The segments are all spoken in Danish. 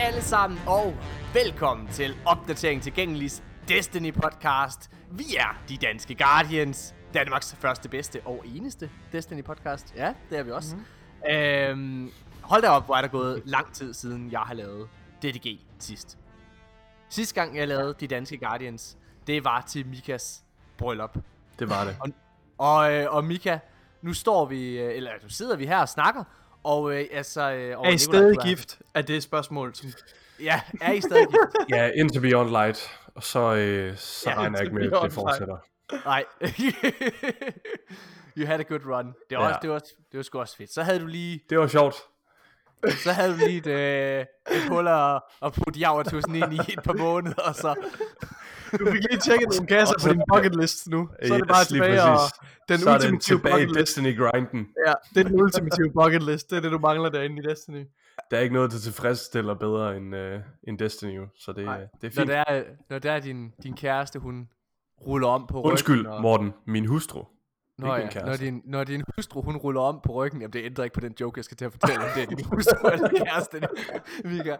Alle sammen, og velkommen til Opdatering Tilgængelis Destiny podcast. Vi er de danske Guardians, Danmarks første, bedste og eneste Destiny podcast. Ja, det er vi også. Mm-hmm. Øhm, hold da op, hvor er der gået lang tid siden, jeg har lavet DDG sidst. Sidste gang, jeg lavede de danske Guardians, det var til Mikas bryllup. Det var det. Og, og, øh, og Mika, nu står vi, øh, eller nu sidder vi her og snakker, og øh, altså... Øh, og Er I stadig du gift? Er det et spørgsmål? Som... Ja, er I stadig gift? Ja, indtil Beyond Light, og så, øh, så Ja, regner jeg ikke med, at det fortsætter. Nej. you had a good run. Det var, Ja. også, det, var, det var sgu også fedt. Så havde du lige, Det var sjovt. så havde du lige et, øh, et hul at, at putte javertusen ind i et par måneder, og så... Du fik lige tjekket nogle kasser på din bucket list nu. Så er det bare Yes, tilbage og den så er den ultimative tilbage i bucket list. Destiny-grinden. Ja, det er den ultimative bucket list. Det er det, du mangler derinde i Destiny. Der er ikke noget, der tilfredsstiller bedre end, øh, end Destiny, jo. så det, Nej. det er Når fint. det er, når det er din, din kæreste, hun ruller om på Undskyld, ryggen. og- Morten, min hustru. Nå ja, når din, når din hustru, hun ruller om på ryggen, jamen det ændrer ikke på den joke, jeg skal til at fortælle, om det er din hustru eller kæreste, Mika.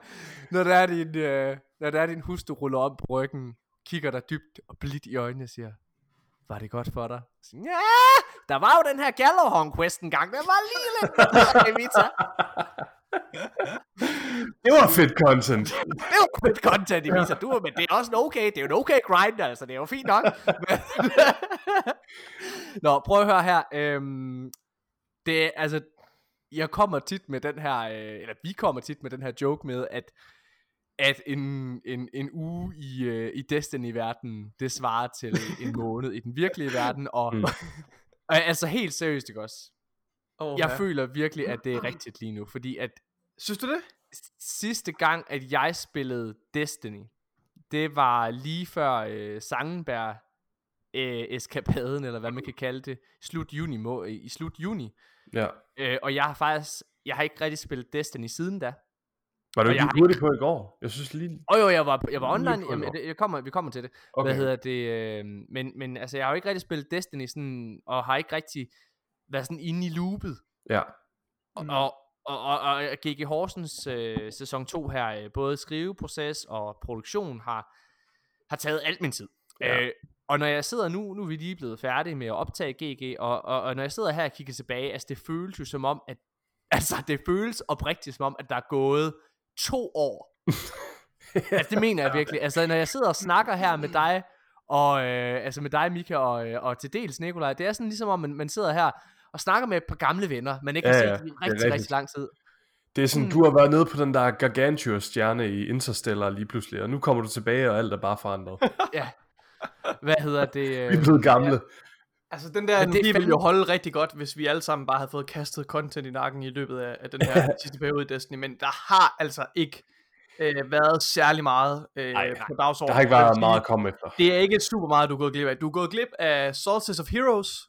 Når der er din, øh, når der er din hustru ruller om på ryggen, kigger der dybt og blidt i øjnene og siger, var det godt for dig? Så, Ja, der var jo den her Gallowhorn quest en gang, den var lige lidt bedre. Det var fedt content. Det var fedt content, Evita, du, men det er også en okay, det er jo en okay grind, altså, det er jo fint nok. Nå, prøv at høre her, øhm, det altså, jeg kommer tit med den her, øh, eller vi kommer tit med den her joke med, at at en, en, en uge i, øh, i Destiny-verdenen, det svarer til en måned i den virkelige verden, og, Mm. og altså helt seriøst, ikke også? Oh, Jeg føler virkelig, at det er rigtigt lige nu, fordi at Synes du det? sidste gang, at jeg spillede Destiny, det var lige før øh, Sangenberg øh, eskapaden, eller hvad man kan kalde det, slut juni, må, i slut juni. Ja. Øh, og jeg har faktisk, jeg har ikke rigtig spillet Destiny siden da. Var du ikke jeg lige hurtigt på i går? Jeg synes lige... Og jo, jeg var, jeg var online, jamen, det, jeg kommer, vi kommer til det. Okay. Hvad hedder det? Øh, men, men altså, jeg har jo ikke rigtig spillet Destiny, sådan, og har ikke rigtig været sådan inde i loopet. Ja. Og, og, og, og, og G.G. Horsens øh, sæson 2 her, øh, både skriveproces og produktion har, har taget alt min tid. Ja. Øh, og når jeg sidder nu, nu er vi lige blevet færdige med at optage GG, og, og, og når jeg sidder her og kigger tilbage, altså det føles jo som om, at altså det føles oprigtigt som om, at der er gået to år. altså det mener jeg virkelig. Altså når jeg sidder og snakker her med dig, og øh, altså med dig, Mika, og, øh, og til dels Nikolaj, det er sådan ligesom om, man, man sidder her og snakker med et par gamle venner, man ikke Ja, har ja, set i er rigtig, rigtigt. rigtig lang tid. Det er sådan, Mm. du har været nede på den der Gargantua-stjerne i Interstellar lige pludselig, og nu kommer du tilbage, og alt er bare forandret. Ja. Hvad hedder det? Vi Øh, er blevet gamle. Altså, den der Men det ville jo holde rigtig godt, hvis vi alle sammen bare havde fået kastet content i nakken i løbet af, af den her sidste periode i Destiny. Men der har altså ikke øh, været særlig meget øh, Ej, på dagsordenen. Der har ikke været sige, meget at komme efter. Det er ikke super meget, du er gået glip af. Du er gået glip af Solstice of Heroes.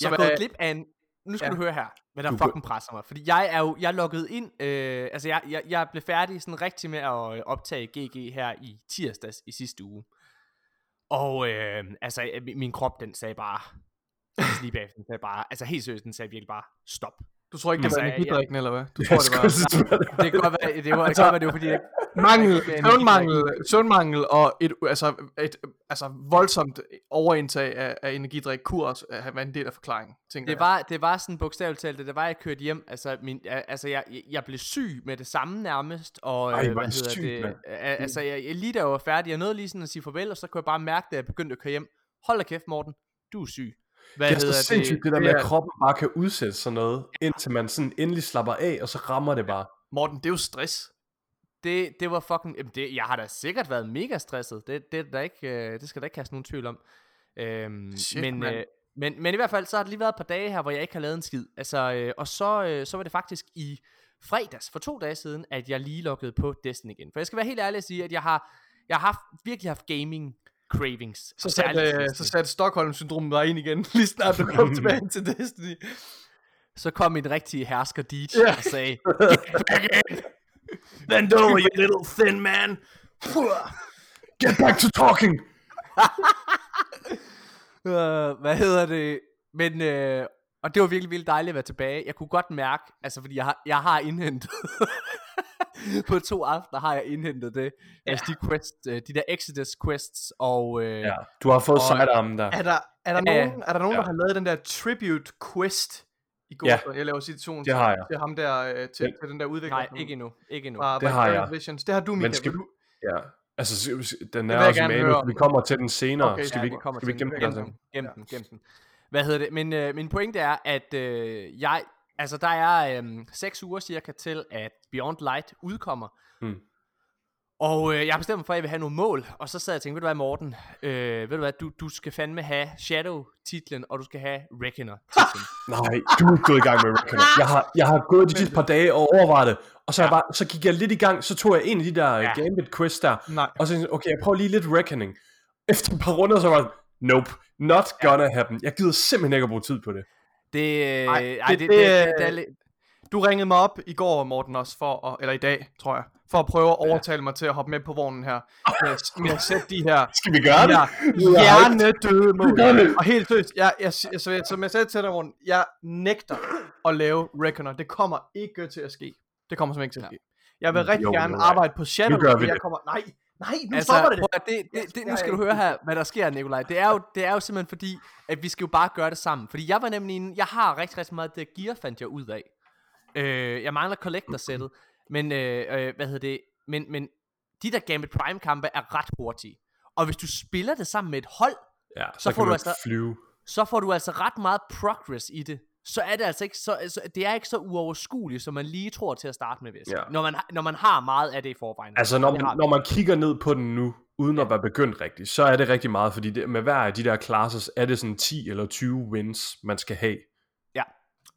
jeg er gået glip af en... Nu skal Ja. ja. du høre her, hvad der Du fucking presser mig. Fordi jeg er jo, jeg er logget ind, øh, altså jeg, jeg, jeg blev færdig sådan rigtig med at øh, optage GG her i tirsdags i sidste uge. Og øh, altså, min- min krop, den sagde bare, altså lige bagefter, den sagde bare, altså helt seriøst, den sagde virkelig bare, stop. Du tror ikke, det Altså, var jeg- energidrikken, eller hvad? Du Jeg tror, det var Det kan godt være, det, var, det, godt være, det var fordi, jeg, mangel, Det søvnmangel, søvnmangel og et, altså, et altså, voldsomt overindtag af, af energidrik kunne også have været en del af forklaringen, tænker Det var, det var sådan bogstaveligt talt, det var, jeg kørte hjem, altså, min, al- altså jeg, jeg blev syg med det samme nærmest, og Ej, øh, hvad er hedder sygt, det, mand. øh, altså jeg, jeg, lige da jeg var færdig, jeg nåede lige sådan at sige farvel, og så kunne jeg bare mærke, da jeg begyndte at køre hjem, hold da kæft Morten, du er syg. Hvad Det er så sindssygt, det der med, det at kroppen bare kan udsætte sådan noget, indtil man sådan endelig slapper af, og så rammer det bare. Morten, det er jo stress. Det, det var fucking, jamen det, jeg har da sikkert været mega stresset, det, det, er der ikke, øh, det skal der ikke kaste nogen tvivl om. Øhm, Shit, men, øh, men, men i hvert fald, så har det lige været et par dage her, hvor jeg ikke har lavet en skid. Altså, øh, og så, øh, så var det faktisk i fredags, for to dage siden, at jeg lige loggede på Destiny igen. For jeg skal være helt ærlig at sige, at jeg har, jeg har haft, virkelig haft gaming cravings. Så satte, øh, så satte Stockholm-syndromet dig ind igen, lige snart du kom tilbage til Destiny. så kom en rigtig hersker DJ Ja. og sagde, Bend over, you little thin man. Get back to talking! øh, hvad hedder det? Men, øh, og det var virkelig, virkelig dejligt at være tilbage. Jeg kunne godt mærke, altså fordi jeg har, jeg har indhentet, på to aftener har jeg indhentet det. Ja. Altså de quests, øh, de der Exodus quests, og... Øh, Ja, du har fået sidearmen der. Er der, er der, Ja, ja. nogen, er der nogen, Ja. der har lavet den der tribute quest i går? Ja. Jeg laver citation Det har jeg. til ham der, øh, til, Men- til den der udvikler. Nej, ikke endnu. Ikke endnu. Fra Det har jeg. Visions. Det har du, Michael. skal vi- du, Ja. Altså, den er også høre om. vi kommer til den senere. Okay, skal ja, vi, skal vi gemme den. den? Gem den, gem den, gem den. Hvad hedder det? Min, øh, min pointe er, at øh, jeg, altså der er øh, 6 uger cirka til, at Beyond Light udkommer. Hmm. Og øh, jeg har bestemt mig for, at jeg vil have nogle mål. Og så sad jeg og tænkte, ved du hvad Morten, øh, ved du hvad, du, du skal fandme have Shadow-titlen, og du skal have Reckoner-titlen. Nej, du er gået i gang med Reckoner. Jeg har, jeg har gået de sidste par dage og overvejet det, og så, ja. jeg bare, så gik jeg lidt i gang, så tog jeg en af de der Ja. ja. Gambit quests der, nej. og så tænkte jeg, okay, jeg prøver lige lidt Reckoning. Efter et par runder, så var jeg, nope, not gonna happen. Jeg gider simpelthen ikke at bruge tid på det. Det, øh, Ej, ej, det- det, det, det, det, det, det, er lidt... Du ringede mig op i går, Morten, også for at, eller i dag, tror jeg, for at prøve at overtale mig til at hoppe med på vognen her, med, med at sætte de her Skal vi gøre Ja, hjernedøde mål. det. Og helt seriøst, jeg, jeg, jeg, så, som jeg sagde til dig, Morten, jeg nægter at lave Reckoner. Det kommer ikke til at ske. Det kommer simpelthen ikke til at ske. Jeg vil rigtig Jo, gerne arbejde på Shadow. Nu gør vi jeg det. kommer, nej, nej, nu Altså, stopper det. prøv det, det, det, nu skal du høre her, hvad der sker, Nikolaj. Det er, jo, det er jo simpelthen fordi, at vi skal jo bare gøre det sammen. Fordi jeg var nemlig en, jeg har rigtig, rigtig meget det gear, fandt jeg ud af. Øh, jeg mangler collector-sættet, men, øh, øh, hvad hedder det, men, men de der Gambit Prime kampe er ret hurtige. Og hvis du spiller det sammen med et hold, Ja, så, Så får du altså- flyve. så får du altså ret meget progress i det. Så er det altså ikke så, altså, det er ikke så uoverskueligt, som man lige tror til at starte med, sige. Ja. når, man, når man har meget af det i forvejen. Altså, når man, når man kigger ned på den nu, uden at være begyndt rigtigt, så er det rigtig meget, fordi det, med hver af de der classes, er det sådan 10 eller 20 wins, man skal have. Ja.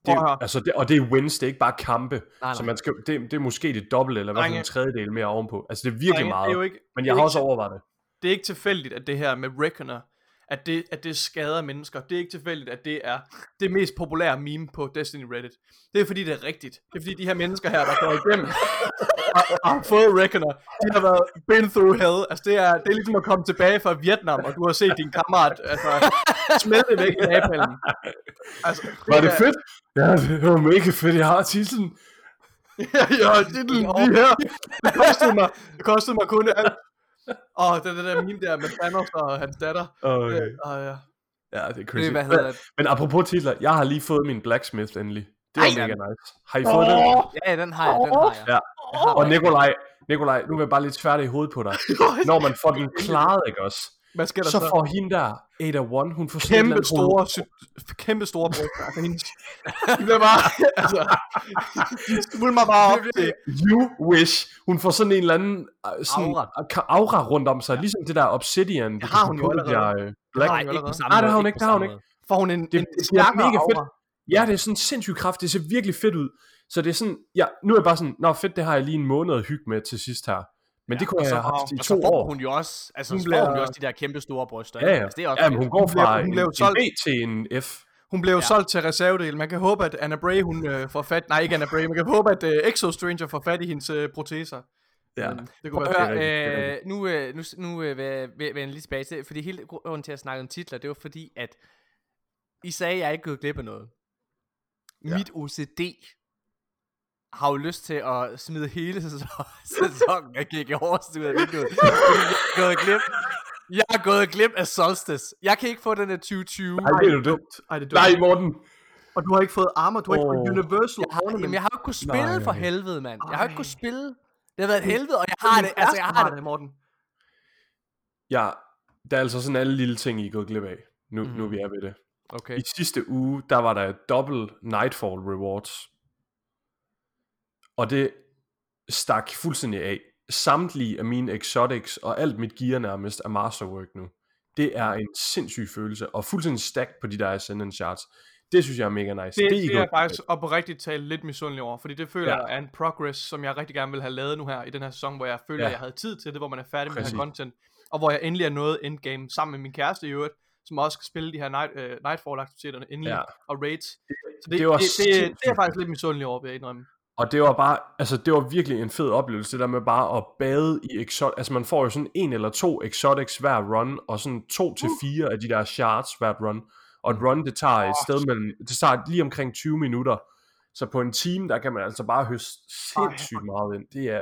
Det, altså det, og det er wins, det er ikke bare kampe. Nej, nej. Så man skal, det, det er måske det dobbelt, eller Drenge. en tredjedel mere ovenpå. Altså det er virkelig Drenge, meget. Det er jo ikke, men jeg har ikke også overvejet det. det er ikke tilfældigt, at det her med Reckoner, at det, at det skader mennesker. Det er ikke tilfældigt, at det er det mest populære meme på Destiny Reddit. Det er fordi, det er rigtigt. Det er fordi, de her mennesker her, der går igennem og, og har fået Reckoner, de har været been through hell. Altså, det er, det er ligesom at komme tilbage fra Vietnam, og du har set din kammerat altså, smelte væk i napalmen. Altså, Var det er- fedt? Ja, det var mega fedt. Jeg har titlen. ja, ja, titlen lige her. Det kostede mig, det kostede mig kun alt. Åh, det er det der meme der med Thanos og hans datter. Okay. Øh, og ja. Ja, det er det, crazy. er, hvad hedder det? Men apropos titler, jeg har lige fået min Blacksmith endelig. Det var Ej, mega nice. Har I fået den? Ja, den har jeg, den har jeg. Ja. Jeg har Og. Nikolaj, Nikolaj, nu vil jeg bare lige tværte i hovedet på dig. Når man får den klaret, ikke også? Hvad sker der Så så? får hende der, Ada One, hun får sådan Kæmpe andet store, sy- kæmpe store bryster. Altså, hendes, de bliver bare, altså, de mig bare op til, You wish. Hun får sådan en eller anden øh, sådan, Aura. aura. rundt om sig, ligesom det der obsidian. du har hun jo allerede. Der, øh, black. Nej, ikke på samme Nej, det har hun ikke, det har hun ikke. får hun en, Det, en, det stærkere mega fedt. aura. Ja, det er sådan sindssygt kraft. Det ser virkelig fedt ud. Så det er sådan, ja, nu er jeg bare sådan, nå fedt, det har jeg lige en måned at hygge med til sidst her. Men det kunne og jeg have haft i Og to så år. hun jo også, altså Hun så får hun bliver- jo også de der kæmpe store bryster. Ja, ja. Altså, det er også ja, men hun går Hun bliver- fra hun en, bliver jo en solgt. B til en F. Hun blev Ja. solgt til reservedel. Man kan håbe, at Anna Bray, hun øh, får fat... Nej, ikke Anna Bray. Man kan håbe, at øh, Exo Stranger får fat i hendes øh, proteser. Ja. Men det kunne Prøv være høre, er øh, nu, øh, nu, nu øh, vil jeg lige tilbage til, fordi hele grunden til at snakke om titler, det var fordi, at I sagde, at jeg er ikke gået glip af noget. Ja. Mit OCD har jo lyst til at smide hele sæson, sæsonen af GG Horst ud af vinduet. jeg er gået glip. Jeg har gået glip af Solstice. Jeg kan ikke få den af 2020. Ej, ved du det? Ej, det er Nej, dumt. Morten. Og du har ikke fået armor. Du har ikke fået. Universal Jeg har, Ornament. jamen, jeg har jo ikke kunnet spille Nej. for helvede, mand. Jeg har jo ikke kunnet spille. Det har været et helvede, og jeg har det. Altså, jeg har det. det, Morten. Ja, der er altså sådan alle lille ting, I er gået glip af. Nu, Mhm. nu er vi er ved det. Okay. I sidste uge, der var der dobbelt Nightfall rewards. Og det stak fuldstændig af. Samtlige af mine exotics og alt mit gear nærmest er masterwork nu. Det er en sindssyg følelse, og fuldstændig stacked på de der Ascendant shards. Det synes jeg er mega nice. Det, det, det, er jeg faktisk oprigtigt talt lidt misundelig over, fordi det føler Ja. jeg er en progress, som jeg rigtig gerne vil have lavet nu her i den her sæson, hvor jeg føler, Ja. at jeg havde tid til det, hvor man er færdig med Præcis. have content, og hvor jeg endelig er nået endgame sammen med min kæreste i øvrigt, som også skal spille de her night, uh, Nightfall-aktiviteterne endelig, Ja. og raids. Så det, Det det, det, det, det, er jeg faktisk lidt misundelig over, vil jeg indrømme. Og det var bare, altså det var virkelig en fed oplevelse, det der med bare at bade i exotics. Altså man får jo sådan en eller to exotics hver run, og sådan to til fire af de der shards hvert run. Og et run, det tager et sted mellem, det tager lige omkring 20 minutter. Så på en time, der kan man altså bare høste sindssygt meget ind. Det er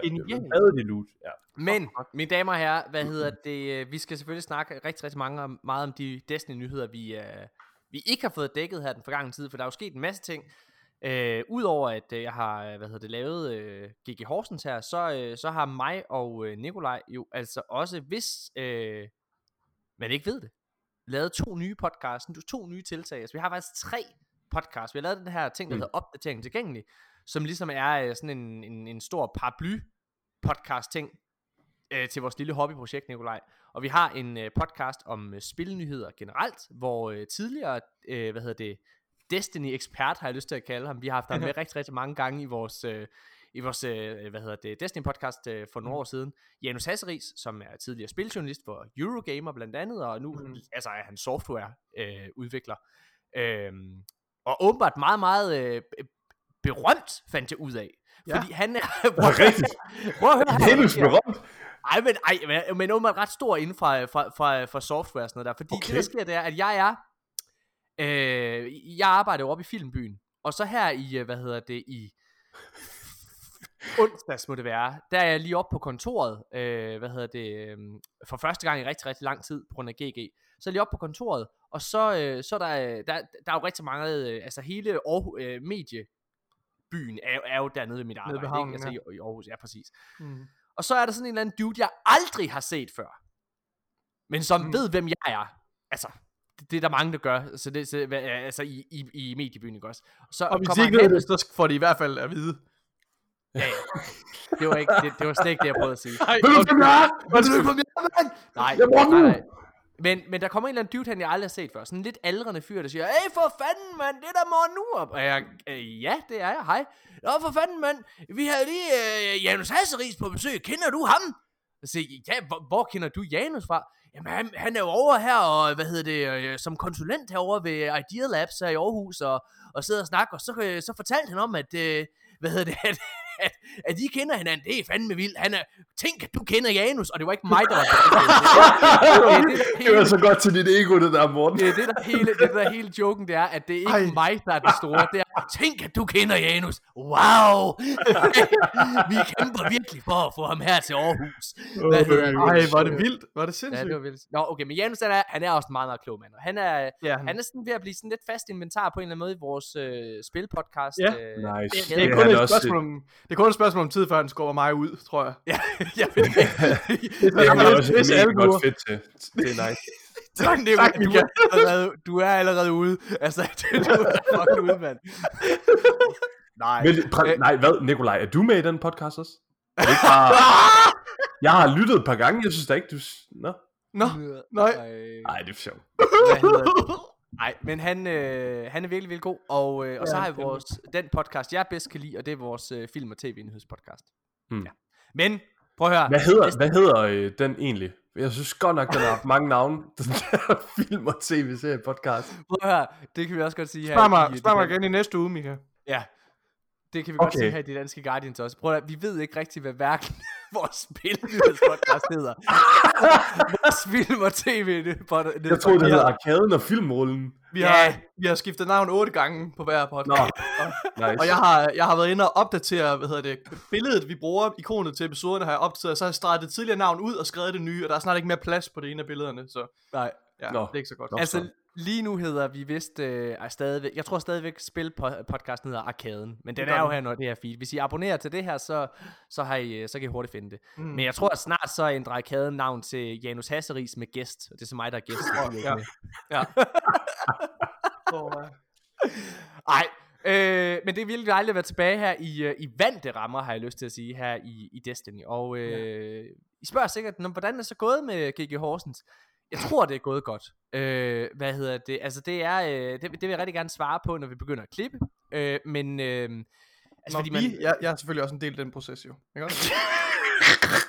badet i loot. Ja. Men, mine damer og herrer, hvad hedder det? øh, Vi skal selvfølgelig snakke rigtig, rigtig mange om, meget om de Destiny-nyheder, vi, uh, vi ikke har fået dækket her den forgangne tid, for der er jo sket en masse ting. Uh, Udover at uh, jeg har, øh, hvad hedder det, lavet uh, GG Horsens her, så, uh, så har mig og uh, Nikolaj jo altså også, hvis uh, man ikke ved det, lavet to nye podcasts, to nye tiltag. Altså, vi har faktisk tre podcasts. Vi har lavet den her ting, der Mm. hedder Opdatering Tilgængelig, som ligesom er uh, sådan en, en, en stor paraply podcast ting øh, til vores lille hobbyprojekt, Nikolaj. Og vi har en øh, podcast om øh, spilnyheder generelt, hvor øh, tidligere, øh, hvad hedder det, Destiny-ekspert har jeg lyst til at kalde ham. Vi har haft ham med rigtig, rigtig mange gange i vores, øh, i vores øh, hvad hedder det, Destiny-podcast øh, for nogle år siden. Janus Hasseris, som er tidligere spiljournalist for Eurogamer blandt andet, og nu Mm. altså, er han software-udvikler. Øh, udvikler. øhm, og åbenbart meget, meget øh, berømt, fandt jeg ud af. Ja. Fordi han er... rigtigt. Prøv at høre berømt. Ej, men, ej, men, men åbenbart ret stor inden fra, fra, fra, fra software og sådan noget der. Fordi okay. det, der sker, det er, at jeg er... Øh, jeg arbejder jo oppe i Filmbyen. Og så her i, øh, hvad hedder det, i onsdags må det være, der er jeg lige oppe på kontoret, øh, hvad hedder det, øh, for første gang i rigtig, rigtig lang tid på grund af GG. Så er jeg lige oppe på kontoret, og så, øh, så er der, øh, der, der er jo rigtig mange, øh, altså hele Aarhus, øh, mediebyen er, jo- er jo dernede ved mit arbejde. ved havnen, ikke? Altså ja. i, i Aarhus, ja præcis. Mm. Og så er der sådan en eller anden dude, jeg aldrig har set før. Men som mm. ved, hvem jeg er. Altså, det, det er der mange, der gør. Så det, så, altså i, i, i mediebyen, ikke også? Så Og hvis kommer de ikke ved det, så får de i hvert fald at vide. Ja, ja. Det var, ikke, det, det var slet ikke det, jeg prøvede at sige. Nej, Ved du, er? Ved du, er, mand? Nej, nej, nu. nej. Men, men der kommer en eller anden dude, han jeg aldrig har set før. Sådan en lidt aldrende fyr, der siger, Hey, for fanden, mand, det er der morgen nu op. Og jeg, øh, ja, det er jeg, hej. Nå, for fanden, mand, vi havde lige øh, Janus Hasseris på besøg. Kender du ham? Jeg siger, ja, hvor, hvor kender du Janus fra? Jamen, han, han er jo over her, og hvad hedder det, øh, som konsulent herover ved Idea Labs her i Aarhus, og, og sidder og snakker, og så, øh, så fortalte han om, at, øh, hvad hedder det, at, at, at de kender hinanden, det er fandme vildt. Han er, tænk, at du kender Janus, og det var ikke mig, der var det, Det var så godt til dit ego, det der, Morten. det er det, der hele, det der hele joken, det er, at det er ikke Ej. Mig, der er den store. Det er, tænk, at du kender Janus. Wow! Vi kæmper virkelig for at få ham her til Aarhus. Hvad det? Ej, var det vildt. Var det Ja, sindssygt. det var vildt. Nå, okay, men Janus, han er, han er også en meget, meget klog mand. Og han er, Ja, han er sådan ved at blive sådan lidt fast inventar på en eller anden måde i vores øh, spilpodcast. Ja. Øh, Nice. det, det det, er kun han et også- spørgsmål om, det er kun et spørgsmål om tid, før han skubber mig ud, tror jeg. ja, jeg ved det ikke. Det er han også alle godt fedt til. Det er nice. Tak, det Tak, du, Michael. er allerede, du er allerede ude. Altså, du er fucking ude, mand. Nej. Men, præ- nej, hvad, Nikolaj, er du med i den podcast også? Ikke bare... Jeg har lyttet et par gange, jeg synes da ikke, du... Nå. Nå, nej. Nej, det er for sjovt. Hvad hedder det? Nej, men han, øh, han er virkelig, virkelig god. Og, øh, og så har vi vores, den podcast, jeg bedst kan lide, og det er vores øh, film- og tv-nyhedspodcast. Hmm. Ja. Men, prøv at høre. Hvad hedder, Næste- hvad hedder øh, den egentlig? Jeg synes godt nok, den har haft mange navne. Den der film- og tv-serie podcast. Prøv at høre. Det kan vi også godt sige her. Spørg i, mig, øh, spørg mig igen i næste uge, Mika. Ja. Det kan vi godt Okay. sige her i de danske Guardians også. Prøv at vi ved ikke rigtigt, hvad hverken vores spilnyhedspodcast hedder. vores film- og tv-nyhedspodcast. Jeg troede, det hed Arkaden og Filmrullen. Vi har, vi har skiftet navn otte gange på hver podcast. Nå, nice. Og jeg har, jeg har været inde og opdatere, hvad hedder det, billedet, vi bruger, ikonet til episoderne, har jeg opdateret, så har jeg startet det tidligere navn ud og skrevet det nye, og der er snart ikke mere plads på det ene af billederne, så Nej. ja, Nå. det er ikke så godt. Nå. Altså, lige nu hedder vi vist, øh, stadigvæk, jeg tror stadigvæk, spil podcasten hedder Arkaden, men den er jo her, når det er feed. Hvis I abonnerer til det her, så, så, har I, øh, så kan I hurtigt finde det. Mm. Men jeg tror, at snart så ændrer Arkaden navn til Janus Hasseris med gæst, og det er så mig, der er gæst. ja. ja. Så, øh, men det er virkelig dejligt at være tilbage her i, øh, i vante rammer, har jeg lyst til at sige, her i, i Destiny. Og øh, I spørger sikkert, "Nå, hvordan er det så gået med GG Horsens? Jeg tror, det er gået godt. Øh, hvad hedder det? Altså, det er, øh, det, det vil jeg rigtig gerne svare på, når vi begynder at klippe. Øh, men, øh, altså, Når fordi vi, man, jeg, jeg er selvfølgelig også en del af den proces jo. Ikke også?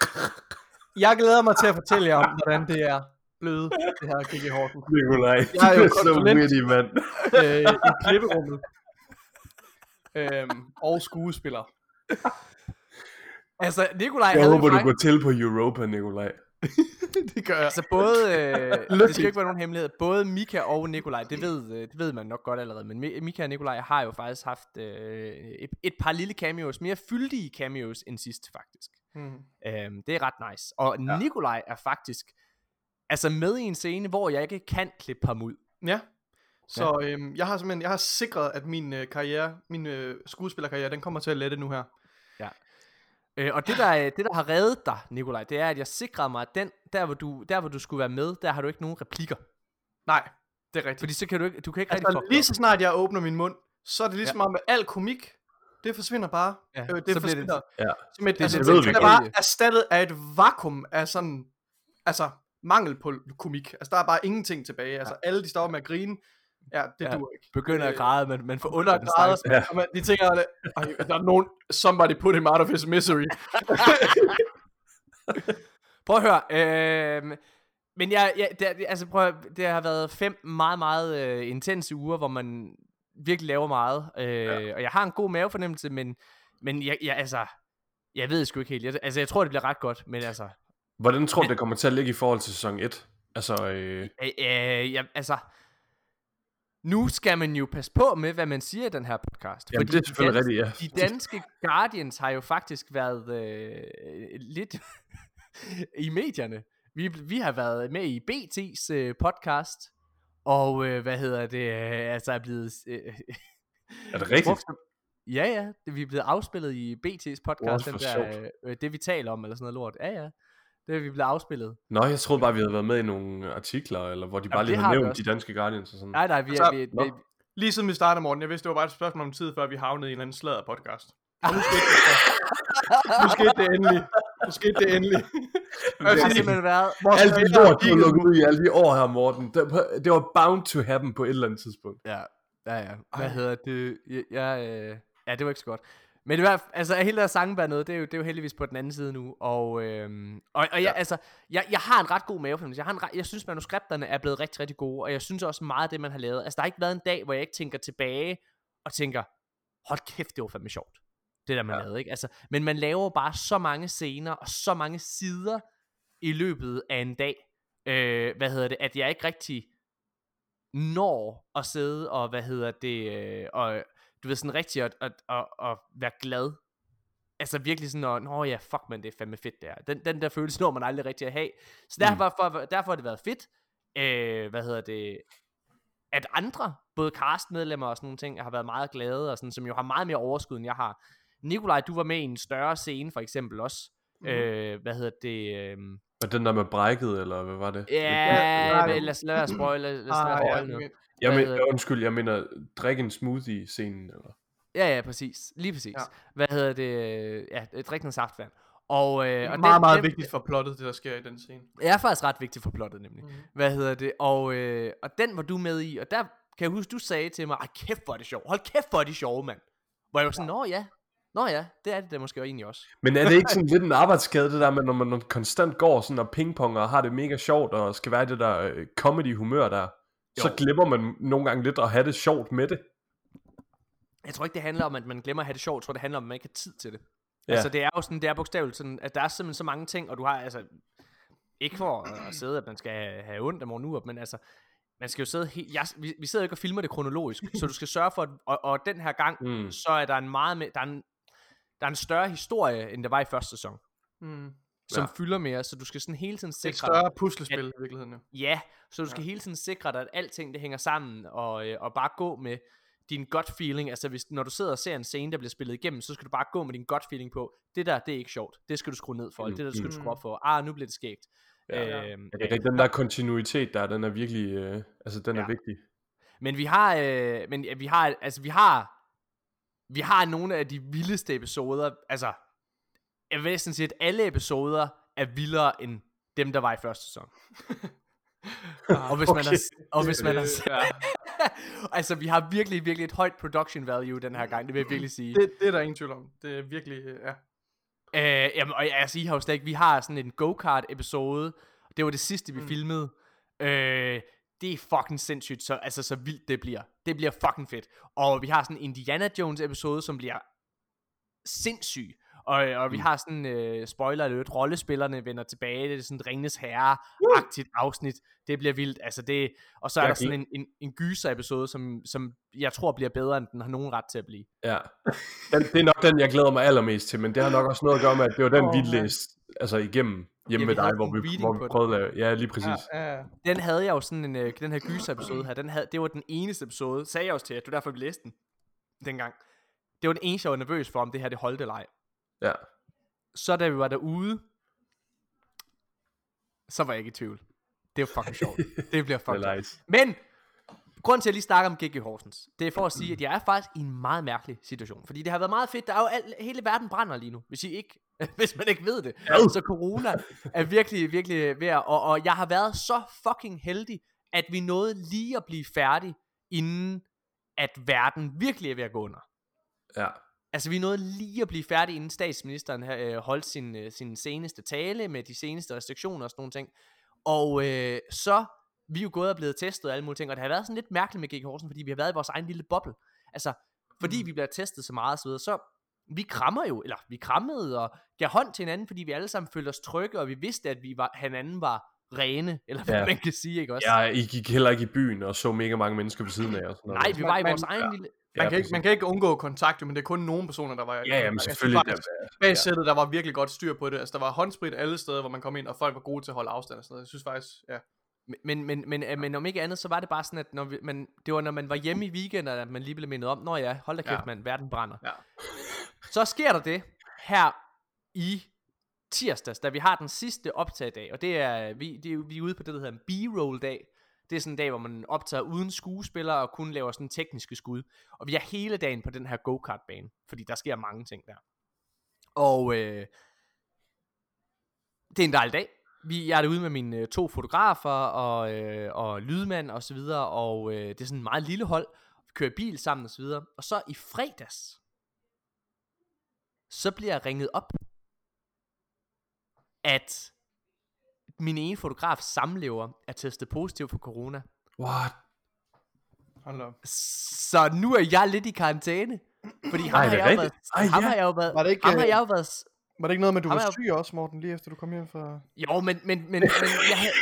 jeg glæder mig til at fortælle jer om, hvordan det er blevet, det her Kiki Horten, Nikolaj, Jeg er jo du så konsulent. witty, mand. øh, i klipperummet. Øhm, og skuespiller. altså, Nikolaj Jeg håber, du går til på Europa, Nikolaj. det gør jeg. Altså både, øh, det skal ikke være nogen hemmelighed, både Mika og Nikolaj, det ved, øh, det ved man nok godt allerede, men Mi- Mika og Nikolaj har jo faktisk haft øh, et, et par lille cameos, mere fyldige cameos end sidst faktisk. Mm. Øhm, det er ret nice. Og ja. Nikolaj er faktisk altså med i en scene, hvor jeg ikke kan klippe ham ud. Ja. Så øhm, jeg har simpelthen jeg har sikret, at min øh, karriere, min øh, skuespillerkarriere, den kommer til at lette nu her. Øh, og det der, det, der har reddet dig, Nikolaj, det er, at jeg sikrede mig, at den, der, hvor du, der, hvor du skulle være med, der har du ikke nogen replikker. Nej, det er rigtigt. Fordi så kan du ikke, du kan ikke rigtig Altså, fuck lige så snart jeg åbner min mund, så er det ligesom ja. om, at al komik, det forsvinder bare. Ja, Øh, så det bliver forsvinder. det- Ja. Som et, det- altså, det det, det, er bare erstattet af et vakuum af sådan, altså mangel på komik. Altså der er bare ingenting tilbage. Altså alle de står med at grine. Ja, det Ja. ja. duer ikke. Begynder at Øh, græde, men man får Under græder, stakkels ja. og man, de tænker, at "Ej, der er nogen, somebody put him out of his misery. Prøv at høre. Øh, men jeg, jeg, det, altså prøv at, det har været fem meget, meget øh, intense uger, hvor man virkelig laver meget. Øh, ja. Og jeg har en god mavefornemmelse, men, men jeg, jeg, altså, jeg ved sgu ikke helt. Jeg, altså, jeg tror, det bliver ret godt, men altså, Hvordan tror du, det kommer til at ligge i forhold til sæson 1? Altså, øh, øh, øh, jeg, altså, nu skal man jo passe på med, hvad man siger i den her podcast. jamen, det er selvfølgelig de rigtigt, ja. De danske Guardians har jo faktisk været øh, lidt i medierne. Vi, vi har været med i BT's øh, podcast, og øh, hvad hedder det, øh, altså er blevet... Øh, Er det rigtigt? brugt Ja, ja, det, vi er blevet afspillet i BT's podcast, What, den der, øh, det vi taler om, eller sådan noget lort. Ja, ja, det er vi blevet afspillet. Nå, jeg troede bare, vi havde været med i nogle artikler, eller hvor de bare Jamen, lige havde nævnt de danske Guardians og sådan. Nej, nej, vi Altså, er... Vi, vi, Lige siden vi startede, morgen, jeg vidste, det var bare et spørgsmål om tid, før vi havnede i en eller anden sladder podcast. Og nu skete det, nu skete det endelig. Nu skete det endelig. det har simpelthen været... Alt det lort, du har lukket ud i alle de år her, Morten, det, det var bound to happen på et eller andet tidspunkt. Ja, ja, ja. Hvad Ej. hedder det? Ja, ja, øh, ja, det var ikke så godt. Men det var, altså hele der sangbær noget, det er, jo, det er jo heldigvis på den anden side nu. Og, øhm, og, og jeg, ja. altså, jeg, jeg har en ret god mavefornemmelse. Jeg, har en, jeg synes, manuskripterne er blevet rigtig, rigtig gode. Og jeg synes også meget af det, man har lavet. Altså, der har ikke været en dag, hvor jeg ikke tænker tilbage og tænker, hold kæft, det var fandme sjovt. Det der, man ja. lavede, ikke? Altså, men man laver bare så mange scener og så mange sider i løbet af en dag. Øh, hvad hedder det? At jeg ikke rigtig når at sidde og, hvad hedder det, øh, og du ved sådan rigtig at, at, at, at være glad. Altså virkelig sådan, at, nå ja, fuck man, det er fandme fedt der. Den, den der følelse når man aldrig rigtig at have. Så derfor, for, derfor har det været fedt, øh, hvad hedder det, at andre, både castmedlemmer og sådan nogle ting, har været meget glade, og sådan, som jo har meget mere overskud, end jeg har. Nikolaj, du var med i en større scene, for eksempel også. Mm. Øh, hvad hedder det? Øh, Og den der med brækket, eller hvad var det? ja, men lad os lade være spoil, lad os lade Ah, spoil noget. Jeg men, det? undskyld, jeg mener, drik en smoothie-scenen, eller? Ja, ja, præcis. Lige præcis. Ja. Hvad hedder det? Ja, drik noget saftvand. Og, øh, og meget, den, meget den, vigtigt for plottet, det der sker i den scene. Det er faktisk ret vigtigt for plottet, nemlig. Mm. Hvad hedder det? Og, øh, og den var du med i, og der kan jeg huske, du sagde til mig, ej kæft hvor er det sjovt. Hold kæft hvor er det sjovt, mand. Hvor jeg var sådan, nå ja. Nå ja, det er det da måske egentlig også. Men er det ikke sådan lidt en arbejdsskade, det der med, når man konstant går sådan og pingponger og har det mega sjovt, og skal være det der øh, comedy-humør der, så Jo. glemmer man nogle gange lidt at have det sjovt med det. Jeg tror ikke, det handler om, at man glemmer at have det sjovt. Jeg tror, det handler om, at man ikke har tid til det. Ja. Altså, det er jo sådan, det er bogstaveligt sådan, at der er simpelthen så mange ting, og du har, altså, ikke for at sidde, at man skal have, ondt af morgen nu, men altså, man skal jo sidde helt, jeg, vi, vi sidder jo ikke og filmer det kronologisk, så du skal sørge for, at, og, og den her gang, Mm. mm. så er der en meget, med, der er en, der er en større historie, end der var i første sæson, Mm. Som Ja. ja. fylder mere, så du skal sådan hele tiden Et sikre større puslespil i virkeligheden. jo. Ja, så du skal ja. hele tiden sikre dig, at alting det hænger sammen, og, øh, og bare gå med din gut feeling, altså hvis, når du sidder og ser en scene, der bliver spillet igennem, så skal du bare gå med din gut feeling på, det der, det er ikke sjovt, det skal du skrue ned for, mm, det der, skal du mm. skrue op for, ah, nu bliver det skægt. Ja, Ja, øhm, rigtigt, den der kontinuitet der, den er virkelig, øh, altså den ja. er Ja. vigtig. Men vi har, øh, men ja, vi har, altså vi har, vi har nogle af de vildeste episoder, altså, jeg vil sige, at alle episoder er vildere end dem, der var i første sæson. og hvis man har, og hvis man har, ja. altså vi har virkelig, virkelig et højt production value den her gang, det vil jeg virkelig sige. det, det er der ingen tvivl om. Det er virkelig, øh, ja. Øh, jamen, og altså, I har jo slet ikke, vi har sådan en go-kart episode, det var det sidste, vi mm. filmede. Øh, det er fucking sindssygt, så, altså så vildt det bliver. Det bliver fucking fedt. Og vi har sådan en Indiana Jones episode, som bliver sindssyg. Og, og vi Mm. har sådan, øh, spoiler alert, rollespillerne vender tilbage, det er sådan et Ringens Herre-agtigt afsnit. Det bliver vildt, altså det, og så er Jeg der sådan en, en, en gyser-episode, som, som jeg tror bliver bedre, end den har nogen ret til at blive. Ja. Den, det er nok den, jeg glæder mig allermest til, men det har nok også noget at gøre med, at det var den, Åh, vi læste altså igennem hjemme Ja, med dig, hvor vi, hvor vi prøvede at lave. Ja, lige præcis. Ja, ja. Den havde jeg jo sådan en, øh, den her gyser-episode her, den havde, det var den eneste episode, sagde jeg også til jer, det var derfor, vi læste den dengang. Det var den eneste, jeg var nervøs for, om det her det holdt eller ej. Ja. Så da vi var derude, så var jeg ikke i tvivl. Det er fucking sjovt. det bliver Det fucking er nice. Men, grunden til at jeg lige snakker om GG Horsens, det er for at sige, at jeg er faktisk i en meget mærkelig situation. Fordi det har været meget fedt. Der er jo al, hele verden brænder lige nu, hvis, I ikke, hvis man ikke ved det. Så corona er virkelig, virkelig ved at, og, og jeg har været så fucking heldig, at vi nåede lige at blive færdig, inden at verden virkelig er ved at gå under. Ja. Altså, vi nåede lige at blive færdige, inden statsministeren øh, holdt sin, øh, sin seneste tale med de seneste restriktioner og sådan nogle ting. Og øh, så, vi er jo gået og blevet testet og alle mulige ting, og det har været sådan lidt mærkeligt med GG Horsen, fordi vi har været i vores egen lille boble. Altså, fordi vi bliver testet så meget og så videre, så vi krammer jo, eller vi krammede og gav hånd til hinanden, fordi vi alle sammen følte os trygge, og vi vidste, at vi var, hinanden var rene, eller hvad Ja. man kan sige, ikke også? ja, I gik heller ikke i byen og så mega mange mennesker ved siden af. Og sådan noget. Nej, vi var i Man- vores egen ja. lille... Man, Ja, kan ikke, man kan ikke undgå kontakt, men det er kun nogle personer, der var... Ja, ja, men Altså, selvfølgelig. faktisk, der- sættet, der var virkelig godt styr på det. Altså, der var håndsprit alle steder, hvor man kom ind, og folk var gode til at holde afstand og sådan noget. Jeg synes faktisk, ja. Men, men, men, men, men om ikke andet, så var det bare sådan, at når vi, man, det var, når man var hjemme i weekenden, at man lige blev mindet om, Nå ja, hold da kæft, Ja. ja. mand, verden brænder. Ja. Så sker der det her i tirsdags, da vi har den sidste optagedag, og det er, vi, det er, vi er ude på det, der hedder en B-roll-dag. Det er sådan en dag, hvor man optager uden skuespillere og kun laver sådan tekniske skud. Og vi er hele dagen på den her go-kart-bane, fordi der sker mange ting der. Og øh, det er en dejlig dag. Vi, jeg er derude med mine øh, to fotografer og, øh, og lydmand og så videre, og øh, det er sådan en meget lille hold. Vi kører bil sammen og så videre. Og så i fredags, så bliver jeg ringet op, at min ene fotograf samlever er testet positiv for corona. What? Hold op. Så nu er jeg lidt i karantæne. Fordi ham Ej, har er jeg været, Ej, ham ja. har jeg jo været, Var det ikke, ham har øh, jeg jo været, Var det ikke noget med, at du var syg også, Morten, lige efter du kom hjem fra... Jo, men, men, men, men jeg havde...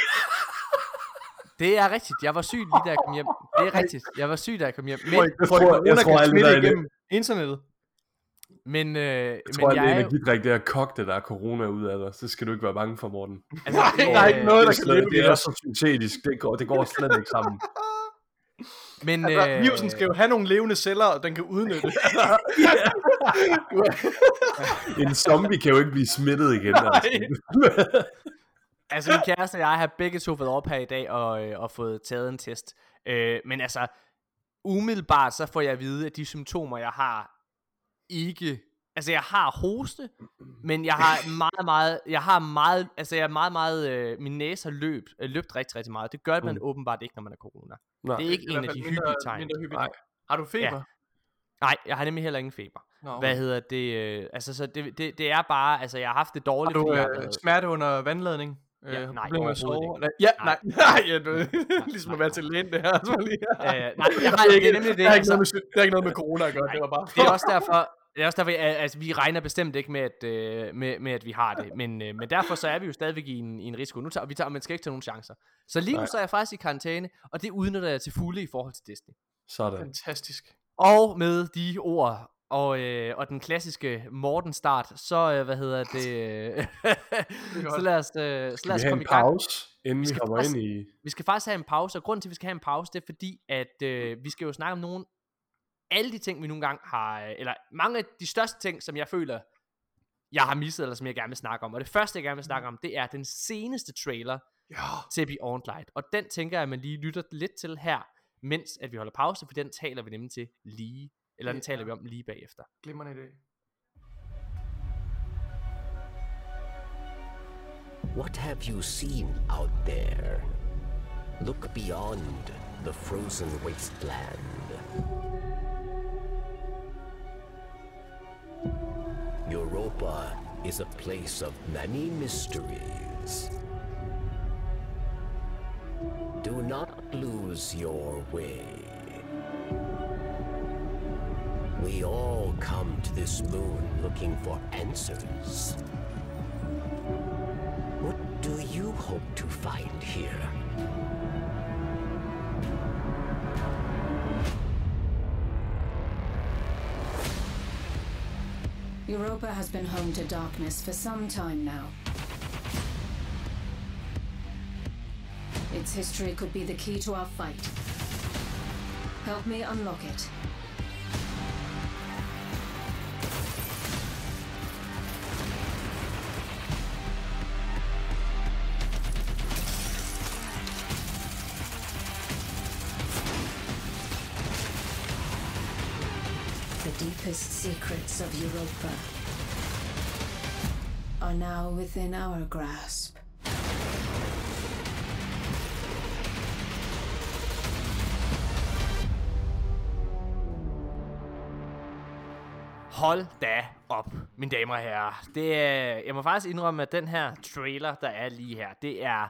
Det er rigtigt. Jeg var syg lige da jeg kom hjem. Det er rigtigt. Jeg var syg da jeg kom hjem. Men, Jeg tror, jeg tror, alle der er igennem internettet. Men, øh, Jeg tror, men at jeg er jo... energidrik, det er kogt, det der er corona ud af dig. Så skal du ikke være bange for, Morten. Altså, Nej, det, der er ikke noget, der er kan slet, det er så syntetisk. Det går, det går slet ikke sammen. Men, Altså, øh, virusen skal jo have nogle levende celler, og den kan udnytte. En zombie kan jo ikke blive smittet igen. Altså. altså min kæreste og jeg har begge to været op her i dag og, øh, og fået taget en test. Øh, men altså, umiddelbart så får jeg at vide, at de symptomer, jeg har, ikke... Altså, jeg har hoste, men jeg har meget, meget... Jeg har meget... Altså, jeg er meget, meget... Øh, min næse har løb, øh, løbt rigtig, rigtig meget. Det gør man Mm. åbenbart ikke, når man er corona. Nej. Det er ikke en af de mindre- hyppige tegn. mindre hyppige. Nej. Har du feber? Ja. Nej, jeg har nemlig heller ingen feber. Nå, Hvad hedder det? Øh, altså, så det, det, det er bare... Altså, jeg har haft det Har dårligt, du har øh, været... smerte under vandladning? Ja, Øh, nej, problemer med sove? Nej, ja, Nej. nej, nej, ja, du, ligesom at være til lægen, det her. Så lige. Øh, nej, jeg har, det er nemlig det. Det har ikke altså- noget med, det har ikke noget med corona at gøre, det var bare... det er også derfor, det er også derfor, at, altså, vi regner bestemt ikke med, at, øh, med, med, at vi har det. Men, øh, men derfor så er vi jo stadigvæk i en, i en risiko. Nu tager, vi tager, man skal ikke tage nogen chancer. Så lige nu Nej. så er jeg faktisk i karantæne, og det udnytter jeg til fulde i forhold til Disney. Sådan. Fantastisk. Og med de ord, og, øh, og den klassiske Morten start, så øh, hvad hedder det, øh, så lad os, øh, så lad vi os komme i gang. pause, inden vi skal kommer faktisk- ind i... Vi skal faktisk have en pause, og grunden til, at vi skal have en pause, det er fordi, at øh, vi skal jo snakke om nogle, alle de ting, vi nogle gange har, øh, eller mange af de største ting, som jeg føler, jeg har misset, eller som jeg gerne vil snakke om. Og det første, jeg gerne vil snakke om, det er den seneste trailer Ja. til Beyond Light. Og den tænker jeg, at man lige lytter lidt til her, mens at vi holder pause, for den taler vi nemlig til lige, eller den Ja. taler vi om lige bagefter. Glimrende idé. What have you seen out there? Look beyond the frozen wasteland. Europa is a place of many mysteries. Do not lose your way. We all come to this moon looking for answers. What do you hope to find here? Europa has been home to darkness for some time now. Its history could be the key to our fight. Help me unlock it. Europa are now within our grasp. Hold da op, mine damer og herrer. Det er, jeg må faktisk indrømme, at den her trailer, der er lige her, det er...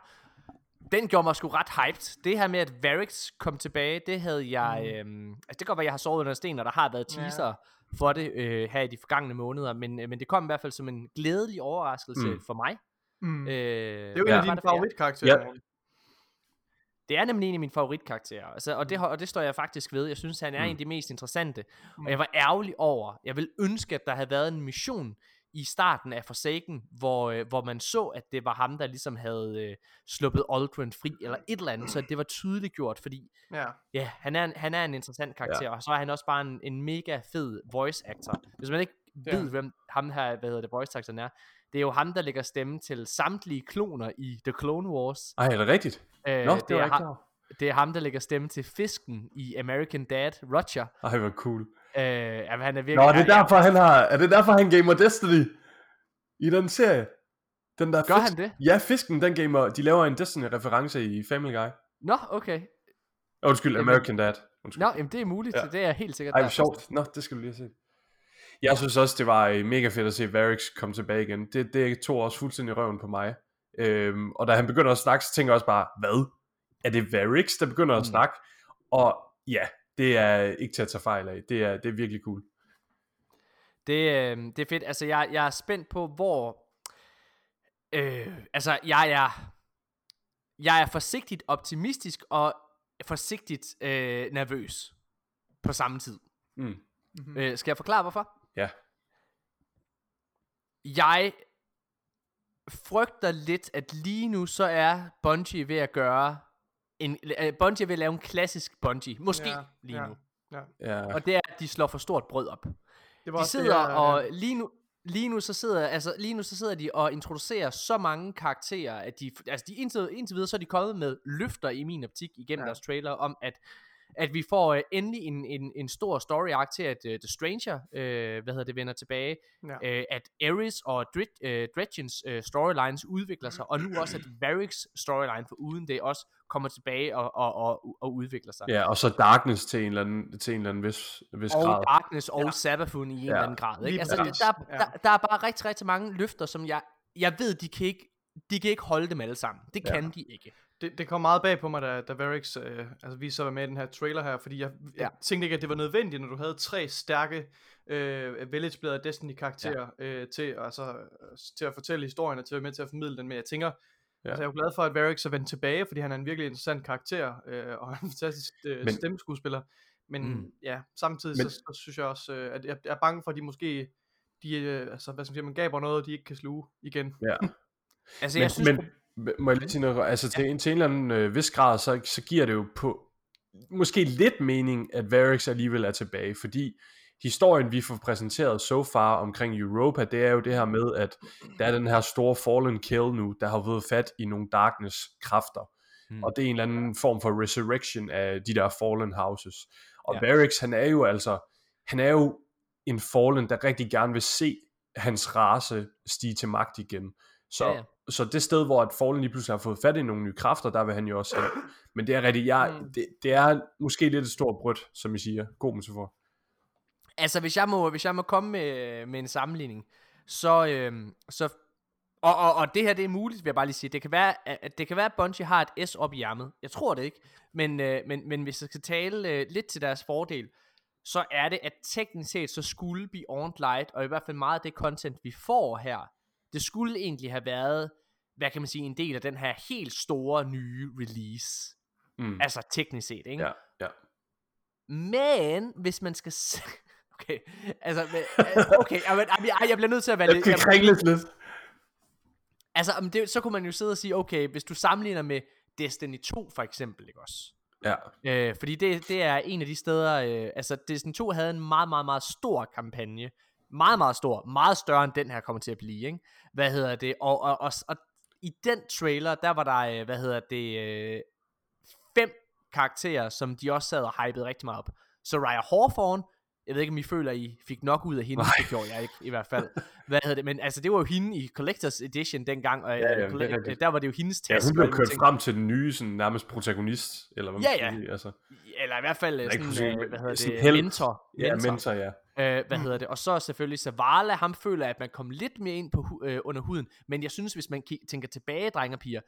Den gjorde mig sgu ret hyped. Det her med, at Varix kom tilbage, det havde jeg... Mm. Øhm, altså, det kan godt være, at jeg har sovet under en sten, og der har været teaser ja. For det øh, her i de forgangne måneder, men, øh, men det kom i hvert fald som en glædelig overraskelse mm. for mig. Mm. Øh, det er jo en af dine favoritkarakterer. Ja. Det er nemlig en af mine favoritkarakterer, altså, og, det, og det står jeg faktisk ved. Jeg synes, han er mm. en af de mest interessante. Mm. Og jeg var ærgerlig over, jeg vil ønske, at der havde været en mission i starten af Forsaken, hvor, øh, hvor man så, at det var ham, der ligesom havde øh, sluppet Aldrin fri, eller et eller andet, så det var tydeligt gjort, fordi Ja. ja, han, er en, han er en interessant karakter, ja. og så er han også bare en, en mega fed voice actor. Hvis man ikke Ja. ved, hvem ham her, hvad hedder det, voice actoren er, det er jo ham, der lægger stemme til samtlige kloner i The Clone Wars. Ej, er det rigtigt? Øh, Nå, det, det var er ikke. Det er ham, der lægger stemme til fisken i American Dad, Roger. Ej, hvor cool. Øh, jamen, han er virkelig... Nå, det er ja. derfor, han har, er det derfor, han gamer Destiny i den serie? Den der Gør fisk- han det? Ja, fisken, den gamer, de laver en Destiny-reference i Family Guy. Nå, okay. Oh, undskyld, American Dad. Undskyld. Nå, jamen, det er muligt, Ja. det er helt sikkert. Ej, hvor sjovt. Nå, det skal du lige set. Jeg synes også, det var øh, mega fedt at se Varix komme tilbage igen. Det, det tog også fuldstændig røven på mig. Øhm, og da han begynder at snakke, så tænker jeg også bare, hvad? Er det Varix, der begynder at Mm. snakke? Og ja, det er ikke til at tage fejl af. Det er, det er virkelig cool. Det, øh, det er fedt. Altså, jeg, jeg er spændt på, hvor... Øh, altså, jeg er... Jeg er forsigtigt optimistisk og forsigtigt øh, nervøs på samme tid. Mm. Mm-hmm. Øh, skal jeg forklare, hvorfor? Ja. Jeg frygter lidt, at lige nu så er Bungie ved at gøre en, uh, Bungie at lave en klassisk Bungie. Måske Ja, lige ja. nu. Ja. Og det er, at de slår for stort brød op. Det var De også det, sidder jeg- og lige nu lige nu så sidder altså lige nu så sidder de og introducerer så mange karakterer at de altså de indtil, indtil videre så er de kommet med løfter i min optik igennem Ja. ja. deres trailer om at at vi får uh, endelig en, en, en stor story arc til at uh, The Stranger uh, hvad hedder det vender tilbage Ja. uh, at Ares og Dred, uh, Dredgens uh, storylines udvikler sig og nu også at Varric's storyline for uden det også kommer tilbage og, og, og, og udvikler sig ja, og så Darkness til en eller anden, til en eller anden vis, vis og grad. Darkness og Ja. Sabafun i en Ja. eller anden grad. Ikke? Altså, der, Ja. der, der er bare rigtig, rigtig mange løfter, som jeg, jeg ved, de kan ikke, de kan ikke holde dem alle sammen. Det Ja. kan de ikke. Det, det kom meget bag på mig, da, da Varix øh, altså, viste sig at være med i den her trailer her, fordi jeg, jeg Ja. tænkte ikke, at det var nødvendigt, når du havde tre stærke, øh, veletablerede Destiny-karakterer ja. øh, til, altså, til at fortælle historien og til at være med til at formidle den. Men jeg tænker, Ja. ja. altså, jeg er jo glad for, at Varix er vendt tilbage, fordi han er en virkelig interessant karakter, øh, og en fantastisk øh, Men- stemmeskuespiller. Men Mm. mm. ja, samtidig Men- så, så, synes jeg også, øh, at jeg, er bange for, at de måske, de, øh, altså, hvad som siger, man gaber noget, de ikke kan sluge igen. Ja. Altså, Men, jeg synes, men må jeg lige sige noget? Altså til, en, til en eller anden øh, vis grad, så, så giver det jo på måske lidt mening, at Varix alligevel er tilbage, fordi historien, vi får præsenteret so far omkring Europa, det er jo det her med, at der er den her store fallen kill nu, der har fået fat i nogle darkness-kræfter. Hmm. Og det er en eller anden form for resurrection af de der fallen houses. Og Ja. Varix, han er jo altså, han er jo en fallen, der rigtig gerne vil se hans race stige til magt igen. Så, Ja, ja, så det sted, hvor at Fallen lige pludselig har fået fat i nogle nye kræfter, der vil han jo også hen. Men det er rigtigt, jeg, Mm. det, det er måske lidt et stort brødt, som I siger. God metafor. Altså hvis, jeg må, hvis jeg må komme med, med en sammenligning, så, øhm, så og, og, og det her, det er muligt, vil jeg bare lige sige. Det kan være, at, det kan være, at Bungie har et S op i ærmet. Jeg tror det ikke. Men, øh, men, men hvis jeg skal tale øh, lidt til deres fordel, så er det, at teknisk set, så skulle Beyond Light, og i hvert fald meget af det content, vi får her, det skulle egentlig have været, hvad kan man sige, en del af den her helt store nye release. Mm. Altså teknisk set, ikke? Ja, ja. Men, hvis man skal... Okay, altså, men, øh, okay, jeg, jeg, jeg bliver nødt til at være lidt... Jeg- kringles lidt. Altså, om det, så kunne man jo sidde og sige, okay, hvis du sammenligner med Destiny 2 for eksempel, ikke også? Ja, Øh, fordi det, det er en af de steder, øh, altså Destiny 2 havde en meget, meget, meget stor kampagne. Meget, meget stor. Meget større end den her kommer til at blive, ikke? Hvad hedder det? Og, og, og, og i den trailer, der var der, øh, hvad hedder det, øh, fem karakterer, som de også sad og hypede rigtig meget op. Så Raya Hawthorne, jeg ved ikke, om I føler, I fik nok ud af hende. Nej. Det gjorde jeg ikke, i hvert fald. Hvad hedder det? Men altså, det var jo hende i Collectors Edition dengang, og Ja, ja, ja, ja, det rigtigt. der var det jo hendes ja taske. hun blev kørt frem til den nye, sådan nærmest protagonist, eller hvad man Ja, ja. sige, altså. Eller i hvert fald øh, ikke sådan, øh, hvad hedder sådan det, helt. mentor. Ja, mentor, ja. Øh, hvad hedder det? Og så selvfølgelig Zavala, ham føler at man kom lidt mere ind på hu- øh, under huden. Men jeg synes, hvis man ki- tænker tilbage, drenge og piger,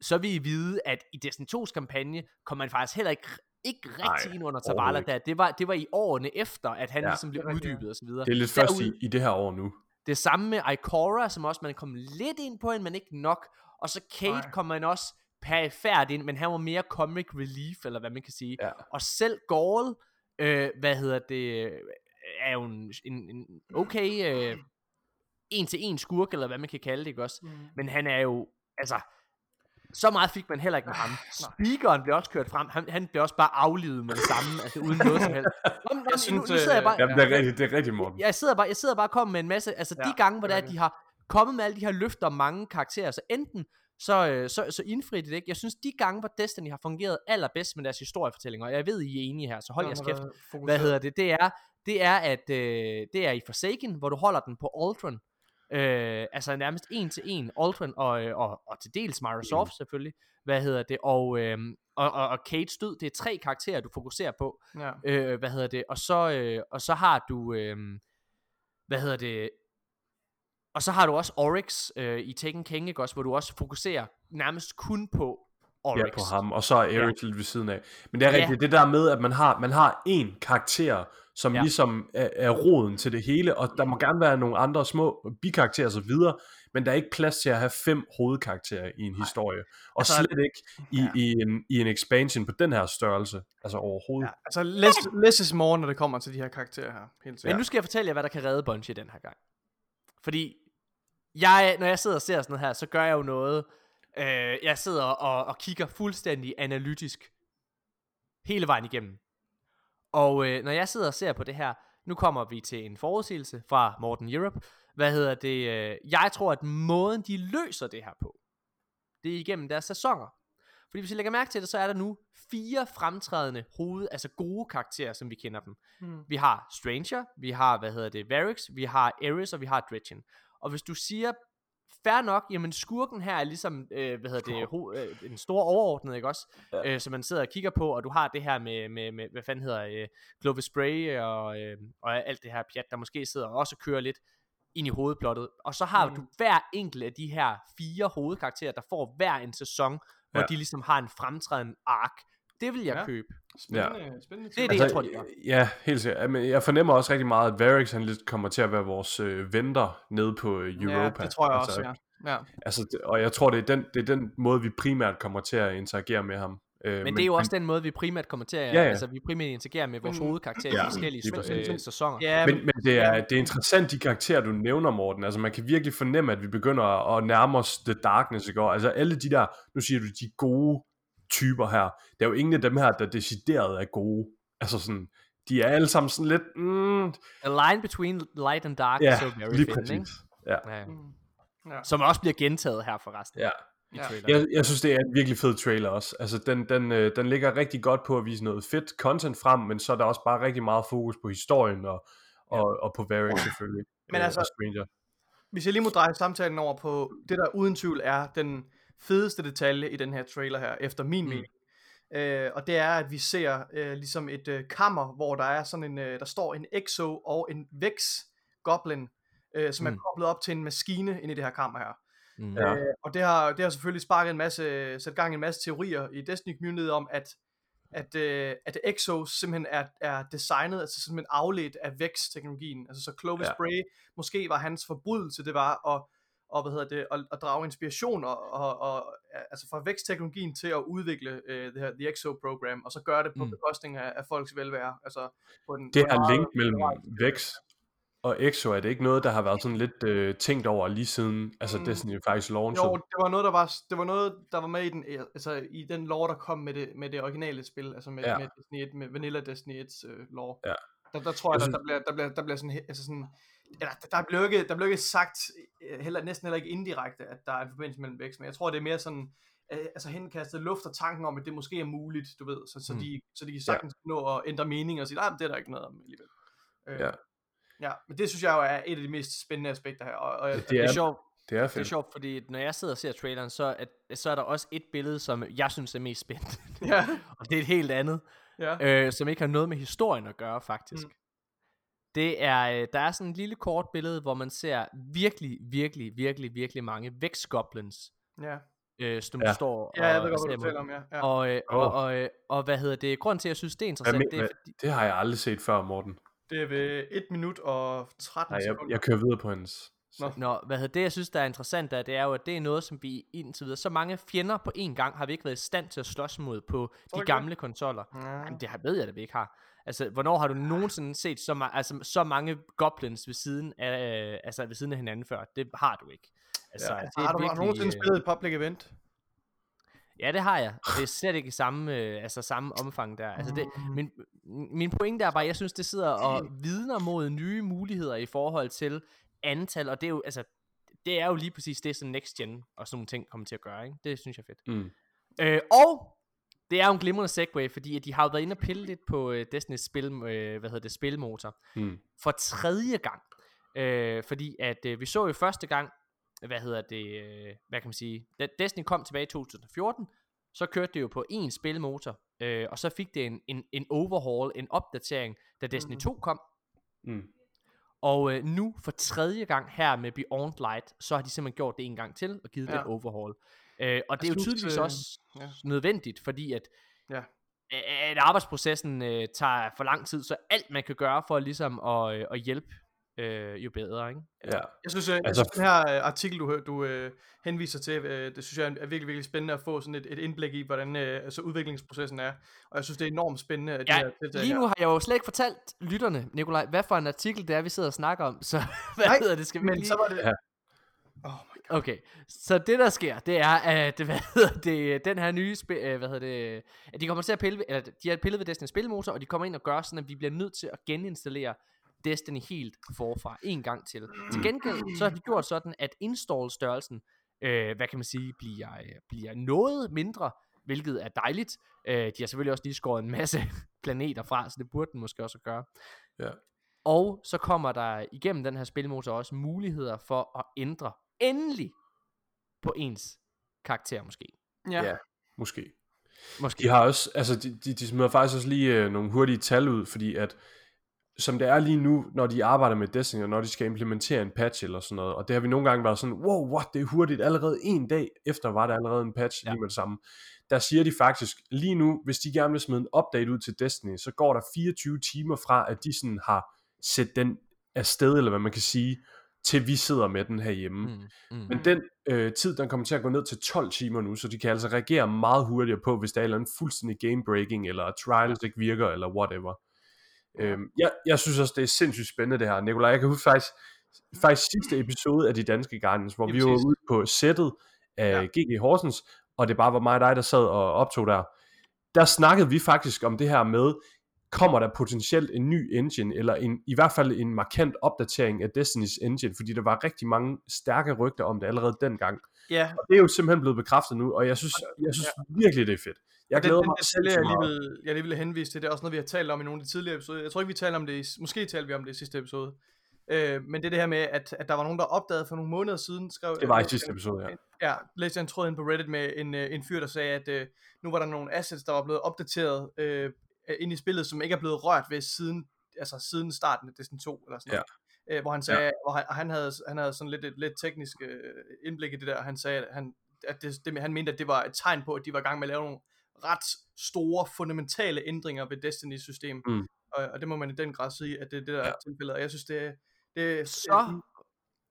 så vil I vide, at i Destiny 2's kampagne, kom man faktisk heller ikke, ikke rigtig Nej, ind under Zavala der. Det var, det var i årene efter, at han Ja. ligesom blev uddybet og så videre. Det er lidt først i, i det her år nu. Det samme med Ikora, som også man kom lidt ind på, men ikke nok. Og så Kate Nej. kom man også perifært ind, men han var mere comic relief, eller hvad man kan sige. Ja. Og selv Gaul, øh, hvad hedder det, øh, er jo en, en, en okay øh, en til en skurk, eller hvad man kan kalde det, ikke også? Mm. Men han er jo, altså, så meget fik man heller ikke med ham. Speakeren blev også kørt frem, han, han blev også bare aflivet med det samme, altså uden noget som helst. Nå, men, nu, synes, nu, nu sidder jeg øh, bare, Jamen, det er rigtigt, det er rigtigt, Morten. jeg sidder bare, jeg sidder bare og kommer med en masse, altså ja, de gange, hvor det er at de har kommet med alle de her løfter om mange karakterer, så enten så, øh, så, så indfrier de det ikke. Jeg synes, de gange, hvor Destiny har fungeret allerbedst med deres historiefortællinger, og jeg ved, I er enige her, så hold jeres kæft. Hvad hedder det? Det er, det er, at øh, det er i Forsaken, hvor du holder den på Aldrin. Øh, altså nærmest en til en Aldrin og, øh, og, og til dels Microsoft selvfølgelig. Hvad hedder det? Og, øh, og, og, og Kate's død, det er tre karakterer, du fokuserer på. Ja. Øh, hvad hedder det? Og så, øh, og så har du, øh, hvad hedder det? Og så har du også Oryx øh, i Taken King, ikke også? Hvor du også fokuserer nærmest kun på Oryx. Ja, på ham. Og så er Erik ja. lidt ved siden af. Men det er Ja. rigtigt, det der med, at man har, man har én karakter, som Ja. ja. ligesom er, er roden til det hele, og der må gerne være nogle andre små bikarakterer og så videre, men der er ikke plads til at have fem hovedkarakterer i en historie. Og Altså- slet ikke i, Ja. i, en, i en expansion på den her størrelse. Altså overhovedet. Ja, altså less, less is more, når det kommer til de her karakterer her. Helt Men sikkert. nu skal jeg fortælle jer, hvad der kan redde Bungie den her gang. Fordi, jeg, når jeg sidder og ser sådan noget her, så gør jeg jo noget. Øh, jeg sidder og, og kigger fuldstændig analytisk hele vejen igennem. Og øh, når jeg sidder og ser på det her, nu kommer vi til en forudsigelse fra Morten Europe. Hvad hedder det? Øh, jeg tror, at måden de løser det her på, det er igennem deres sæsoner. Fordi hvis I lægger mærke til det, så er der nu fire fremtrædende hoved, altså gode karakterer, som vi kender dem. Mm. Vi har Stranger, vi har, hvad hedder det, Varix, vi har Ares, og vi har Dredgen. Og hvis du siger, fair nok, jamen skurken her er ligesom, øh, hvad hedder det, ho- øh, en stor overordnet, ikke også? Ja. Øh, som man sidder og kigger på, og du har det her med, med, med hvad fanden hedder, øh, Clovis Spray og, øh, og alt det her pjat, der måske sidder og også kører lidt ind i hovedplottet. Og så har Mm. du hver enkelt af de her fire hovedkarakterer, der får hver en sæson, hvor Ja. de ligesom har en fremtrædende ark. Det vil jeg Ja. købe. Spændende, spændende. Det er det, jeg tror, de gør. Ja, helt sikkert. Men jeg fornemmer også rigtig meget, at Varix han lidt kommer til at være vores øh, venter nede på øh, Europa. Ja, det tror jeg altså, også, ja. ja. Altså, det- og jeg tror, det er, den, det er den måde, vi primært kommer til at interagere med ham. Øh, Men det er jo også den måde, vi primært kommer til at, Ja, ja. altså vi primært interagerer med vores Mm. hovedkarakterer i Ja, de forskellige lige præcis. øh, sæsoner. Ja, Men, men det, er, det er interessant, de karakterer, du nævner, Morten. Altså, man kan virkelig fornemme, at vi begynder at, nærme os The Darkness, ikke? Altså, alle de der, nu siger du, de gode typer her. Der er jo ingen af dem her, der decideret er gode. Altså sådan, de er alle sammen sådan lidt, mm, The line between light and dark ja, is so very lige thin, ikke? præcis. Ja, Ja. Mm. Ja. Som også bliver gentaget her forresten. ja. I Ja. Jeg, jeg synes, det er en virkelig fed trailer også. Altså, den, den, øh, den ligger rigtig godt på at vise noget fedt content frem, men så er der også bare rigtig meget fokus på historien og, og, og på Varric selvfølgelig. Men øh, altså- og Stranger. Hvis jeg lige må dreje samtalen over på det, der uden tvivl er den fedeste detalje i den her trailer her, efter min Mm. mening. Øh, og det er, at vi ser øh, ligesom et øh, kammer, hvor der er sådan en, øh, der står en Exo og en Vex Goblin, øh, som mm. Er koblet op til en maskine inde i det her kammer her. Mm. Ja. Øh, og det har, det har selvfølgelig sparket en masse, sat gang i en masse teorier i Destiny community om, at at, øh, at Exo simpelthen er, er designet, altså simpelthen afledt af Vex-teknologien. Altså så Clovis ja. Bray, måske var hans forbrydelse, det var at, og, hvad hedder det, at, at drage inspiration og, og, og, altså fra Vex-teknologien til at udvikle øh, det her The Exo-program, og så gøre det på Mm. bekostning af, af folks velvære. Altså på den, Det på her meget link mellem Vex og Exo, er det ikke noget, der har været sådan lidt øh, tænkt over lige siden, altså Mm. Destiny faktisk launchet? Jo, det var noget, der var, det var noget, der var med i den, altså i den lore, der kom med det, med det originale spil, altså med, Ja. med Destiny 1, med Vanilla Destiny 1's øh, lore. Ja. Der, der tror jeg, Jeg der, synes- der, bliver, der, bliver, der bliver sådan, altså sådan, eller der blev ikke, der blev ikke sagt, øh, heller, næsten heller ikke indirekte, at der er en forbindelse mellem Vex, men jeg tror, det er mere sådan, øh, altså henkastet luft og tanken om, at det måske er muligt, du ved, så, så, Mm. de, så de kan sagtens nå at ændre mening og sige, nej, men det er der ikke noget om alligevel. Øh, Ja. Ja, men det synes jeg jo er et af de mest spændende aspekter her. Og, og, Ja, Det det er er, sjovt, det er det er fedt. sjovt, fordi når jeg sidder og ser traileren, så er, så er der også et billede, som jeg synes er mest spændende. ja, og det er et helt andet, ja. øh, som ikke har noget med historien at gøre, faktisk. Mm. Det er, øh, der er sådan en lille kort billede, hvor man ser virkelig, virkelig, virkelig, virkelig mange Vex-goblins, ja. øh, som Ja. står Ja, jeg og ved godt, hvad du taler om, ja. ja. Og, øh, og, Åh. og, øh, og hvad hedder det? Grunden til, at jeg synes, det er interessant, men- det er fordi... Det har jeg aldrig set før, Morten. Det er ved 1 minut og 13 Nej, jeg, sekunder. jeg kører videre på hans. Nå. Nå, hvad hedder det, jeg synes, der er interessant, der, det er jo, at det er noget, som vi indtil videre, så mange fjender på én gang, har vi ikke været i stand til at slås mod på de gamle konsoller. Ja. Jamen, det har, ved jeg, at vi ikke har. Altså, hvornår har du nogensinde set så, ma- altså, så mange goblins ved siden af, øh, altså, ved siden af hinanden før? Det har du ikke. Altså, Ja. det har, du, har du nogensinde øh, spillet et public event? Ja, det har jeg. Det er slet ikke i samme, øh, altså, samme omfang der. Altså, det, min, min pointe er bare, at jeg synes, det sidder og vidner mod nye muligheder i forhold til antal, og det er jo, altså, det er jo lige præcis det, som Next Gen og sådan nogle ting kommer til at gøre, ikke? Det synes jeg er fedt. Mm. Øh, og det er jo en glimrende segue, fordi at de har jo været inde og pille lidt på øh, Destiny's spil, øh, hvad hedder det, spilmotor Mm. for tredje gang. Øh, fordi at øh, vi så jo første gang, hvad hedder det, øh, hvad kan man sige, da Destiny kom tilbage i 2014, så kørte det jo på en spilmotor, øh, og så fik det en, en, en overhaul, en opdatering, da Destiny 2 kom. Mm. Og øh, nu for tredje gang her med Beyond Light, så har de simpelthen gjort det en gang til og givet ja. En overhaul. Øh, og det er jo tydeligvis øh, også ja. nødvendigt, fordi at Ja. at arbejdsprocessen øh, tager for lang tid, så alt man kan gøre for ligesom at, øh, at hjælpe, øh, jo bedre, ikke? Ja. Jeg synes, øh, Altså, altså, den her øh, artikel, du, du øh, henviser til, øh, det synes jeg er virkelig, virkelig spændende at få sådan et, et indblik i, hvordan øh, altså udviklingsprocessen er. Og jeg synes, det er enormt spændende, at de Ja, her lige her. nu har jeg jo slet ikke fortalt lytterne, Nikolaj, hvad for en artikel det er, vi sidder og snakker om, så hvad Nej, hedder det, skal vi Men lige... så var det... Ja. Oh my god. Okay, så det der sker, det er, at hvad hedder det, den her nye, spil, øh, hvad hedder det, at de kommer til at pille, ved- eller de har pillet ved Destiny spilmotor, og de kommer ind og gør sådan, at vi bliver nødt til at geninstallere Destiny helt forfra, en gang til. Til gengæld, så har de gjort sådan, at install-størrelsen, øh, hvad kan man sige, bliver, øh, bliver noget mindre, hvilket er dejligt. Øh, de har selvfølgelig også lige skåret en masse planeter fra, så det burde den måske også gøre. Ja. Og så kommer der igennem den her spilmotor også muligheder for at ændre endelig på ens karakter måske. Ja. Ja. Måske. Måske. De har også, altså de, de, de smider faktisk også lige øh, nogle hurtige tal ud, fordi at som det er lige nu, når de arbejder med Destiny, og når de skal implementere en patch eller sådan noget, og det har vi nogle gange været sådan, wow, what, det er hurtigt, allerede en dag efter var der allerede en patch Ja. lige med det samme. Der siger de faktisk, lige nu, hvis de gerne vil smide en update ud til Destiny, så går der 24 timer fra, at de sådan har set den afsted, eller hvad man kan sige, til vi sidder med den herhjemme. Mm. Mm, mm. Men den øh, tid, den kommer til at gå ned til 12 timer nu, så de kan altså reagere meget hurtigere på, hvis der er en fuldstændig game-breaking, eller trials ikke virker, eller whatever. Øhm, jeg, jeg synes også, det er sindssygt spændende det her. Nikolaj, jeg kan huske faktisk, faktisk sidste episode af De Danske Guardians, hvor Lige vi var ude på sættet af Ja. ja. GG Horsens, og det bare var mig og dig, der sad og optog der. Der snakkede vi faktisk om det her med, kommer der potentielt en ny engine, eller en, i hvert fald en markant opdatering af Destiny's engine, fordi der var rigtig mange stærke rygter om det allerede dengang. Ja, Og det er jo simpelthen blevet bekræftet nu, og jeg synes, jeg synes virkelig, det er fedt. Jeg den, glæder den mig detalje, jeg sindssygt lige, vil, jeg lige ville henvise til, det er også noget, vi har talt om i nogle af de tidligere episoder. Jeg tror ikke, vi talte om det, i, måske talte vi om det i sidste episode. Øh, men det er det her med, at, at der var nogen, der opdagede for nogle måneder siden, skrev, Det var i læste sidste jeg- episode, ja. Ja, læste jeg en tråd ind på Reddit med en, øh, en fyr, der sagde, at øh, nu var der nogle assets, der var blevet opdateret øh, ind i spillet, som ikke er blevet rørt ved siden, altså siden starten af Destiny 2, eller sådan noget. Øh, hvor han sagde, ja. hvor han, og han, havde, han havde sådan lidt et lidt teknisk øh, indblik i det der, og han sagde, at han, at det, det, han mente, at det var et tegn på, at de var i gang med at lave nogle ret store, fundamentale ændringer ved Destiny-system. Mm. Og, og det må man i den grad sige, at det er det, der ja. Ja. er tilfældet. Og jeg synes, det, det Så,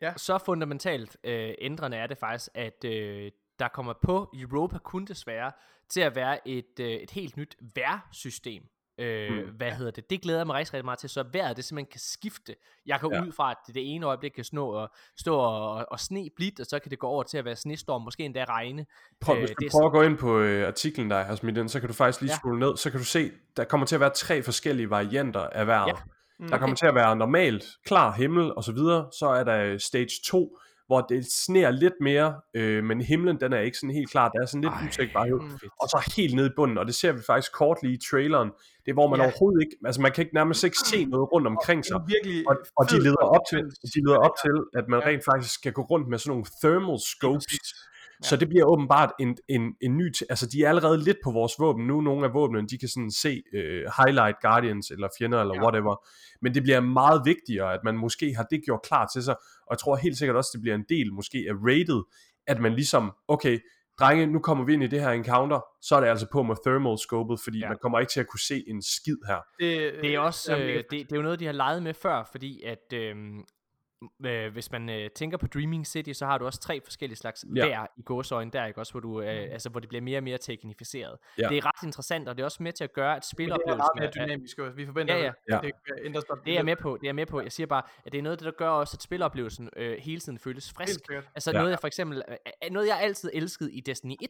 Ja. så fundamentalt øh, ændrende er det faktisk, at øh, der kommer på Europa kun desværre til at være et, øh, et helt nyt værsystem. Øh, Mm. Hvad hedder det? Det glæder jeg mig rigtig, rigtig meget til, så vejret det simpelthen kan skifte. Jeg går Ja. ud fra, at det, det ene øjeblik kan snå og, stå og, og sne blidt, og så kan det gå over til at være snestorm, måske endda regne. Prøv, Øh, hvis du er prøver at gå ind på øh, artiklen, der har smidt ind, så kan du faktisk lige Ja. scrolle ned, så kan du se, der kommer til at være tre forskellige varianter af vejret. Ja. Mm. Der kommer til at være normalt, klar himmel og så videre. Så er der stage 2, hvor det sneer lidt mere, øh, men himlen den er ikke sådan helt klar. Der er sådan lidt usikkerhed. Og så helt nede i bunden, og det ser vi faktisk kort lige i traileren. Det er, hvor man Ja. overhovedet ikke, altså man kan ikke nærmest ikke se noget rundt omkring sig. Virkelig Og, og de leder op til, de leder op til, at man rent faktisk skal gå rundt med sådan nogle thermal scopes, Præcis. så det bliver åbenbart en, en, en ny... T- altså, de er allerede lidt på vores våben nu. Nogle af våbnene, de kan sådan se øh, highlight guardians eller fjender eller Ja. whatever. Men det bliver meget vigtigere, at man måske har det gjort klar til sig. Og jeg tror helt sikkert også, det bliver en del måske af rated, at man ligesom, okay, drenge, nu kommer vi ind i det her encounter, så er det altså på med thermal scopet, fordi Ja. ja. man kommer ikke til at kunne se en skid her. Det, Det er også, mega øh, fedt. det, det er jo noget, de har leget med før, fordi at øh, øh, hvis man øh, tænker på Dreaming City, så har du også tre forskellige slags Ja. vejr i gåsøjne der, ikke også, hvor, du, øh, altså, hvor det bliver mere og mere teknificeret. Ja. Det er ret interessant, og det er også med til at gøre, at Men det er spiloplevelsen meget mere er, er, dynamisk. også. Vi forventer, Ja, ja. det kan ændre sig. det er jeg med på, det er med på. Jeg siger bare, at det er noget det, der gør også, at spiloplevelsen øh, hele tiden føles frisk. Altså Ja. noget jeg for eksempel, øh, øh, noget jeg altid elskede i Destiny 1,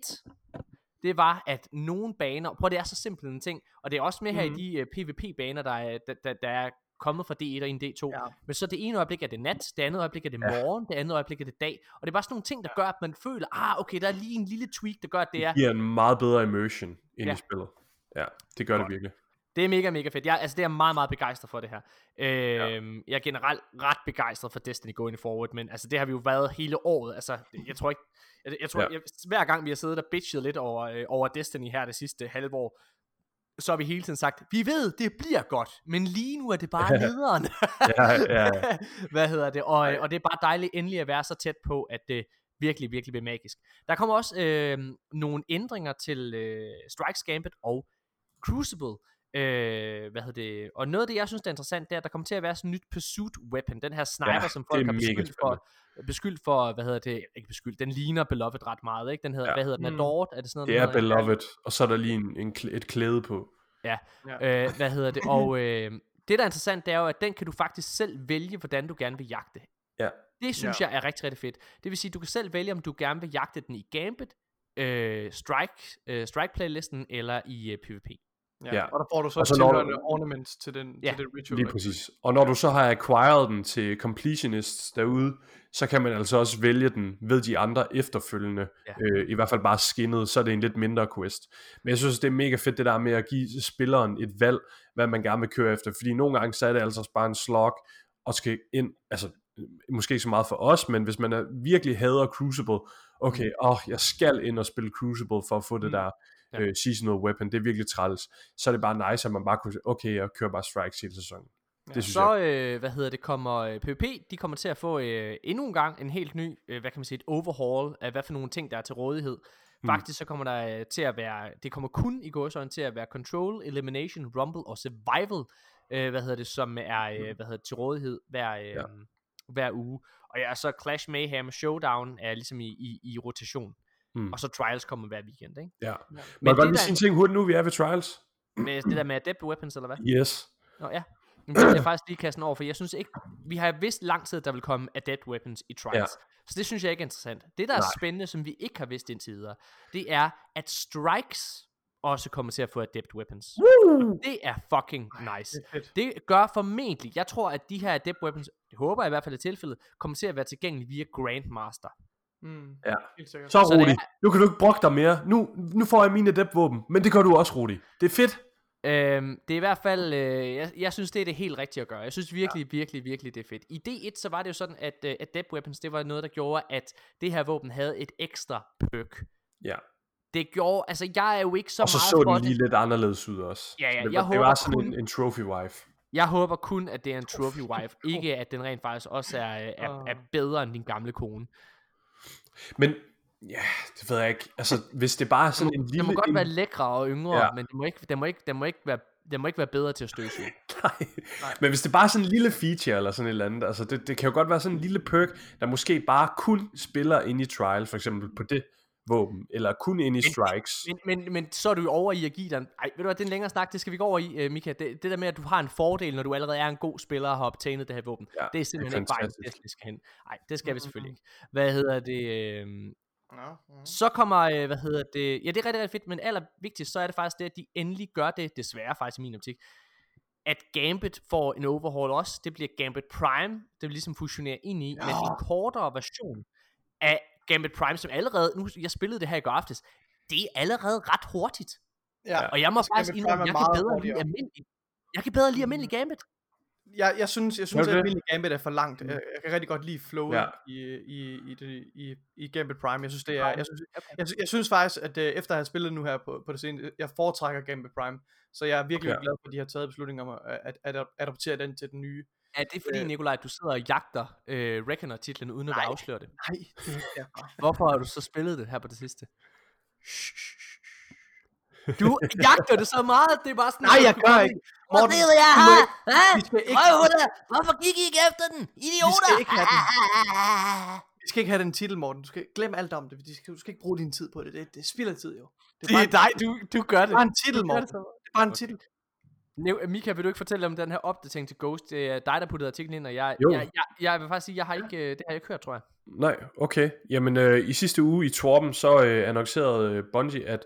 det var, at nogle baner, prøv det er så simpelt en ting, og det er også med her i de uh, PvP-baner, der er, der, der, der er kommet fra D1 og ind D2, Ja. men så det ene øjeblik er det nat, det andet øjeblik er det morgen, det andet øjeblik er det dag, og det er bare sådan nogle ting, der gør, at man føler, ah okay, der er lige en lille tweak, der gør, at det er, Det giver en meget bedre immersion ind Ja. i spillet. Ja, det gør det virkelig. Det er mega, mega fedt. Jeg, altså, det er jeg meget, meget begejstret for det her. Øhm, ja. Jeg er generelt ret begejstret for Destiny going forward, men altså, det har vi jo været hele året. Altså, jeg tror ikke... Jeg, jeg tror, Ja. ja. jeg, hver gang vi har siddet og bitchet lidt over, øh, over Destiny her det sidste halve år, så har vi hele tiden sagt, vi ved, det bliver godt, men lige nu er det bare nederen. Ja, ja, ja. Hvad hedder det? Og, og det er bare dejligt endelig at være så tæt på, at det virkelig, virkelig bliver magisk. Der kommer også øh, nogle ændringer til øh, Strikes Gambit og Crucible. Øh, hvad hedder det? Og noget af det, jeg synes, der er interessant, det er, at der kommer til at være sådan en nyt pursuit weapon. Den her sniper, Ja, som det folk har beskyldt for, beskyldt for, hvad hedder det? Ikke beskyldt, den ligner Beloved ret meget, ikke? Den hedder, Ja. hvad hedder den? Mm. Adored? Er det sådan noget, Det er hedder? beloved, og så er der lige en, en, et klæde på. Ja. Ja. Øh, hvad hedder det? Og øh, det, der er interessant, det er jo, at den kan du faktisk selv vælge, hvordan du gerne vil jagte. Ja. Det synes Ja. jeg er rigtig, rigtig fedt. Det vil sige, du kan selv vælge, om du gerne vil jagte den i Gambit, øh, Strike, øh, Strike playlisten eller i øh, PvP. Ja. Ja. Og der får du så, Og så du- tilhørende ornaments til, den, Ja, til det ritual. Lige præcis. Og når du så har acquired den til completionists derude, så kan man altså også vælge den ved de andre efterfølgende. Ja. Øh, I hvert fald bare skinnet, så er det en lidt mindre quest. Men jeg synes, det er mega fedt det der med at give spilleren et valg, hvad man gerne vil køre efter. Fordi nogle gange så er det altså bare en slog, og skal ind, altså måske ikke så meget for os, men hvis man er, virkelig hader Crucible, okay, åh, oh, jeg skal ind og spille Crucible for at få det Mm. der Ja. øh, seasonal weapon, det er virkelig træls. Så er det bare nice, at man bare kunne okay, jeg kører bare strikes hele sæsonen. Ja. Det synes Så, jeg. øh, hvad hedder det, kommer øh, PvP, de kommer til at få øh, endnu en gang en helt ny, øh, hvad kan man sige, et overhaul af hvad for nogle ting, der er til rådighed. Hmm. Faktisk så kommer der øh, til at være, det kommer kun i gåsøjne til at være Control, Elimination, Rumble og Survival, øh, hvad hedder det, som er øh, hvad hedder det, til rådighed hver, øh. Ja. Hver uge. Og ja, så Clash Mayhem Showdown er ligesom i, i, i rotation. Hmm. Og så Trials kommer hver weekend, ikke? Ja. Men Men jeg godt lige sige en ting hurtigt nu, vi er ved trials. Med det der med Adept Weapons, eller hvad? Yes. Nå ja. Men det jeg faktisk lige kaste den over, for jeg synes ikke, vi har vidst lang tid, at der vil komme Adept Weapons i Trials. Ja. Så det synes jeg ikke er interessant. Det, der er Nej. spændende, som vi ikke har vidst indtil videre, det er, at Strikes også kommer til at få Adept Weapons. Woo! Det er fucking nice. Det gør formentlig, jeg tror, at de her Adept Weapons, det håber jeg i hvert fald er tilfældet, kommer til at være tilgængelige via Grandmaster. Mm. Ja. Så, Rudi, er- nu kan du ikke brokke dig mere. Nu, nu får jeg mine adept-våben, men det gør du også, Rudi. Det er fedt. Øhm, det er i hvert fald, øh, jeg, jeg synes, det er det helt rigtige at gøre. Jeg synes virkelig, ja. virkelig, virkelig, det er fedt. I D1, så var det jo sådan, at uh, Adept Weapons, det var noget, der gjorde, at det her våben havde et ekstra perk. Ja. Det gjorde, altså jeg er jo ikke så Og så meget så for den lige det. lidt anderledes ud også. Ja, ja, det, jeg var- det håber var sådan kun- en, en trophy wife. Jeg håber kun, at det er en trophy wife. ikke at den rent faktisk også er, er, er bedre end din gamle kone. Men Ja, det ved jeg ikke. Altså, hvis det bare er sådan en Det lille... må godt en... være lækre og yngre, Ja. men det må ikke, det må ikke, det må ikke være det må ikke være bedre til at støvsuge. Nej. Men hvis det bare er sådan en lille feature eller sådan et eller andet, altså det, det kan jo godt være sådan en lille perk, der måske bare kun spiller ind i trial, for eksempel på det våben, eller kun ind i strikes. Men, men, men så er du jo over i at give dig en... Ej, ved du hvad, det er en længere snak, det skal vi gå over i, uh, Mika. Det, det der med, at du har en fordel, når du allerede er en god spiller og har optaget det her våben, Ja, ja, det er simpelthen ikke bare en fantastisk. test, vi skal hen. Nej, det skal vi selvfølgelig ikke. Hvad hedder det? Øh, Nå, mm. så kommer, øh, hvad hedder det, ja det er rigtig, rigtig fedt, men allervigtigst, så er det faktisk det, at de endelig gør det, desværre faktisk i min optik, at Gambit får en overhaul også, det bliver Gambit Prime, det vil ligesom fusionere ind i, men en kortere version af Gambit Prime, som allerede, nu jeg spillede det her i går aftes, det er allerede ret hurtigt, Ja, og jeg må faktisk indrømme, jeg kan bedre lide almindelig, jeg kan bedre lide almindelig Gambit. jeg, jeg synes, jeg synes at? Almindelig Gambit er for langt. Jeg, jeg kan rigtig godt lide flowet Ja. i, i, i, det, i, i Gambit Prime. Jeg synes, det er, jeg synes, jeg, jeg synes faktisk, at øh, efter at have spillet nu her på, på det seneste, jeg foretrækker Gambit Prime. Så jeg er virkelig ja. glad for, at de har taget beslutningen om at, at, at adoptere den til den nye. Er det fordi, Øh. Nikolaj, du sidder og jagter øh, Reckoner-titlen, uden at afsløre det? Nej, det er. Hvorfor har du så spillet det her på det sidste? Du jagter det så meget, det er bare sådan... Nej, at jeg gør ikke. Hvor Morten, det jeg har? ikke- Hva? vi skal ikke-! Hvorfor gik I ikke efter den? Idioter! ikke have den. Vi skal ikke have den titel, Morten. Du skal glemme alt om det. Du skal, du skal ikke bruge din tid på det. Det, det spilder tid, jo. Det Det bare er dig, du, du gør det. Det er bare en titel, Morten. det Det er bare en titel. Mika, vil du ikke fortælle om den her opdatering til Ghost? Det er dig, der puttede artiklen ind, og jeg, Jo. jeg, jeg, jeg vil faktisk sige, jeg har ikke, øh, det har jeg ikke hørt, tror jeg. Nej, okay. Jamen, øh, i sidste uge i Torben, så øh, annoncerede øh, Bungie, at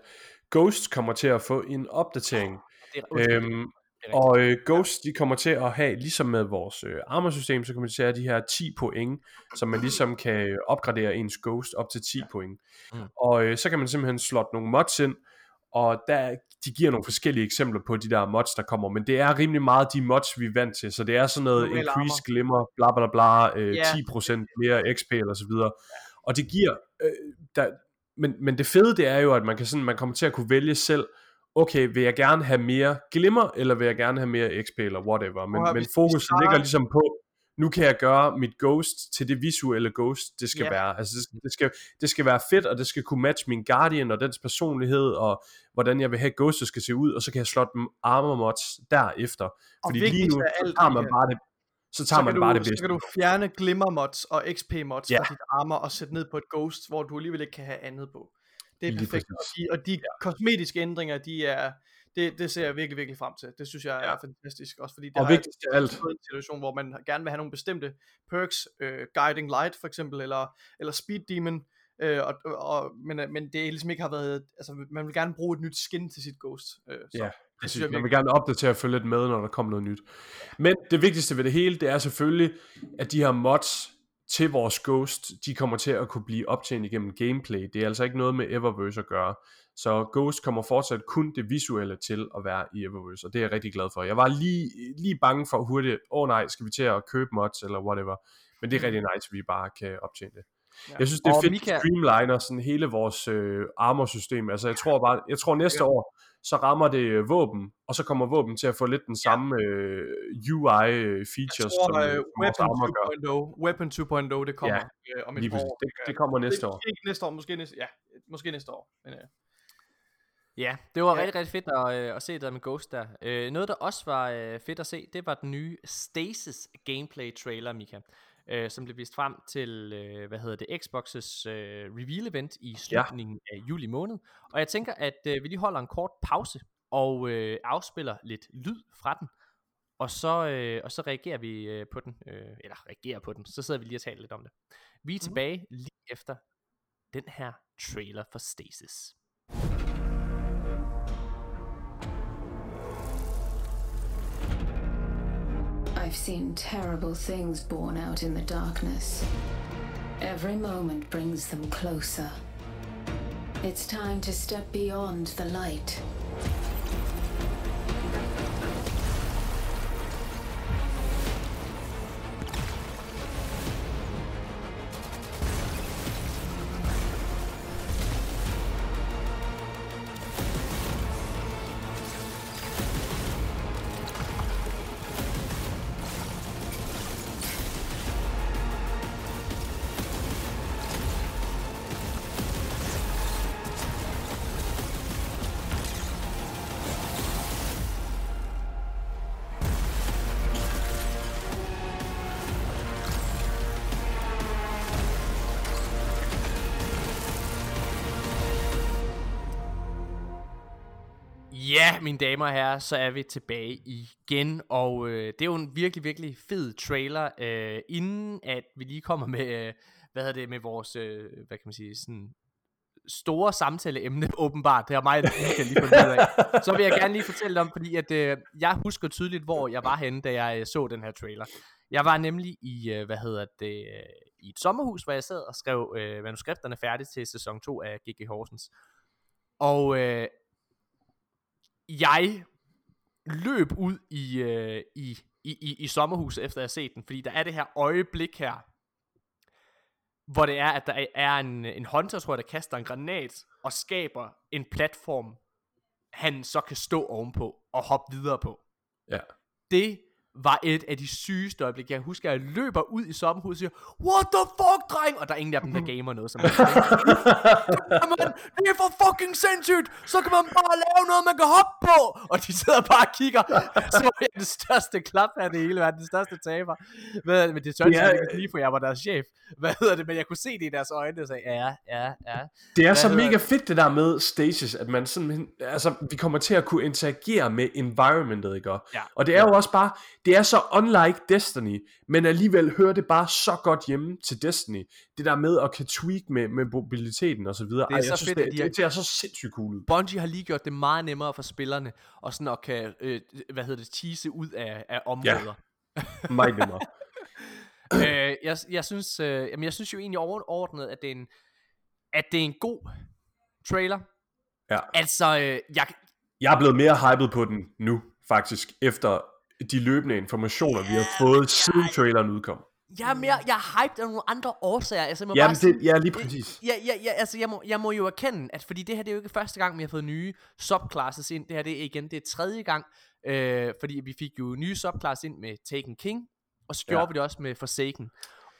Ghost kommer til at få en opdatering. Det er, undskyld, Øhm, det er og øh, Ghost, de kommer til at have, ligesom med vores øh, armorsystem, så kommer de til at have de her 10 point, som man ligesom kan øh, opgradere ens Ghost op til 10 point. Mm. Og øh, så kan man simpelthen slot nogle mods ind, og der, de giver nogle forskellige eksempler på de der mods, der kommer, men det er rimelig meget de mods, vi er vant til, så det er sådan noget increase glimmer, bla bla bla, øh, Ja. 10% mere XP eller så videre. Og det giver, øh, der, men, men det fede det er jo, at man, kan sådan, man kommer til at kunne vælge selv, okay, vil jeg gerne have mere glimmer, eller vil jeg gerne have mere XP, eller whatever. Men, høre, men fokus starter- ligger ligesom på, nu kan jeg gøre mit ghost til det visuelle ghost, det skal Ja. være. Altså, det, skal- det, skal, det skal være fedt, og det skal kunne matche min guardian og dens personlighed, og hvordan jeg vil have ghostet skal se ud, og så kan jeg slot dem armor mods derefter. Fordi lige nu, så tager man bare det, så tager man kan bare du, det Så bedste. kan du fjerne glimmer mods og XP mods ja. fra dit armor og sætte ned på et ghost, hvor du alligevel ikke kan have andet på. Det er Lige perfekt. Og præcis. de, og de ja. kosmetiske ændringer, de er, det, det ser jeg virkelig, virkelig frem til. Det synes jeg Ja. er fantastisk også, fordi det Og har vigtigst af alt, en situation, hvor man gerne vil have nogle bestemte perks, øh, Guiding Light for eksempel, eller, eller Speed Demon, øh, og, og, men, øh, men det ligesom ikke har været, altså man vil gerne bruge et nyt skin til sit ghost. Øh, så Ja, det synes jeg Man vil gerne opdatere og følge lidt med, når der kommer noget nyt. Men det vigtigste ved det hele, det er selvfølgelig, at de her mods til vores Ghost, de kommer til at kunne blive optjent igennem gameplay. Det er altså ikke noget med Eververse at gøre. Så Ghost kommer fortsat kun det visuelle til at være i Eververse, og det er jeg rigtig glad for. Jeg var lige, lige bange for hurtigt, åh oh, nej, skal vi til at købe mods eller whatever. Men det er rigtig nice, at vi bare kan optjene det. Ja. Jeg synes, det er Og fedt, Mika- streamliner sådan hele vores øh, armor-system. Altså, jeg tror bare, jeg tror næste år, så rammer det øh, våben, og så kommer våben til at få lidt den samme øh, UI-features, Jeg tror, som, øh, øh, som vores Weapon armor gør. 2.0, Weapon 2.0, det kommer Ja, øh, om et år. Det, det kommer næste det, år. Ikke næste år, måske næste, ja, måske næste år. Men, øh, Ja, det var Ja. rigtig, rigtig fedt at, øh, at se der med Ghost der. Øh, noget, der også var øh, fedt at se, det var den nye Stasis gameplay trailer, Mika. Øh, som blev vist frem til, øh, hvad hedder det, Xbox's øh, reveal event i slutningen ja. af juli måned. Og jeg tænker, at øh, vi lige holder en kort pause og øh, afspiller lidt lyd fra den. Og så, øh, og så reagerer vi øh, på den, øh, eller reagerer på den, så sidder vi lige og taler lidt om det. Vi er tilbage lige efter den her trailer for Stasis. I've seen terrible things born out in the darkness. Every moment brings them closer. It's time to step beyond the light. Ja, mine damer og herrer, så er vi tilbage igen, og øh, det er jo en virkelig, virkelig fed trailer, øh, inden at vi lige kommer med, øh, hvad hedder det, med vores, øh, hvad kan man sige, sådan store samtaleemne, åbenbart, det har mig kan lige fundet ud af. Så vil jeg gerne lige fortælle om, fordi at, øh, jeg husker tydeligt, hvor jeg var henne, da jeg øh, så den her trailer. Jeg var nemlig i, øh, hvad hedder det, øh, i et sommerhus, hvor jeg sad og skrev øh, manuskripterne færdigt til sæson 2 af G.G. Horsens. Og øh, jeg løb ud i, øh, i, i, i, i sommerhuset, efter jeg har set den, fordi der er det her øjeblik her, hvor det er, at der er en, en hunter, tror jeg, der kaster en granat, og skaber en platform, han så kan stå ovenpå, og hoppe videre på. Ja. Det var et af de sygeste øjeblikke. Jeg husker, at jeg løber ud i sommerhuset og siger, What the fuck, dreng? Og der er ingen af dem, der gamer noget. Som Jamen, det er for fucking sindssygt. Så kan man bare lave noget, man kan hoppe på. Og de sidder bare og kigger. Så er jeg det største klap af det hele verden. Den største taber. Men, men det tør Ja, jeg ikke lige, for jeg var deres chef. Hvad hedder det? Men jeg kunne se det i deres øjne. Og sagde, ja, ja, ja. Det er så hedder mega fedt det der med stasis, at man sådan, altså vi kommer til at kunne interagere med environmentet, ikke? Ja. Og det er jo også bare, det er så unlike Destiny, men alligevel hører det bare så godt hjemme til Destiny. Det der med at kan tweak med, med mobiliteten og så videre. Det er Ej, så jeg synes, fedt, det, de har- det, ser så sindssygt cool. Bungie har lige gjort det meget nemmere for spillerne, og sådan at kan, øh, hvad hedder det, tease ud af, af områder. Meget nemmere. øh, jeg, jeg, synes, øh, jamen jeg synes jo egentlig overordnet, at det er en, at det er en god trailer. Ja. Altså, øh, jeg, Jeg er blevet mere hyped på den nu, faktisk, efter de løbende informationer, vi har fået siden traileren udkom. jeg er mere, jeg er hyped af nogle andre årsager. Altså, jeg må Jamen, bare sige, det, ja, lige præcis. Ja, ja, ja, altså jeg må, jeg må jo erkende, at fordi det her det er jo ikke første gang, vi har fået nye subclasses ind. Det her det er igen, det er tredje gang, øh, fordi vi fik jo nye subclasses ind med Taken King, og så gjorde Ja. vi det også med Forsaken.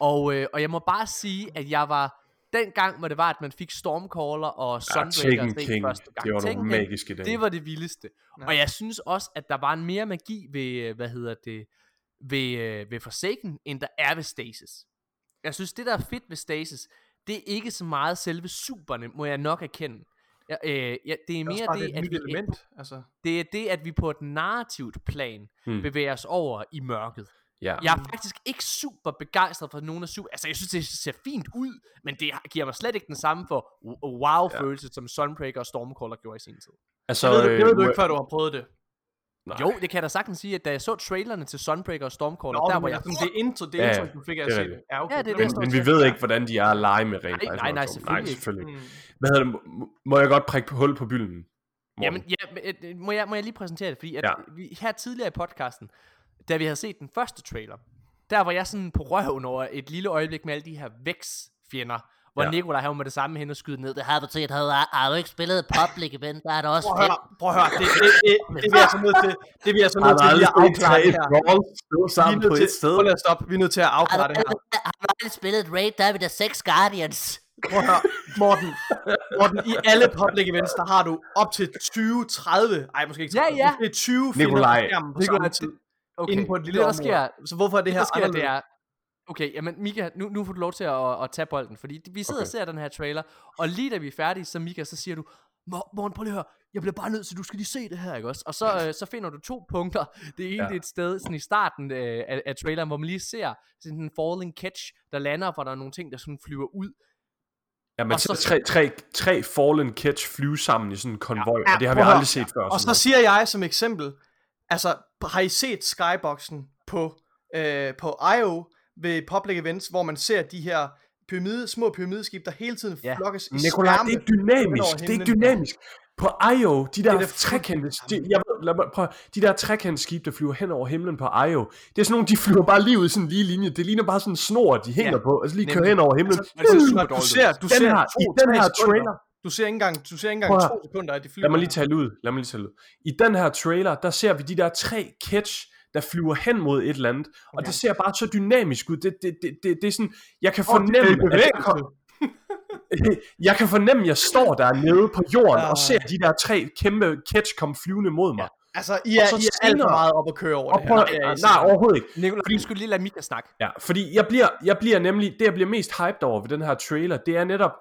Og, øh, og jeg må bare sige, at jeg var den gang, hvor det var, at man fik Stormcaller og Ja, Sunbreaker se King, første gang. det var nogle magiske dage. det var det vildeste. Ja. Og jeg synes også, at der var en mere magi ved, øh, hvad hedder det, ved, øh, ved Forsaken, end der er ved Stasis. Jeg synes, det der er fedt ved Stasis, det er ikke så meget selve superne, må jeg nok erkende. Ja, øh, ja, det er er mere det, det, at vi, element. Altså, det er det, at vi på et narrativt plan hmm. bevæger os over i mørket. Ja. Jeg er faktisk ikke super begejstret for nogen af super... Altså, jeg synes, det ser fint ud, men det giver mig slet ikke den samme for wow-følelse, som Sunbreaker og Stormcaller gjorde i sin tid. Altså, det ved, du, det ved du ikke, før du har prøvet det. nej. Jo, det kan jeg da sagtens sige, at da jeg så trailerne til Sunbreaker og Stormcaller, Nå, der hvor jeg... sådan, det intro, det Ja, intro, ja, du fik af at er se det. Ja, okay. Ja, det er Men- det, Men, men vi ved ikke, hvordan de er at lege med rent. Nej, nej, nej, selvfølgelig Nej, ikke. selvfølgelig. Mm. Hvad hedder det? Må- jeg godt prikke hul på bylden? Morten? Jamen, ja, men, øh, må, jeg, må jeg lige præsentere det? Fordi at Ja. ja. vi, her tidligere i podcasten, da vi havde set den første trailer, der var jeg sådan på røven over et lille øjeblik med alle de her vækstfjender, hvor Ja. Nikolaj han var med det samme hen og skyde ned. Det Har du set, har, har du ikke spillet public event, der er det også Prøv at fedt. høre, prøv at høre, det, det, det, det, det, vi er så nødt til, det vi er så nødt til lige at afklare det her. stå er sammen på et sted? prøv at stoppe, vi er nødt til at afklare det her. har du aldrig spillet et raid, der er vi der seks Guardians. Prøv at høre, Morten, Morten, i alle public events, der har du op til 20, 30, ej måske ikke 30, Ja, ja. måske 20 fjender Nikolaj. Nikolaj, okay. inde på et lille det, der område. sker, Så hvorfor er det det, her der sker, det anderledes? er... Okay, jamen Mika, nu, nu får du lov til at, at tage bolden, fordi vi sidder Okay. og ser den her trailer, og lige da vi er færdige, så Mika, så siger du, "Mor- Morten, prøv lige at høre, jeg bliver bare nødt til, du skal lige se det her, ikke også? Og så, øh, så finder du to punkter. Det ene, Ja. ja. det er et sted sådan i starten øh, af, af traileren, hvor man lige ser sådan en falling catch, der lander, hvor der er nogle ting, der sådan flyver ud. Ja, Og så- tre, tre, tre fallen catch flyve sammen i sådan en konvoj, Ja, og det har vi aldrig set før. Og så siger jeg som eksempel, altså har I set Skyboxen på, øh, på IO ved public events, hvor man ser de her pyramide, små pyramideskib, der hele tiden Ja. flokkes i skærme det er dynamisk, det er dynamisk. På IO, de der er trekantede, de, jeg ved, lad mig, prøv, de der trekantede skib, der flyver hen over himlen på IO, det er sådan nogle, de flyver bare lige ud i sådan en lige linje. Det ligner bare sådan en snor, de hænger Ja, på, og så lige kører hen over himlen. Super Du ser, du Den ser her- to, i den her trailer- Du ser ikke engang, du ser ikke Prøv engang to sekunder, at de flyver. Lad mig lige tale ud. Lad mig lige tale ud. I den her trailer, der ser vi de der tre catch, der flyver hen mod et eller andet, og det ser bare så dynamisk ud. Det, det, det, det, det er sådan, jeg kan fornemme, det er i at jeg, kom, jeg kan fornemme, at jeg står der nede på jorden Ja. og ser de der tre kæmpe catch komme flyvende mod mig. Altså, I er, Og så I er alt for meget op at køre over Og det prøv, her. nej, Det er I nej, simpelthen. overhovedet ikke. Nikolaj, du skulle lige lade Mika snakke. Ja, fordi jeg bliver, jeg bliver nemlig, det jeg bliver mest hyped over ved den her trailer, det er netop,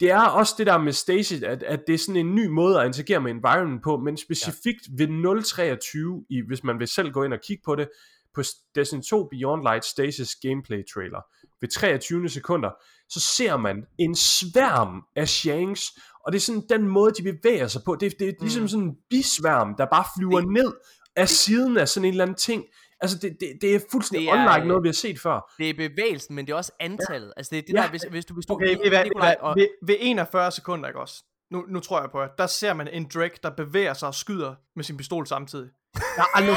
det er også det der med Stasis, at, at det er sådan en ny måde at interagere med environment på, men specifikt ja. ved 023, i, hvis man vil selv gå ind og kigge på det, på Destiny 2 Beyond Light Stasis gameplay trailer, ved 23 sekunder, så ser man en sværm af Shanks, og det er sådan den måde, de bevæger sig på. Det, det er ligesom sådan en bisværm, der bare flyver Det- ned af siden af sådan en eller anden ting. Altså, det, det, det er fuldstændig Det er, unlike øh, noget, vi har set før. Det er bevægelsen, men det er også antallet. Altså det er det Ja. der, hvis, hvis du... Hvis du Okay, ved, hvad, Nikolaj, ved, ved, ved 41 sekunder, ikke også? Nu, nu tror jeg på, at der ser man en Drake, der bevæger sig og skyder med sin pistol samtidig. Jeg har aldrig,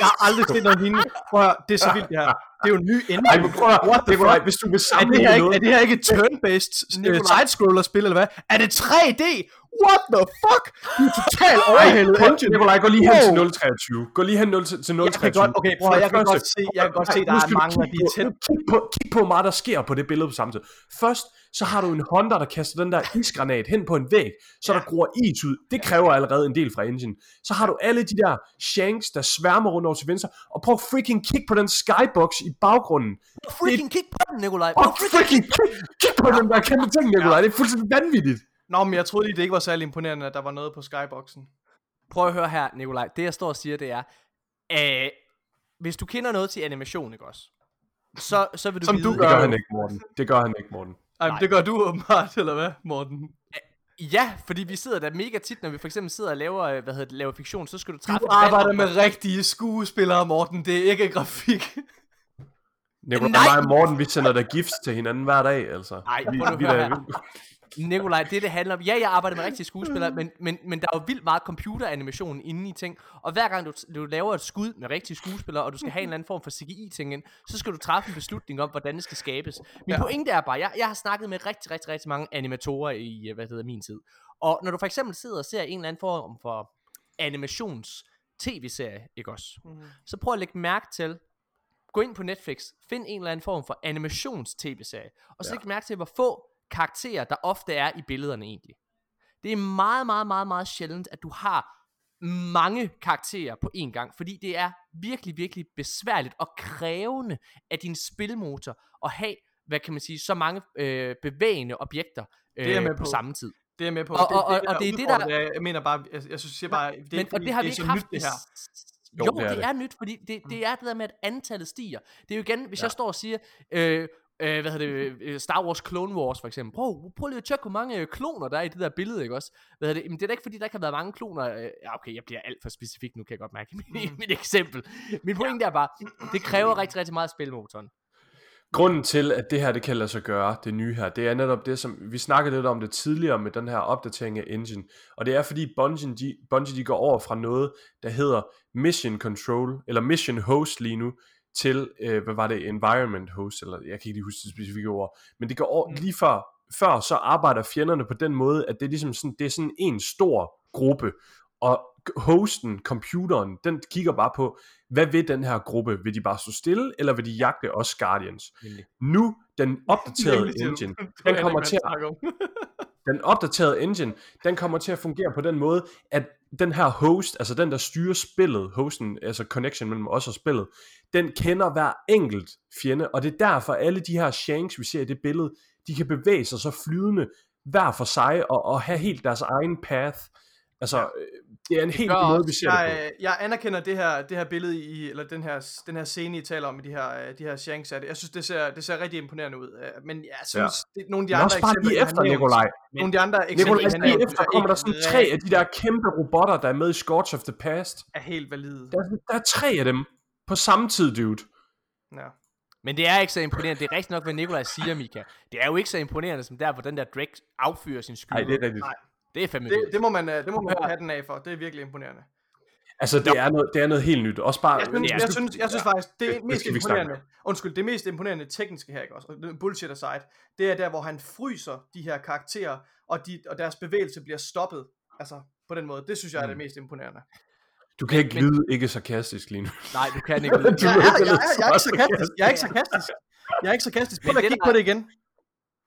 jeg har aldrig set noget lignende. Prøv at høre, det er så vildt det her. Det er jo en ny ending. Ej, men prøv at, What the Nikolaj, fuck? hvis du vil Er det, sammenligne her ikke, noget... er det her ikke et turn-based uh, side-scroller-spil, eller hvad? Er det 3D? What the fuck? Du er totalt overhældet engine. Nikolaj, gå lige hen til Wow. 023. Gå lige hen 0 til til 023. Jeg kan godt, okay, bror, jeg kan godt se, jeg kan godt se, der er mange af kigge de på- tæt. Kig på, kig på meget, der sker på det billede på samtidig. Først, så har du en Honda, der kaster den der isgranat hen på en væg, så der gror is ud. Det kræver allerede en del fra engine. Så har du alle de der shanks, der sværmer rundt over til venstre, og prøv freaking kig på den skybox i baggrunden. freaking kig på den, Nikolaj. Og freaking kig, kig på den der kæmpe ting, Nikolaj. Det er fuldstændig vanvittigt. Nå, men jeg troede lige, det ikke var særlig imponerende, at der var noget på skyboxen. Prøv at høre her, Nikolaj. Det jeg står og siger, det er, øh, hvis du kender noget til animation, ikke også? Så, så vil du Som vide, du Det gør. gør han ikke, Morten. Det gør han ikke, Morten. Ej, men Nej. det gør du åbenbart, eller hvad, Morten? Ja, fordi vi sidder der mega tit, når vi for eksempel sidder og laver, øh, hvad hedder det, laver fiktion, så skal du træffe Du arbejder med rigtige skuespillere, Morten. Det er ikke grafik. Nikolaj Nej. mig og Morten, vi sender da gifts til hinanden hver dag, altså. Nej, vi, nu vi, Nikolaj, det det handler om, ja, jeg arbejder med rigtige skuespillere, men, men, men der er jo vildt meget computeranimation inde i ting, og hver gang du, du laver et skud med rigtige skuespillere, og du skal have en eller anden form for CGI-ting ind, så skal du træffe en beslutning om, hvordan det skal skabes. Min Ja. pointe er bare, jeg, jeg har snakket med rigtig, rigtig, rigtig mange animatorer i, øh, hvad hedder, min tid, og når du for eksempel sidder og ser en eller anden form for animations tv-serie, ikke også? Mhm. Så prøv at lægge mærke til, gå ind på Netflix, find en eller anden form for animations-tv-serie, og så ja. læg mærke til, hvor få karakterer, der ofte er i billederne egentlig. Det er meget, meget, meget, meget sjældent, at du har mange karakterer på én gang, fordi det er virkelig, virkelig besværligt og krævende af din spilmotor at have, hvad kan man sige, så mange øh, bevægende objekter øh, Det er jeg med på på. samme tid. Det er jeg med på. Og- og- og- og det er det, der- Jeg mener bare, jeg, jeg synes siger bare, det er Men, ikke, og det har vi er ikke så haft nyt, det her. Jo, Jo, jo det er det, det. er nyt, fordi det, det er det der med, at antallet stiger. Det er jo igen, hvis Ja. jeg står og siger, øh, øh, hvad hedder det, øh, Star Wars Clone Wars for eksempel. Prøv, prøv lige at tjekke, hvor mange øh, kloner der er i det der billede, ikke også? Hvad hedder det? Men det er da ikke, fordi der kan været mange kloner. Øh, ja, okay, jeg bliver alt for specifik nu, kan jeg godt mærke i mit, i mit eksempel. Min pointe er bare, det kræver rigtig, rigtig meget spilmotoren. Grunden til, at det her det kan lade sig gøre, det nye her, det er netop det, som vi snakkede lidt om det tidligere med den her opdatering af engine. Og det er fordi Bungie, de, Bungie de går over fra noget, der hedder Mission Control, eller Mission Host lige nu, til, øh, hvad var det, Environment Host, eller jeg kan ikke lige huske det specifikke ord, men det går over, lige før, før så arbejder fjenderne på den måde, at det er ligesom sådan, det er sådan en stor gruppe, og hosten, computeren, den kigger bare på, hvad vil den her gruppe? Vil de bare stå stille, eller vil de jagte os Guardians? Nemlig. Nu, den opdaterede engine, den kommer til at, den opdaterede engine, den kommer til at fungere på den måde, at den her host, altså den der styrer spillet, hosten, altså connection mellem os og spillet, den kender hver enkelt fjende, og det er derfor alle de her shanks, vi ser i det billede, de kan bevæge sig så flydende hver for sig, og, og have helt deres egen path. Altså, øh, det er en helt måde, vi ser det på. Jeg, jeg anerkender det her, det her billede i, eller den her, den her scene, I taler om i de her, øh, de her shanks. Jeg synes, det ser, det ser rigtig imponerende ud. øh, Men jeg synes, ja. det, nogle af de Men andre også bare eksempler, lige jeg efter, Nikolaj. Nogle af de andre eksempler, Nikolaj, jeg lige efter er kommer der sådan tre af de der kæmpe robotter, der er med i Scorch of the Past. er helt valide. Der, er- der er tre af dem på samme tid, dude. Ja. Men det er ikke så imponerende. Det er rigtigt nok, hvad Nikolaj siger, Mika. Det er jo ikke så imponerende, som der, hvor den der Drake affyrer sin skyde. Nej, det er rigtigt. Nej. det er fandme Det, vildt. det må man, øh, det må man have den af for. Det er virkelig imponerende. Altså, det er, noget, det er noget helt nyt. Også bare... Jeg synes, Ja. jeg synes, jeg synes faktisk, det det mest imponerende, undskyld, det mest imponerende tekniske her, ikke også, og det- bullshit aside, det er der, hvor han fryser de her karakterer, og, de, og deres bevægelse bliver stoppet, altså på den måde. Det synes jeg er det mest imponerende. Du kan ikke Men- lyde ikke sarkastisk lige nu. Nej, du kan ikke. Du Jeg, er jeg, ikke jeg, er ikke så sarkastisk. Jeg er ikke sarkastisk. Jeg er ikke sarkastisk. Prøv at kigge på det igen.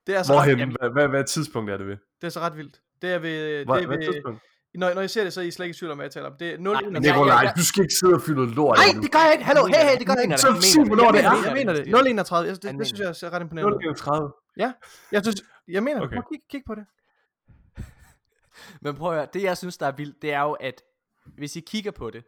Det er så Hvorhen? Hvad, hvad, hvad tidspunkt er det ved? det er så ret vildt. Det er ved, Hvor, det er hvad ved, tidspunkt? når, når jeg ser det, så er I slet ikke i tvivl om, hvad jeg taler om. Det er 0 Nej, men Nikolaj, du skal ikke sidde og fylde lort Nej, nu. det gør jeg ikke. Hallo, hey, hey, det gør jeg ikke. Så sig, hvornår det jeg er. mener, jeg mener det. 031. Jeg, det, det synes jeg er ret imponerende. 031. Jeg synes, jeg mener det. Okay. Prøv at kig, kig på det. Men prøv at høre, det jeg synes, der er vildt, det er jo, at hvis I kigger på det,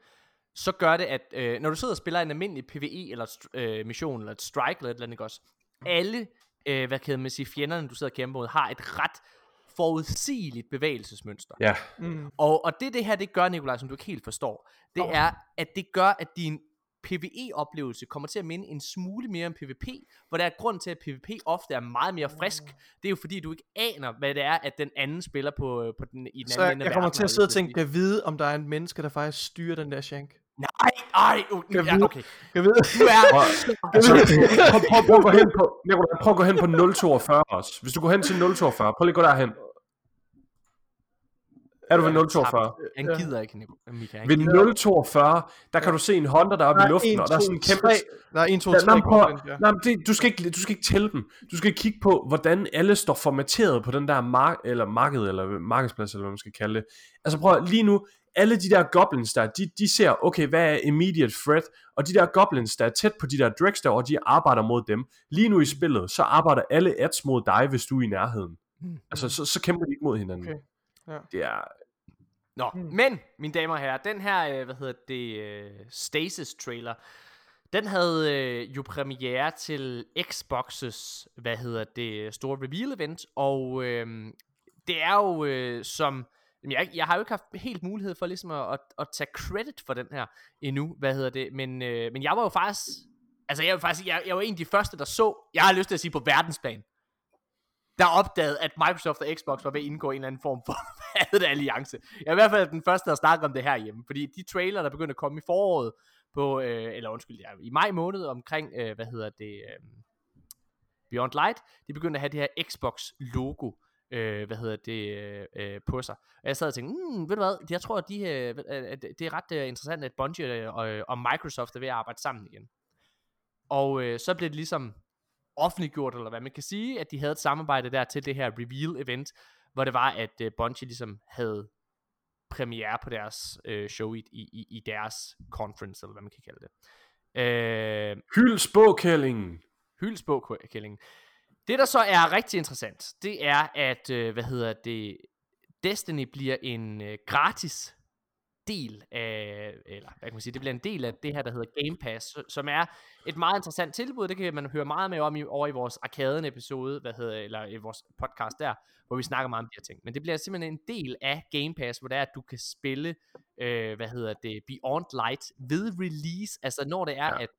så gør det, at øh, når du sidder og spiller en almindelig PvE, eller øh, mission, eller et strike, eller et eller andet, også? Alle, øh, hvad kan man sige, fjenderne, du sidder og kæmper mod, har et ret forudsigeligt bevægelsesmønster. Ja, Mm. Og, og det det her, det gør, Nikolaj, som du ikke helt forstår, det Nå. er, at det gør, at din PvE-oplevelse kommer til at minde en smule mere om PvP, hvor der er grund til, at PvP ofte er meget mere frisk. Det er jo fordi, du ikke aner, hvad det er, at den anden spiller på, øh, på den, i den Så anden jeg, ende af jeg kommer til at sidde og jeg tænke, kan vide, om der er en menneske, der faktisk styrer den der shank. Nej, nej, uh, Kan ja, okay. Jeg ved. Du er, altså, prøv, prøv, prøv, at gå hen på, prøv at gå hen på 042 også. Hvis du går hen til 042, prøv lige at gå derhen. Er du ved 042? han Ja. gider ikke, Nico, Mika. Han Ved gider. 042, der kan du se en Honda, der er oppe i luften, og der er sådan en kæmpe... Der er 1, 2, Ja, 3. nej, prøv, nej, det, du, skal ikke, du skal ikke tælle dem. Du skal kigge på, hvordan alle står formateret på den der mark, eller marked, eller markedsplads, eller hvad man skal kalde det. Altså prøv lige nu, alle de der goblins der, de, de ser, okay, hvad er immediate threat? Og de der goblins, der er tæt på de der dregs der, og de arbejder mod dem. Lige nu i spillet, så arbejder alle ads mod dig, hvis du er i nærheden. Mm. Altså, så, så kæmper de ikke mod hinanden. Okay, ja. Det er... Nå, Hmm. men, mine damer og herrer, den her, øh, hvad hedder det, øh, Stasis-trailer, den havde øh, jo premiere til Xbox's, hvad hedder det, store reveal-event, og øh, det er jo øh, som, jeg, jeg har jo ikke haft helt mulighed for ligesom at, at, at tage credit for den her endnu, hvad hedder det, men, øh, men jeg var jo faktisk, altså jeg var faktisk, jeg, jeg var en af de første, der så, jeg har lyst til at sige på verdensplan, der opdagede, at Microsoft og Xbox var ved at indgå en eller anden form for hvad alliance. Jeg er i hvert fald den første, der snakker om det her hjemme, fordi de trailer, der begyndte at komme i foråret, på, øh, eller undskyld, ja, i maj måned omkring, øh, hvad hedder det, øh, Beyond Light, de begyndte at have det her Xbox logo, øh, hvad hedder det, øh, øh på sig. Og jeg sad og tænkte, mm, ved du hvad, jeg tror, at de, øh, øh, at det er ret øh, interessant, at Bungie øh, og, og Microsoft er ved at arbejde sammen igen. Og øh, så blev det ligesom offentliggjort, eller hvad man kan sige, at de havde et samarbejde der til det her reveal-event, hvor det var, at øh, Bungie ligesom havde premiere på deres øh, show i, i, i deres conference, eller hvad man kan kalde det. Øh, Hyld spåkællingen. Hyldsbog, Kælling. Det, der så er rigtig interessant, det er, at, øh, hvad hedder det, Destiny bliver en øh, gratis del af, eller hvad kan man sige, det bliver en del af det her, der hedder Game Pass, som er et meget interessant tilbud, det kan man høre meget mere om i, over i vores arkaden episode, hvad hedder, eller i vores podcast der, hvor vi snakker meget om de her ting. Men det bliver simpelthen en del af Game Pass, hvor det er, at du kan spille, øh, hvad hedder det, Beyond Light ved release, altså når det er, Ja. at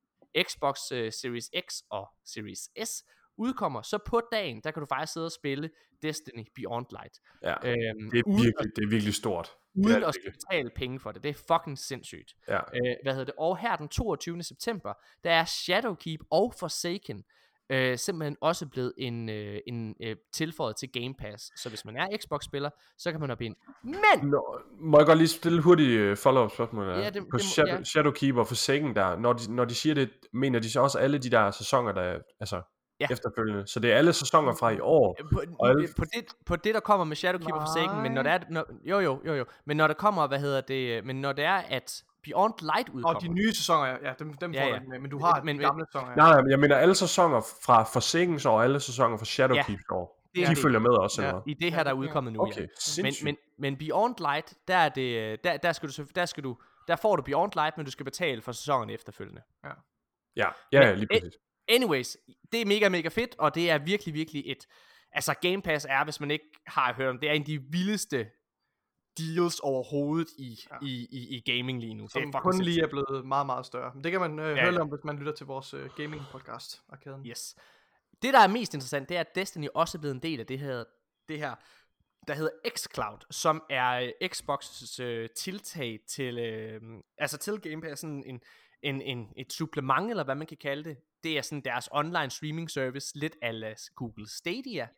Xbox øh, Series X og Series S udkommer, så på dagen, der kan du faktisk sidde og spille Destiny Beyond Light. Ja, Øhm, det er virkelig, det er virkelig stort. Uden det at skulle betale penge for det. Det er fucking sindssygt. Ja. Øh, hvad hedder det? Og her den 22. september, der er Shadowkeep og Forsaken øh, simpelthen også blevet en, øh, en øh, tilføjet til Game Pass. Så hvis man er Xbox-spiller, så kan man hoppe ind. Men! Nå, må jeg godt lige stille hurtigt uh, follow-up spørgsmål? Ja, det- på det Shadow, ja. Shadowkeep og Forsaken der, når de, når de siger det, mener de så også alle de der sæsoner, der er altså, Ja. efterfølgende. Så det er alle sæsoner fra i år. På, Og alle- på, det, på det der kommer med Shadowkeep og Forsaken, men når det er når, jo jo jo jo, men når der kommer, hvad hedder det, øh, men når det er at Beyond Light udkommer. Og de nye sæsoner, ja, ja dem, dem Ja, får ja. med, men du har Men- men, men- de gamle sæsoner, ja. Nej, nej, men jeg mener alle sæsoner fra Forsaken's år og alle sæsoner fra Shadowkeeps år. det De det. følger med også, Ja. eller i det her der er udkommet nu, Okay, ja. Men, sindssygt. men, men Beyond Light, der er det, øh, der, der skal du, så- der skal du, der får du Beyond Light, men du skal betale for sæsonen efterfølgende. Ja, ja, ja lige Men- præcis. Anyways, det er mega, mega fedt, og det er virkelig, virkelig et... Altså, Game Pass er, hvis man ikke har hørt om det, er en af de vildeste deals overhovedet i, Ja. i, i, i gaming lige nu. Som det er kun lige er blevet meget, meget større. Men det kan man øh, Ja, høre ja. om, hvis man lytter til vores øh, gaming-podcast, Arkaden. Yes. Det, der er mest interessant, det er, at Destiny også er blevet en del af det her, det her der hedder xCloud, som er øh, Xbox's øh, tiltag til, øh, altså til Game Pass, sådan en, en, en, et supplement, eller hvad man kan kalde det. Det er sådan deres online streaming service, lidt ala Google Stadia.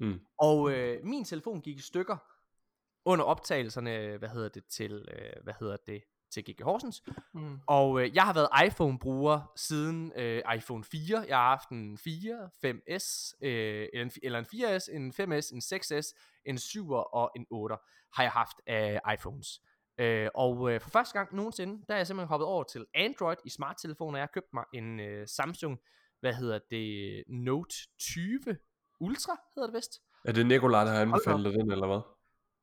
Mm. Og øh, min telefon gik i stykker under optagelserne, hvad hedder det, til, øh, hvad hedder det, til GG Horsens. Mm. Og øh, jeg har været iPhone-bruger siden øh, iPhone 4. Jeg har haft en 4, 5S, øh, eller, en, eller en 4S, en 5S, en 6S, en 7'er og en 8'er har jeg haft af iPhones. Øh, og øh, for første gang nogensinde, der er jeg simpelthen hoppet over til Android i smarttelefoner. Jeg har købt mig en øh, Samsung, hvad hedder det, Note 20 Ultra, hedder det vist. Er det Nikolaj, der har anbefalet den, eller hvad?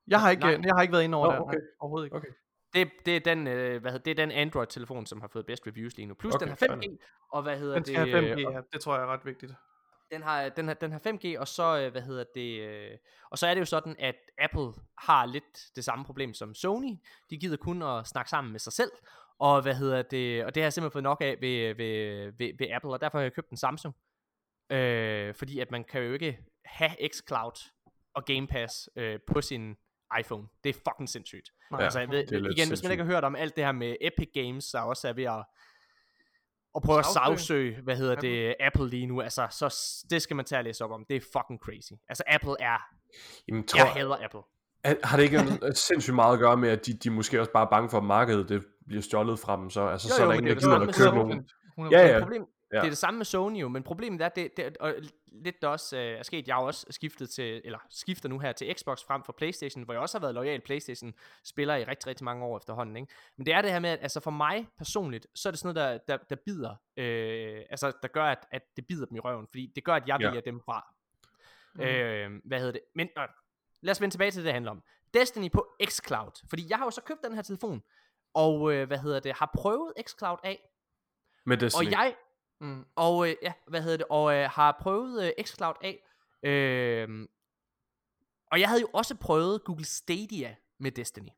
Jeg har ikke, Nej. jeg har ikke været inde over det. okay. nej, Overhovedet ikke. Okay. Det, det er den, øh, hvad hedder, det er den Android-telefon, som har fået bedst reviews lige nu. Plus Okay, den har fair 5G, og hvad hedder Den det? have 5G, øh, ja. Det tror jeg er ret vigtigt. Den har, den har, den har 5G, og så, øh, hvad hedder det, øh, og så er det jo sådan, at Apple har lidt det samme problem som Sony. De gider kun at snakke sammen med sig selv, og hvad hedder det, og det har jeg simpelthen fået nok af ved, ved, ved, ved Apple, og derfor har jeg købt en Samsung. Øh, fordi at man kan jo ikke have xCloud og Game Pass øh, på sin iPhone. Det er fucking sindssygt. Nej, Ja, altså, jeg ved, igen, hvis man ikke har hørt om alt det her med Epic Games, der også er ved at, at prøve at Sagsøge. hvad hedder det, Apple lige nu, altså, så det skal man tage og læse op om. Det er fucking crazy. Altså, Apple er, Jamen, jeg tror, hader Apple. har det ikke en, sindssygt meget at gøre med, at de, de måske også bare er bange for, at markedet det bliver stjålet fra dem, så, altså, Jo, så er jo, der ingen, der er gider at købe nogen. 100%. Ja, ja. Problem, Ja. Det er det samme med Sony jo, men problemet er, det, det og lidt der også øh, er sket, jeg har også skiftet til, eller skifter nu her til Xbox frem for Playstation, hvor jeg også har været lojal Playstation-spiller i rigtig, rigtig mange år efterhånden, ikke? Men det er det her med, at altså for mig personligt, så er det sådan noget, der, der, der bider, øh, altså der gør, at, at det bider dem i røven, fordi det gør, at jeg Ja. vælger dem fra. Mm. Øh, hvad hedder det? Men øh, lad os vende tilbage til det, det handler om. Destiny på xCloud, fordi jeg har jo så købt den her telefon, og øh, hvad hedder det, har prøvet xCloud af, Med Destiny. og jeg, Mm. og øh, ja, hvad hedder det, og øh, har prøvet øh, xCloud af. Øh, og jeg havde jo også prøvet Google Stadia med Destiny.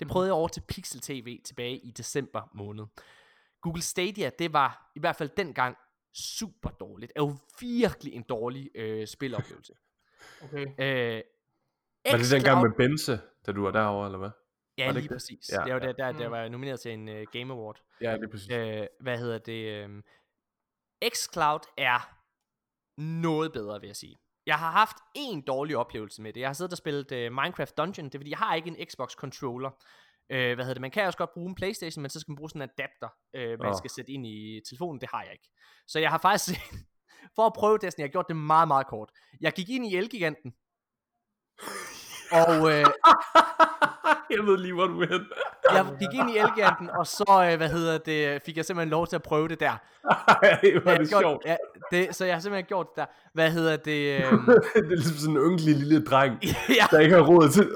Det prøvede jeg over til Pixel TV tilbage i december måned. Google Stadia, det var i hvert fald dengang super dårligt. Det er jo virkelig en dårlig øh, spiloplevelse. Okay. Øh, Var det dengang xCloud- med Benze, da du var derovre, eller hvad? Ja, lige det? præcis. Ja, det var ja. der, der, der Mm. var jeg nomineret til en uh, Game Award. Ja, det er præcis. Øh, hvad hedder det? Øh, xCloud er noget bedre, vil jeg sige. Jeg har haft en dårlig oplevelse med det. Jeg har siddet og spillet uh, Minecraft Dungeon. Det er fordi, jeg har ikke en Xbox controller. Øh, hvad hedder det? Man kan også godt bruge en Playstation, men så skal man bruge sådan en adapter, øh, man Åh. skal sætte ind i telefonen. Det har jeg ikke. Så jeg har faktisk, for at prøve Destiny, jeg har gjort det meget, meget kort. Jeg gik ind i Elgiganten, og øh, jeg ved lige, hvor du er jeg gik ind i Elgiganten, og så, øh, hvad hedder det, fik jeg simpelthen lov til at prøve det der. Ej, hvor er Ja, det gjort- sjovt. Ja, det, så jeg har simpelthen gjort det der. Hvad hedder det? Øhm, det er ligesom sådan en ynkelig lille dreng, ja, der ikke har råd til,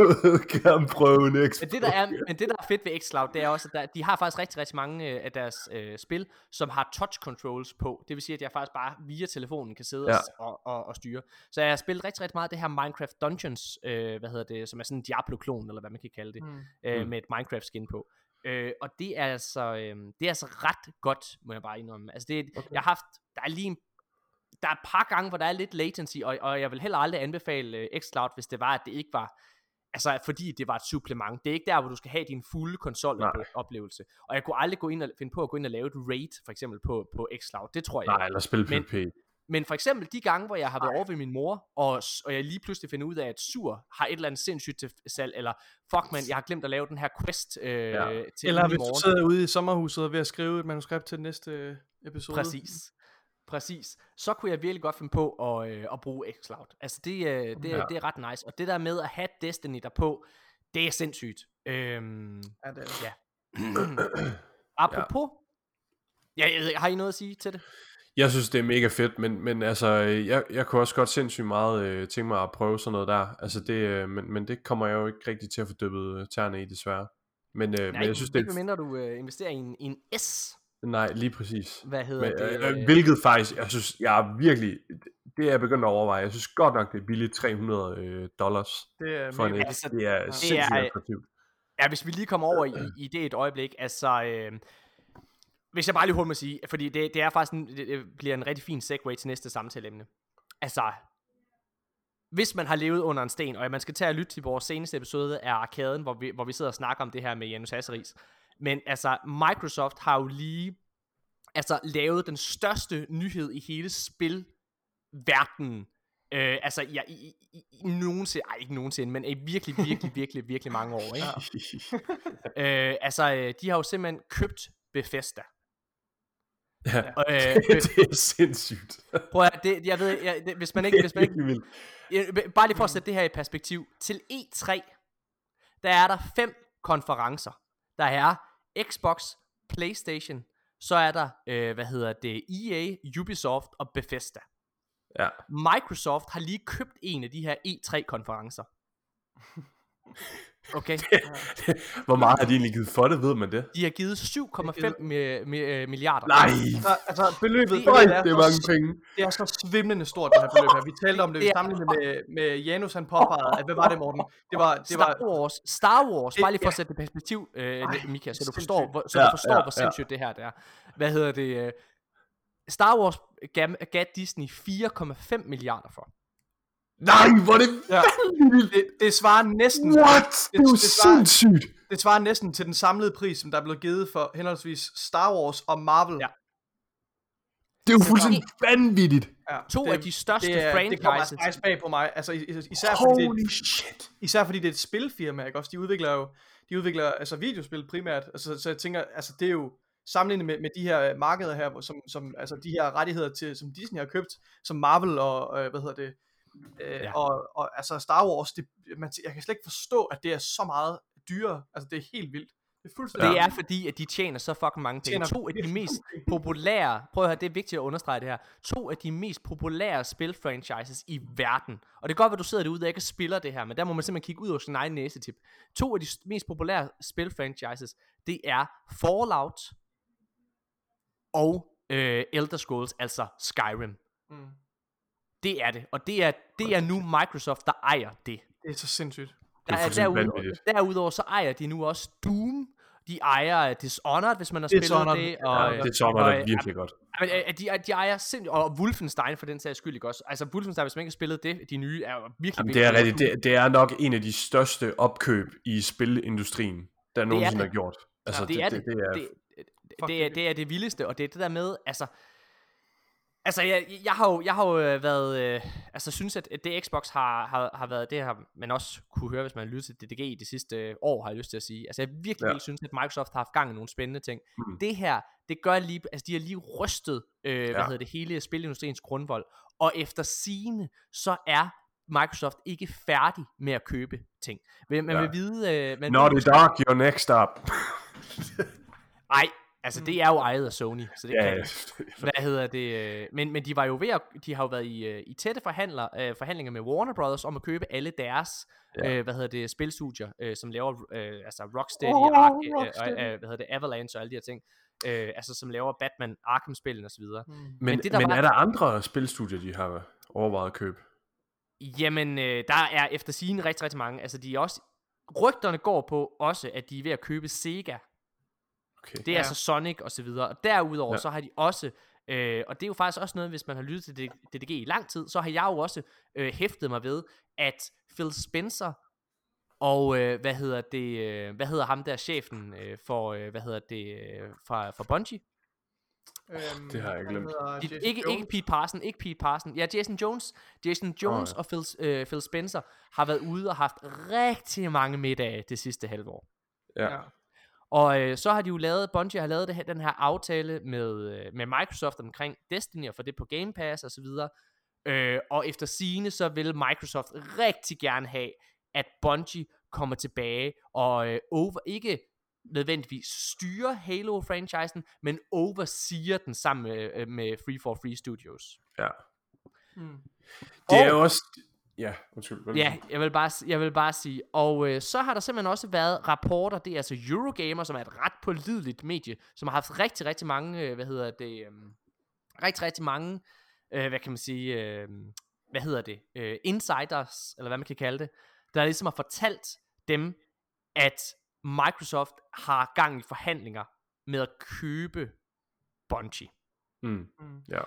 gerne prøve en Xbox. men det, der er, men det, der er fedt ved xCloud, det er også, at der, de har faktisk rigtig, rigtig mange øh, af deres øh, spil, som har touch controls på. Det vil sige, at jeg faktisk bare via telefonen kan sidde Ja. og, og, og styre. Så jeg har spillet rigtig, rigtig meget af det her Minecraft Dungeons, øh, hvad hedder det, som er sådan en Diablo-klon, eller hvad man kan kalde det, Mm. øh, Mm. med et Minecraft-skin på. Øh, og det er altså øh, det er altså ret godt, må jeg bare indrømme. Altså det, okay. jeg har haft, der er lige en, der er et par gange, hvor der er lidt latency, og, og jeg vil heller aldrig anbefale øh, xCloud, hvis det var, at det ikke var, altså fordi det var et supplement. Det er ikke der, hvor du skal have din fulde konsoloplevelse. Og jeg kunne aldrig gå ind og finde på at gå ind og lave et raid, for eksempel på, på xCloud. Det tror jeg Nej, eller spille PvP. Men for eksempel de gange, hvor jeg har været over ved min mor, og, og jeg lige pludselig finder ud af, at Sur har et eller andet sindssygt til salg, eller fuck man, jeg har glemt at lave den her quest øh, Ja. ja. til Eller hvis morgen. du sidder ude i sommerhuset og ved at skrive et manuskript til næste øh, episode. Præcis. Præcis. Så kunne jeg virkelig godt finde på at, øh, at bruge xCloud. Altså det, øh, det, Ja. ja. det er ret nice. Og det der med at have Destiny derpå, det er sindssygt. Øhm, Ja, det er det. ja. Apropos, ja. ikke, har I noget at sige til det? Jeg synes, det er mega fedt, men, men altså, øh, jeg, jeg kunne også godt sindssygt meget øh, tænke mig at prøve sådan noget der. Altså det, øh, men, men det kommer jeg jo ikke rigtig til at få dyppet øh, tæerne i, desværre. Men, øh, men jeg synes, det er... mindre du øh, investerer i en, en S. Nej, lige præcis. Hvad hedder Men, det? øh, øh, hvilket faktisk, jeg synes, jeg er virkelig... Det er jeg begyndt at overveje. Jeg synes godt nok, det er billigt 300 øh, dollars Det er for en. Altså, Det er sindssygt er- attraktivt. Ja, hvis vi lige kommer over i, i det et øjeblik, altså... Øh, hvis jeg bare lige hurtigt må sige, fordi det, det er faktisk en, det, det bliver en rigtig fin segue til næste samtaleemne. Altså, hvis man har levet under en sten, og man skal tage og lytte til vores seneste episode af Arkaden, hvor vi, hvor vi sidder og snakker om det her med Janus Hasseris. Men altså, Microsoft har jo lige altså, lavet den største nyhed i hele spilverdenen Øh, altså, ja, i, i, i, nogensinde, ej ikke nogensinde, men i virkelig, virkelig, virkelig, virkelig mange år, ikke? øh, altså, øh, de har jo simpelthen købt Bethesda. Ja. Og, øh, det er sindssygt. prøv at, det, jeg ved, jeg, det, hvis man ikke, hvis man ikke, vildt. Ja, bare lige for at sætte det her i perspektiv. Til E3, der er der fem konferencer. Der er Xbox, Playstation, så er der, øh, hvad hedder det, EA, Ubisoft og Bethesda. Ja. Microsoft har lige købt en af de her E3-konferencer. Okay, Hvor meget har de egentlig givet for det, ved man det? de har givet 7,5 mi- mi- øh, milliarder. Nej, Altså, altså beløbet, Det- det, det er, er mange penge. det er så svimlende stort, det her beløb her. Vi talte om det, vi Det er- sammenlignede med, med Janus, han påpegede, at hvad var det, Morten? Det var, det Star var, Wars, Star Wars, bare lige for Ja. at sætte det i perspektiv, øh, Mika, så du forstår, hvor, så Ja, du forstår, ja, hvor ja. sindssygt det her det er. Hvad hedder det? øh, Star Wars gav, gav Disney 4,5 milliarder for. Nej, hvor er det Ja. vanvittigt. det, det svarer næsten, What? Det er jo det svarer- sindssygt. det svarer næsten til den samlede pris, som der er blevet givet for henholdsvis Star Wars og Marvel. Ja. Det er jo fuldstændig vanvittigt. Ja, To det, af de største det, er- det kommer franchises. faktisk bag på mig. Altså, is- is- især fordi, det, Holy shit. især fordi det er et spilfirma, ikke også? De udvikler jo de udvikler altså videospil primært. Altså, så jeg tænker, altså det er jo sammenlignet med, med de her markeder her, som, som altså de her rettigheder til, som Disney har købt, som Marvel og, øh, hvad hedder det, øh, Ja. og, og altså Star Wars, det, man, jeg kan slet ikke forstå, at det er så meget dyrere. Altså det er helt vildt. Det er fuldstændig Det er fordi, at de tjener så fucking mange penge. To af de mest populære, prøv at høre, det er vigtigt at understrege det her. To af de mest populære spilfranchises i verden. Og det er godt, at du sidder derude og ikke spiller det her, men der må man simpelthen kigge ud over sin egen næsetip. To af de mest populære spilfranchises, det er Fallout og øh, Elder Scrolls, altså Skyrim. Mm. Det er det, og det er, det er nu Microsoft, der ejer det. Det er så sindssygt. Der er er derudover, derudover så ejer de nu også Doom. De ejer Dishonored, hvis man har spillet Dishonored, det. Og, Ja, er og, det er virkelig godt. Men øh, de, de ejer sindssygt, og Wolfenstein for den sags skyld ikke også. Altså Wolfenstein, hvis man ikke har spillet det, de nye er virkelig Jamen, det er rigtigt. Det, det er nok en af de største opkøb i spilindustrien, der nogensinde har gjort. Altså, det, er det. det, det er, det, det, det, er, det er det vildeste, og det er det der med, altså... Altså, jeg, jeg har jo, jeg har jo øh, været, øh, altså synes, at det Xbox har, har, har været, det har man også kunne høre, hvis man lytter til DDG i de sidste øh, år, har jeg lyst til at sige. Altså, jeg virkelig, Ja. virkelig synes, at Microsoft har haft gang i nogle spændende ting. Mm. Det her, det gør lige, altså de har lige rystet, øh, ja. hvad hedder det, hele spilindustriens grundvold. Og efter sigende, så er Microsoft ikke færdig med at købe ting. Men man Ja. vil vide... Øh, man Naughty ved, Dog, you're next up. ej, altså det er jo ejet af Sony, så det ja, kan hvad hedder det? øh, Men, men de var jo ved at, de har jo været i, øh, i tætte forhandler, øh, forhandlinger med Warner Brothers om at købe alle deres, Ja. øh, hvad hedder det, spilstudier, øh, som laver, øh, altså Rocksteady, oh, Ark, øh, Rocksteady. øh, hvad hedder det, Avalanche og alle de her ting, øh, altså som laver Batman, Arkham-spillene og så videre. Mm. Men, Men men, det, der men var- er der andre spilstudier, de har overvejet at købe? Jamen, øh, der er efter sigende rigtig, rigtig mange, altså de er også, rygterne går på også, at de er ved at købe Sega, Okay. Det er ja. Ja. altså Sonic og så videre. Og derudover Ja. ja. så har de også, øh, og det er jo faktisk også noget, hvis man har lyttet til DDG i lang tid, så har jeg jo også øh, hæftet mig ved, at Phil Spencer og øh, hvad hedder det, øh, hvad hedder ham der chefen øh, for, øh, hvad hedder det, øh, fra, fra Bungie? Øhm, det har jeg glemt. De, ikke, ikke. Pete Parson, ikke Pete Parson. Ja, Jason Jones. Jason Jones ja. og Phil, øh, Phil Spencer har været ude og haft rigtig mange middage det sidste halve år. Ja. Og øh, så har de jo lavet, Bungie har lavet det her, den her aftale med, øh, med Microsoft omkring Destiny og for det på Game Pass og så videre. Øh, og efter sigende, så vil Microsoft rigtig gerne have, at Bungie kommer tilbage og øh, over, ikke nødvendigvis styrer Halo-franchisen, men overseer den sammen med, øh, med Free for Free Studios. ja. Mm. Det er Og- jo også... Ja, undskyld. hvad Ja, jeg vil bare, jeg vil bare sige. Og øh, så har der simpelthen også været rapporter, det er altså Eurogamer, som er et ret pålideligt medie, som har haft rigtig, rigtig mange, øh, hvad hedder det, øh, rigtig, rigtig mange, øh, hvad kan man sige, øh, hvad hedder det, øh, insiders, eller hvad man kan kalde det, der ligesom har fortalt dem, at Microsoft har gang i forhandlinger med at købe Bungie. Mm. Mm. Ja.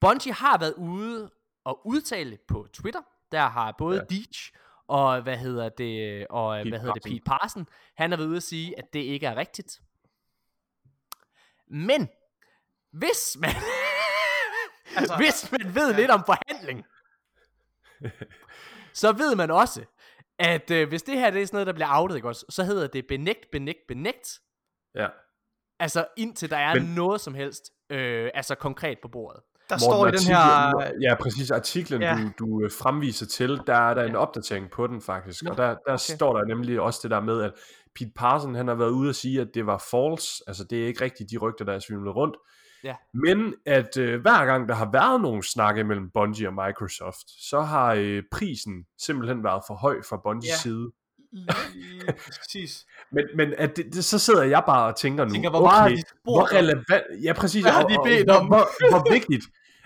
Bungie har været ude og udtale på Twitter. Der har både Ja. ja. Deitch og hvad hedder det og Pete hvad hedder det Parson. Pete Parson, han har været ude at sige at det ikke er rigtigt. Men hvis man Altså- hvis man ved lidt om forhandling, så ved man også, at øh, hvis det her det er sådan noget, der bliver outet, ikke også, så hedder det benægt, benægt, benægt. Ja. Altså indtil der er Men... noget som helst, øh, altså konkret på bordet. Der Morten, står i den her... Ja, præcis. Artiklen, Ja. ja. du, du øh, fremviser til, der er der en opdatering på den faktisk. Nå, og der, der okay. står der nemlig også det der med, at Pete Parson han har været ude og sige, at det var false. Altså det er ikke rigtigt de rygter, der er svimlet rundt. Ja. Men at øh, hver gang der har været nogle snakke mellem Bungie og Microsoft, så har øh, prisen simpelthen været for høj fra Bungies Ja. side. Lige præcis. Men, men at det, det, så sidder jeg bare og tænker nu, Tænker, hvor okay, hvor relevant, ja præcis, Hvad har de bedt om? Hvor, hvor vigtigt,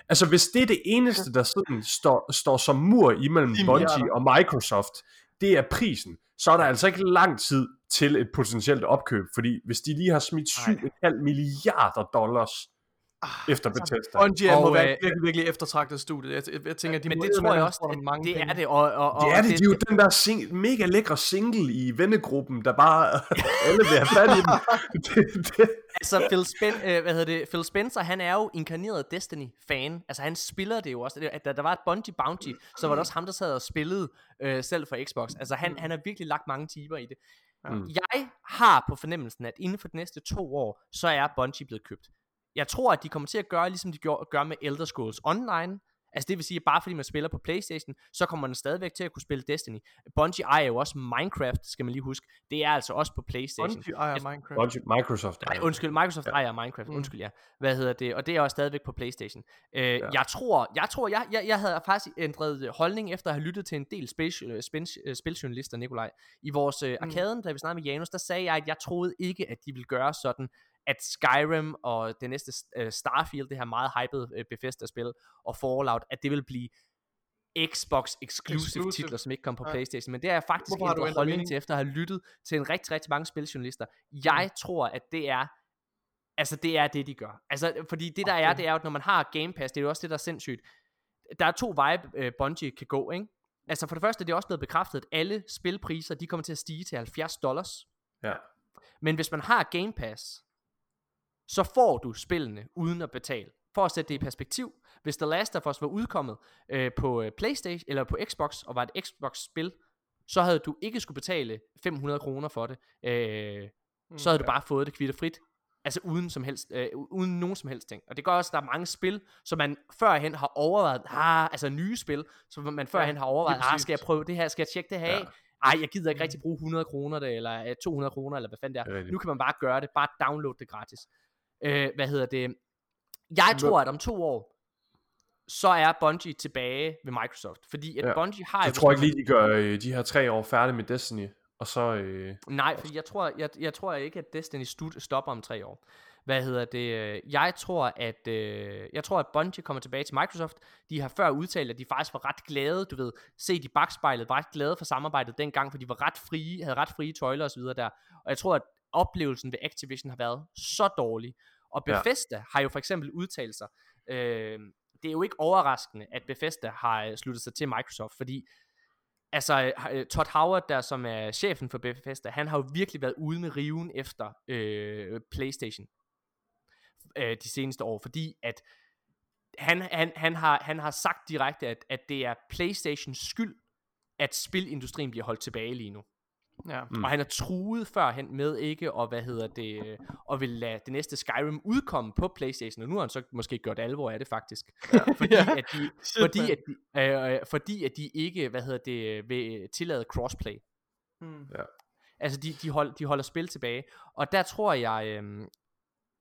altså hvis det er det eneste, der sådan står, står som mur imellem Bungie og Microsoft, det er prisen, så er der altså ikke lang tid til et potentielt opkøb, fordi hvis de lige har smidt Nej. 7,5 milliarder dollars efter Bethesda, Bungie Og, må være øh, virkelig, virkelig eftertragtet studie. Jeg, jeg, jeg tænker, de Men må det tror jeg også, få at mange det er det, og, og, og det er det, det er jo den der sing- mega lækre single i vennegruppen, der bare alle vil have fat i den. det, det, Altså, Phil, Spen- øh, hvad hedder det? Phil Spencer, han er jo inkarneret Destiny-fan. Altså, han spiller det jo også. Det- At da der var et Bungie Bounty, så var det også ham, der sad og spillede øh, selv for Xbox. Altså, han, han har virkelig lagt mange timer i det. Mm. Jeg har på fornemmelsen, at inden for de næste to år, så er Bungie blevet købt. Jeg tror, at de kommer til at gøre, ligesom de gjorde, gør med Elder Scrolls Online. Altså det vil sige, at bare fordi man spiller på Playstation, så kommer man stadigvæk til at kunne spille Destiny. Bungie ejer jo også Minecraft, skal man lige huske. Det er altså også på Playstation. Bungie ejer Minecraft. Bungie, Microsoft. Nej, undskyld, Microsoft Ja. ejer Minecraft, Mm. undskyld ja. Hvad hedder det? Og det er også stadigvæk på Playstation. Øh, Ja. Jeg tror, jeg tror, jeg, jeg, jeg havde faktisk ændret holdning efter at have lyttet til en del spil, øh, spil, øh, spiljournalister, Nikolaj. I vores øh, Mm. arkaden, da vi snakkede med Janus, der sagde jeg, at jeg troede ikke, at de ville gøre sådan, at Skyrim og det næste øh, Starfield, det her meget hypede øh, Bethesda-spil, og Fallout, at det vil blive Xbox exclusive, Exclusive. titler, som ikke kom på Nej. Playstation. Men det er jeg faktisk Hvorfor ændret holdning mening? til, efter at have lyttet til en rigtig, rigtig mange spiljournalister. Jeg tror, at det er Altså, det er det, de gør. Altså, fordi det der er, Okay. det er jo, at når man har Game Pass, det er jo også det, der er sindssygt. Der er to veje, øh, Bungie kan gå, ikke? Altså, for det første, det er også blevet bekræftet, at alle spilpriser, de kommer til at stige til 70 dollars. Ja. Men hvis man har Game Pass, så får du spillene uden at betale. For at sætte det i perspektiv, hvis The Last of Us var udkommet øh, på øh, Playstation eller på Xbox, og var et Xbox-spil, så havde du ikke skulle betale 500 kroner for det. Øh, så havde du bare fået det kvitterfrit. Altså uden, som helst, øh, uden nogen som helst ting. Og det gør også, at der er mange spil, som man førhen har overvejet, ah, altså nye spil, som man førhen har overvejet, ah, skal jeg prøve det her, skal jeg tjekke det her af? Ja. Ej, jeg gider ikke rigtig bruge 100 kroner det, eller øh, 200 kroner, eller hvad fanden det Det er er. rigtigt. Nu kan man bare gøre det, bare download det gratis. Øh, hvad hedder det? Jeg tror, at om to år, så er Bungie tilbage ved Microsoft. Fordi at Ja. Bungie har Jeg tror ikke lige, de gør øh, de her tre år færdige med Destiny, og så... Øh, Nej, for jeg tror, jeg, jeg tror ikke, at Destiny stud, stopper om tre år. Hvad hedder det? øh, Jeg tror, at øh, jeg tror, at Bungie kommer tilbage til Microsoft. De har før udtalt, at de faktisk var ret glade, du ved, set i bagspejlet, var ret glade for samarbejdet dengang, for de var ret frie, havde ret frie tøjler osv. der. Og jeg tror, at oplevelsen ved Activision har været så dårlig. Og Ja. Bethesda har jo for eksempel udtalt sig. Øh, det er jo ikke overraskende, at Bethesda har øh, sluttet sig til Microsoft, fordi altså øh, Todd Howard, der som er chefen for Bethesda, han har jo virkelig været ude med riven efter øh, PlayStation øh, de seneste år, fordi at han, han, han, har, han har sagt direkte, at, at det er PlayStations skyld, at spilindustrien bliver holdt tilbage lige nu. Ja. Mm. Og han er truet førhen med ikke at, hvad hedder det, øh, og vil lade det næste Skyrim udkomme på Playstation, og nu har han så måske gjort alvor af det faktisk. Ja. Fordi, Ja. at de, Shit, fordi, mand. at de, øh, øh, fordi at de ikke, hvad hedder det, vil tillade crossplay. Mm. Altså de, de, hold, de holder spil tilbage. Og der tror jeg, øh,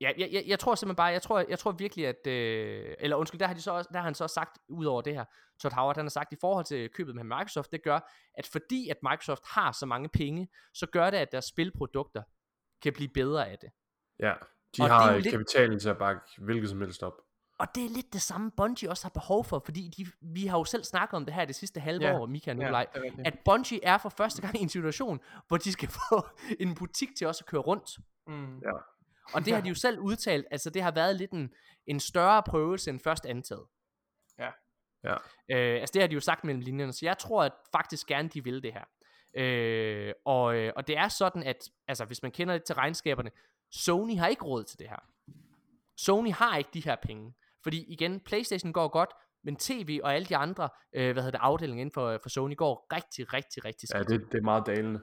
ja, jeg, jeg, jeg tror simpelthen bare, jeg tror, jeg tror virkelig at, øh, eller undskyld, der har, de så også, der har han så sagt, ud over det her, Todd Howard, han har sagt, i forhold til købet med Microsoft, det gør, at fordi at Microsoft har så mange penge, så gør det, at deres spilprodukter kan blive bedre af det. ja, de Og har lidt- kapitalen til at bakke hvilket som helst op. Og det er lidt det samme, Bungie også har behov for, fordi de, vi har jo selv snakket om det her det sidste halve Ja. år, Mika og Nikolaj, rigtigt. at Bungie er for første gang i en situation, hvor de skal få en butik til også at køre rundt. Mm. Ja. Og det har de jo selv udtalt, altså det har været lidt en, en større prøvelse end først antaget. Ja. Ja. Øh, altså det har de jo sagt mellem linjerne, så jeg tror at faktisk gerne de vil det her. Øh, og, øh, og det er sådan, at altså, hvis man kender lidt til regnskaberne, Sony har ikke råd til det her. Sony har ikke de her penge. Fordi igen, Playstation går godt, men tv og alle de andre, øh, hvad hedder det, afdelinger inden for, for Sony går rigtig, rigtig, rigtig Ja, skidt. det, det er meget dalende.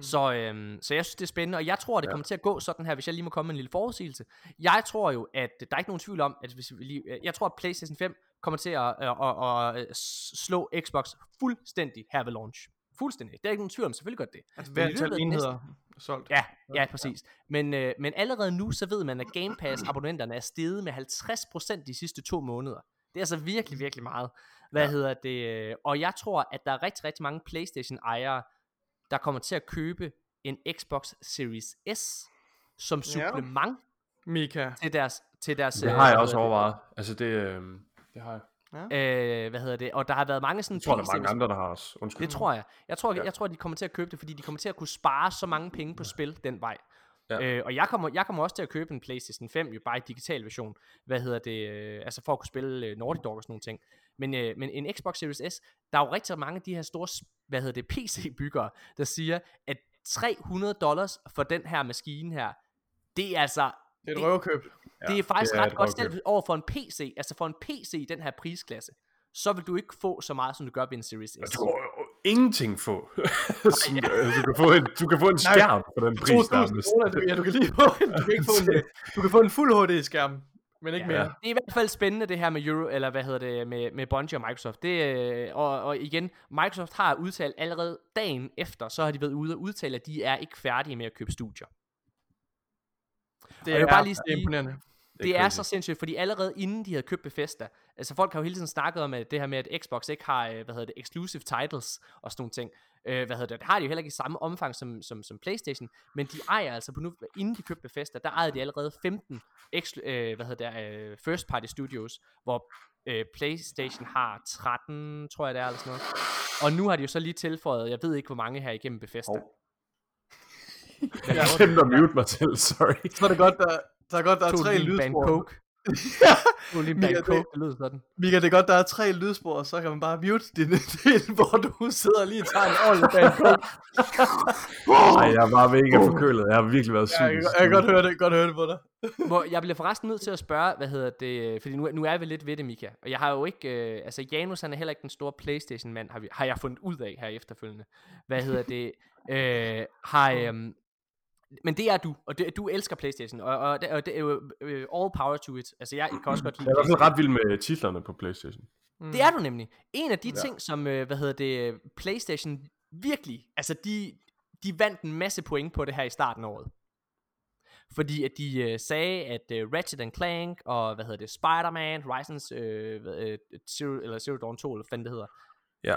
Så, øhm, så jeg synes, det er spændende, og jeg tror, det Ja. kommer til at gå sådan her, hvis jeg lige må komme med en lille forudsigelse. Jeg tror jo, at der er ikke nogen tvivl om, at hvis vi lige, jeg tror, at PlayStation 5 kommer til at, at, at, at, slå Xbox fuldstændig her ved launch. Fuldstændig. Det er ikke nogen tvivl om, selvfølgelig godt det. Altså, antal de næste- enheder solgt. Ja, ja, præcis. Men, øh, men allerede nu, så ved man, at Game Pass abonnenterne er steget med 50% de sidste to måneder. Det er altså virkelig, virkelig meget. Hvad ja. hedder det? øh, Og jeg tror, at der er rigtig, rigtig mange PlayStation-ejere, der kommer til at købe en Xbox Series S som Ja. supplement Mika. til deres... Til deres Det øh, har jeg hvad også overvejet. Altså det, øh, det har jeg. det? Øh, hvad hedder det? Og der har været mange sådan Jeg tror, der er mange andre, der har også. Undskyld. Det tror jeg. Jeg tror, Ja. jeg, jeg tror, at de kommer til at købe det, fordi de kommer til at kunne spare så mange penge på spil den vej. Ja. Øh, og jeg kommer, jeg kommer også til at købe en PlayStation 5, jo bare i digital version. Hvad hedder det? Øh, altså for at kunne spille øh, Naughty Dog og sådan nogle ting. Men, øh, men en Xbox Series S, der er jo rigtig mange af de her store, hvad hedder det, PC-byggere, der siger, at 300 dollars for den her maskine her, det er altså, Det er et Det- røverkøb. det er faktisk det er ret et godt selv over for en PC. Altså for en PC i den her prisklasse, så vil du ikke få så meget, som du gør ved en Series S. Jeg tror ingenting få. Sådan, øh, du, kan få en, du kan få en skærm for den pris, der er 2.000 med. kroner, du- ja, du kan lige få en, du kan ikke få en, øh, du kan få en fuld HD-skærm, men ikke Ja. mere. Det er i hvert fald spændende det her med Euro, eller hvad hedder det, med, med Bungie og Microsoft. Det, øh, og, og igen, Microsoft har udtalt allerede dagen efter, så har de været ude og udtale, at de er ikke færdige med at købe studier. Det jeg vil er, bare lige det er sige- imponerende. Det er så sindssygt, fordi allerede inden de havde købt Bethesda, altså folk har jo hele tiden snakket om at det her med, at Xbox ikke har, øh, hvad hedder det, exclusive titles og sådan nogle ting. Øh, hvad hedder det, det har de jo heller ikke i samme omfang som, som, som Playstation, men de ejer altså på nu, inden de købte Bethesda, der ejede de allerede 15 ex, øh, hvad hedder det, øh, first party studios, hvor øh, Playstation har 13, tror jeg det er, eller sådan noget. Og nu har de jo så lige tilføjet, jeg ved ikke hvor mange her igennem Bethesda. Hvad Jeg glemte at mute mig til, sorry. Så er det godt, der, så er godt, der er Tog tre lydspor. coke. Tog lige en Mika, coke, det lyder sådan. Mika, det er godt, der er tre lydspor, og så kan man bare mute din del, hvor du sidder og lige tager en ordentlig band coke. Nej, jeg var mega forkølet. Jeg har virkelig været syg. Ja, jeg, kan- jeg kan godt høre det, godt høre det på dig. Hvor, jeg bliver forresten nødt til at spørge, hvad hedder det, fordi nu, nu er vi lidt ved det, Mika. Og jeg har jo ikke, øh, altså Janus han er heller ikke den store Playstation-mand, har, vi, har jeg fundet ud af her efterfølgende. Hvad hedder det, øh, har, øh, men det er du, og det, du elsker Playstation, og, og, det, og det er jo øh, all power to it. Altså jeg kan også godt lide Jeg er i hvert fald PlayStation. ret vild med titlerne på Playstation. Det er du nemlig. En af de ja. ting, som, øh, hvad hedder det, Playstation virkelig, altså de, de vandt en masse point på det her i starten af året. Fordi at de øh, sagde, at øh, Ratchet and Clank og, hvad hedder det, Spider-Man, Horizons øh, øh, Zero, eller Zero Dawn 2, eller hvad fanden det hedder. Ja.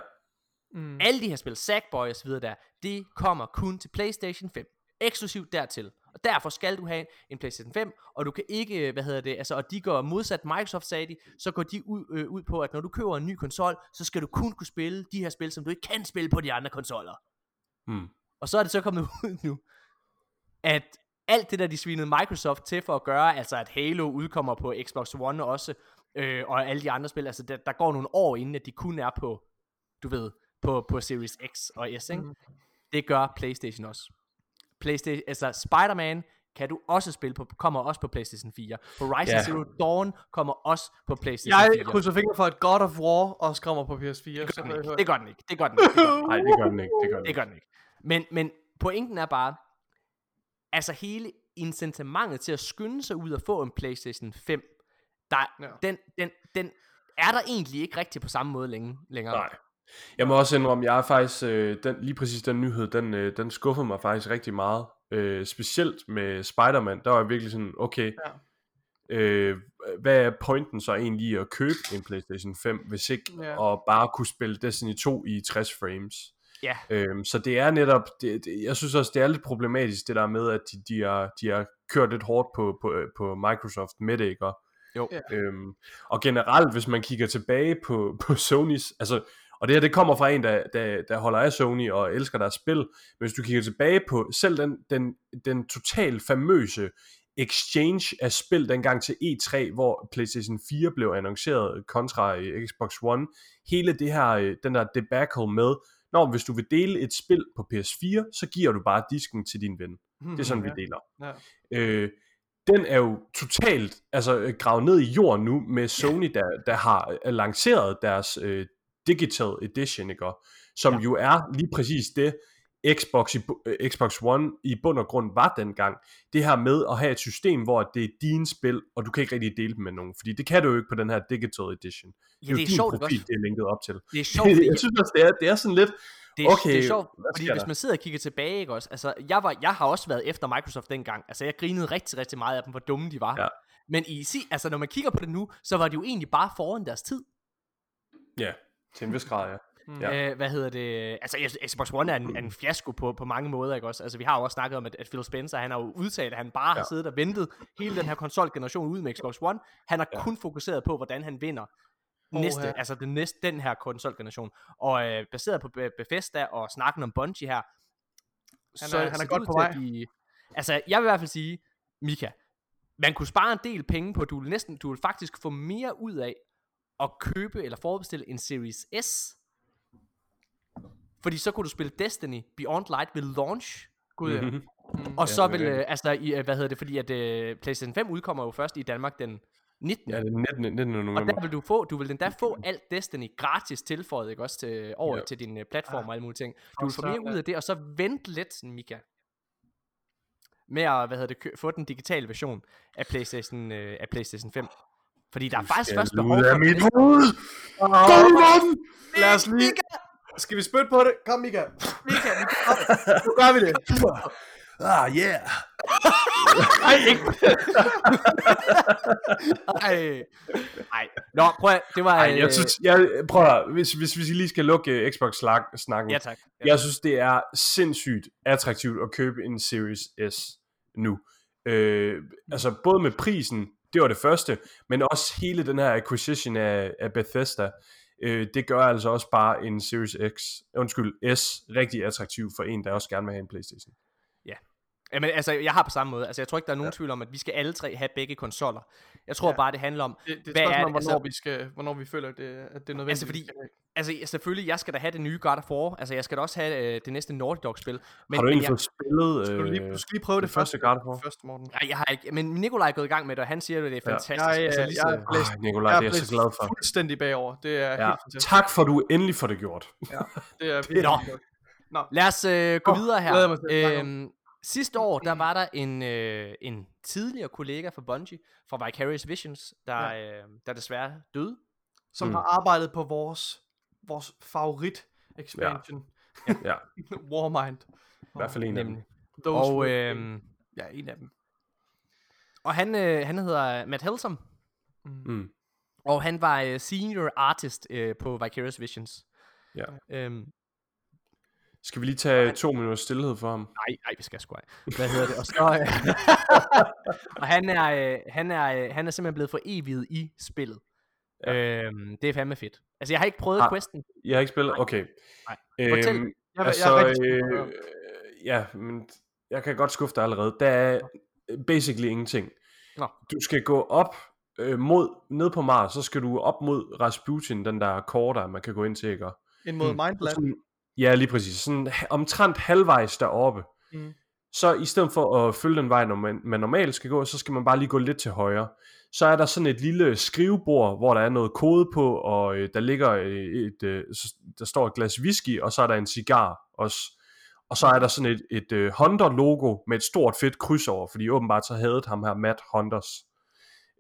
Mm. Alle de her spil, Sackboy og så videre der, det kommer kun til PlayStation 5. Eksklusivt dertil. Og derfor skal du have en PlayStation 5, og du kan ikke, øh, hvad hedder det, altså, og de går modsat Microsoft, sagde de, så går de ud, øh, ud på, at når du køber en ny konsol, så skal du kun kunne spille de her spil, som du ikke kan spille på de andre konsoller. Hmm. Og så er det så kommet ud nu, at alt det der, de svinede Microsoft til for at gøre, altså at Halo udkommer på Xbox One også, øh, og alle de andre spil, altså der, der går nogle år inden, at de kun er på, du ved, på, på Series X og S, ikke? Mm. Det gør PlayStation også. PlayStation, altså Spider-Man kan du også spille på, kommer også på PlayStation 4. Horizon Ja. Zero Dawn kommer også på PlayStation Jeg 4. krydser fingre for, at God of War også kommer på PS4. Det så gør den jeg ikke. Det gør den ikke. Det gør den ikke. Det gør den ikke. Nej, det gør den ikke. Det gør den Det ikke. gør den ikke. Men, men pointen er bare, altså hele incitamentet til at skynde sig ud og få en PlayStation 5, der, ja. den, den, den er der egentlig ikke rigtig på samme måde længe, længere. Nej. Jeg må også indrømme, jeg er faktisk, øh, den, lige præcis den nyhed, den, øh, den skuffede mig faktisk rigtig meget. Øh, specielt med Spider-Man, der var jeg virkelig sådan, okay, Ja. øh, hvad er pointen så egentlig at købe en PlayStation 5, hvis ikke Ja. at bare kunne spille Destiny 2 i 60 frames? Ja. Øhm, så det er netop, det, det, jeg synes også, det er lidt problematisk, det der med, at de, de, har, de har kørt lidt hårdt på, på, på Microsoft med det, ikke? Og, Jo. Ja. Øhm, og generelt, hvis man kigger tilbage på, på Sonys, altså, og det her, det kommer fra en, der, der, der holder af Sony og elsker deres spil, men hvis du kigger tilbage på selv den, den, den totalt famøse exchange af spil dengang til E3, hvor PlayStation 4 blev annonceret kontra Xbox One, hele det her, øh, den der debacle med, når hvis du vil dele et spil på PS4, så giver du bare disken til din ven. Det er sådan, vi deler. Ja. Øh, den er jo totalt altså, øh, gravet ned i jorden nu med Sony, der, der har øh, lanceret deres øh, Digital Edition, ikke? som ja. jo er lige præcis det, Xbox, i, øh, Xbox One i bund og grund var dengang. Det her med at have et system, hvor det er dine spil, og du kan ikke rigtig dele dem med nogen, fordi det kan du jo ikke på den her Digital Edition. Ja, jo det er din sjovt, profil, også? det er linket op til. Det er sjovt, jeg synes også, det er, det er sådan lidt, Det er, Okay, det er sjovt, fordi hvis man sidder og kigger tilbage, ikke også? Altså, jeg, var, jeg har også været efter Microsoft dengang. Altså, jeg grinede rigtig, rigtig meget af dem, hvor dumme de var. Ja. Men i, altså, når man kigger på det nu, så var de jo egentlig bare foran deres tid. ja, til en vis grad, ja. Ja. Ja. Øh, hvad hedder det? Altså, Xbox One er en, er en fiasko på, på mange måder, ikke også? Altså, vi har jo også snakket om, at, at Phil Spencer, han har jo udtalt, at han bare ja. har siddet og ventet hele den her konsolgeneration ud med Xbox One. Han har ja. Kun fokuseret på, hvordan han vinder næste, Oha. altså den, næste, den her konsolgeneration. Og øh, baseret på Be- Bethesda og snakken om Bungie her, Han er- han er godt på vej. at De, altså, jeg vil i hvert fald sige, Mika, man kunne spare en del penge på, at du vil næsten, du vil faktisk få mere ud af at købe eller forbestille en Series S. Fordi så kunne du spille Destiny Beyond Light ved launch. Gud, ja. Mhm. Mm. Og så det er vil, øh, altså, i, hvad hedder det, fordi at øh, PlayStation 5 udkommer jo først i Danmark den 19. Ja, er 19. 19. Og november. der vil du få, du vil endda få alt Destiny gratis tilføjet, ikke også, til, over Ja. til din uh, platform og alle mulige ting. Du Og vil få så, mere ud ja. af det, og så vent lidt, Mika. Med at, hvad hedder det, kø- få den digitale version af PlayStation, øh, af PlayStation 5. Fordi der er faktisk først behov for... mit hoved! Lad os lige... Skal vi spytte på det? Kom, Mika. Mika, Nu gør vi det. Ah, yeah! Ej, ikke. Ej. Ej. Nå, prøv at, det var... Ej, jeg øh, synes, jeg, prøv at, hvis, hvis, hvis vi lige skal lukke uh, Xbox-snakken. Ja, tak. Ja. Jeg synes, det er sindssygt attraktivt at købe en Series S nu. Øh, altså, både med prisen, det var det første, men også hele den her acquisition af, af Bethesda, øh, det gør altså også bare en Series X, undskyld, S, rigtig attraktiv for en, der også gerne vil have en Playstation. Jamen, altså, jeg har på samme måde. Altså, jeg tror ikke, der er nogen ja. tvivl om, at vi skal alle tre have begge konsoller. Jeg tror ja. Ja. bare, det handler om... Det, det er Hvad er det? hvornår, Altså- vi skal, hvornår vi føler, at det, at det er nødvendigt. Altså, fordi- Altså, jeg- selvfølgelig, jeg skal da have det nye God of War. Altså, jeg skal da også have øh, det næste Naughty Dog-spil. Men, har du egentlig jeg, fået spillet... Skal du, lige, du skal lige prøve det, det første God of War? første Morten. Nej, jeg har ikke. Men Nikolaj er gået i gang med det, og han siger at det er Ja. fantastisk. Jeg, altså, øh, lige jeg så- er blæst, Ej, Nikolaj, jeg det er jeg så glad for. fuldstændig bagover. Det er Ja. helt fantastisk. Tak for, at du endelig får det gjort. Det er virkelig Nå. Lad os øh, gå videre jeg her. Øhm, sidste år, der var der en, øh, en tidligere kollega fra Bungie, fra Vicarious Visions, der, øh, der desværre døde. Som Mm. har arbejdet på vores, vores favorit expansion. Ja, Warmind. i hvert fald en af dem. Og, øh, ja, en af dem. og han, øh, han hedder Matt Helsom, Mm. og han var øh, senior artist øh, på Vicarious Visions. Ja. Øhm, Skal vi lige tage to minutter stillhed for ham? Nej, nej, vi skal sgu ej. Hvad hedder det? Og, så, øh, og han er, øh, han er, øh, han er simpelthen blevet for evigt i spillet. Ja. Øhm, det er fandme fedt. Altså, jeg har ikke prøvet Har- questen. Jeg har ikke spillet? Okay. Nej. Fortæl. Øhm, Jeg, jeg altså, på at øh, ja, men jeg kan godt skuffe dig allerede. Der er basically ingenting. Nå. Du skal gå op øh, mod, ned på Mars, så skal du op mod Rasputin, den der kår der, man kan gå ind til, ikke? Ind mod Mm. Mindland. Ja, lige præcis. Sådan omtrent halvvejs deroppe. Mm. Så i stedet for at følge den vej, når man, man normalt skal gå, så skal man bare lige gå lidt til højre. Så er der sådan et lille skrivebord, hvor der er noget kode på, og øh, der ligger øh, et, øh, der står et glas whisky, og så er der en cigar også. Og så er der sådan et, et øh, Hunter-logo med et stort fedt kryds over, fordi åbenbart så havde ham her Matt Hunters.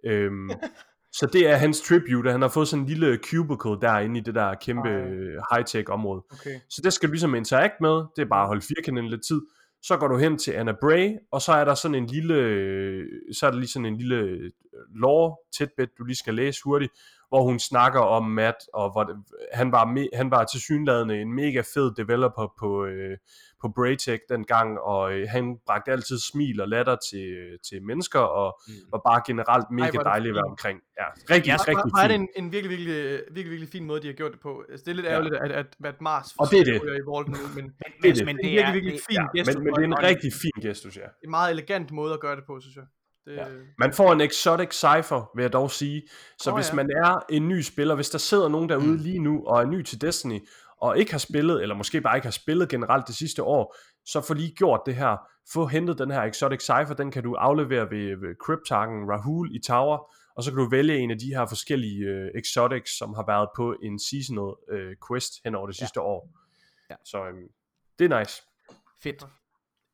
Øhm, så det er hans tribute, han har fået sådan en lille cubicle derinde i det der kæmpe Ej. øh, high-tech område. Okay. Så det skal du ligesom interact med. Det er bare at holde firkanten lidt tid. Så går du hen til Anna Bray, og så er der sådan en lille, øh, så er der lige sådan en lille øh, lore tidbit, du lige skal læse hurtigt, hvor hun snakker om Matt, og hvor det, han var, me, han var tilsyneladende en mega fed developer på, øh, på Braytech dengang, og øh, han bragte altid smil og latter til, til mennesker, og Mm. var bare generelt mega er dejlig at være fint. omkring. Ja, rigtig, Ja, ja, rigtig er det fint. en, en virkelig, virkelig, virkelig, virkelig fin måde, de har gjort det på. Altså, det er lidt Ja. ærgerligt, at, at, at Mars Og det er det. i Volden nu, men Det er men, det. men det er er, virkelig, virkelig fin Ja, gestus men, men det er en rigtig fin gestus, ja. en meget elegant måde at gøre det på, synes jeg. Det, Ja. Man får en exotic cipher, vil jeg dog sige. Så oh, hvis ja. man er en ny spiller, hvis der sidder nogen derude mm. lige nu og er ny til Destiny, og ikke har spillet, eller måske bare ikke har spillet generelt det sidste år, så få lige gjort det her. Få hentet den her Exotic Cypher, den kan du aflevere ved, ved Cryptarken Rahul i Tower, og så kan du vælge en af de her forskellige øh, exotics, som har været på en seasonal øh, quest hen over det sidste ja. år. Ja. Så øhm, det er nice. Fedt.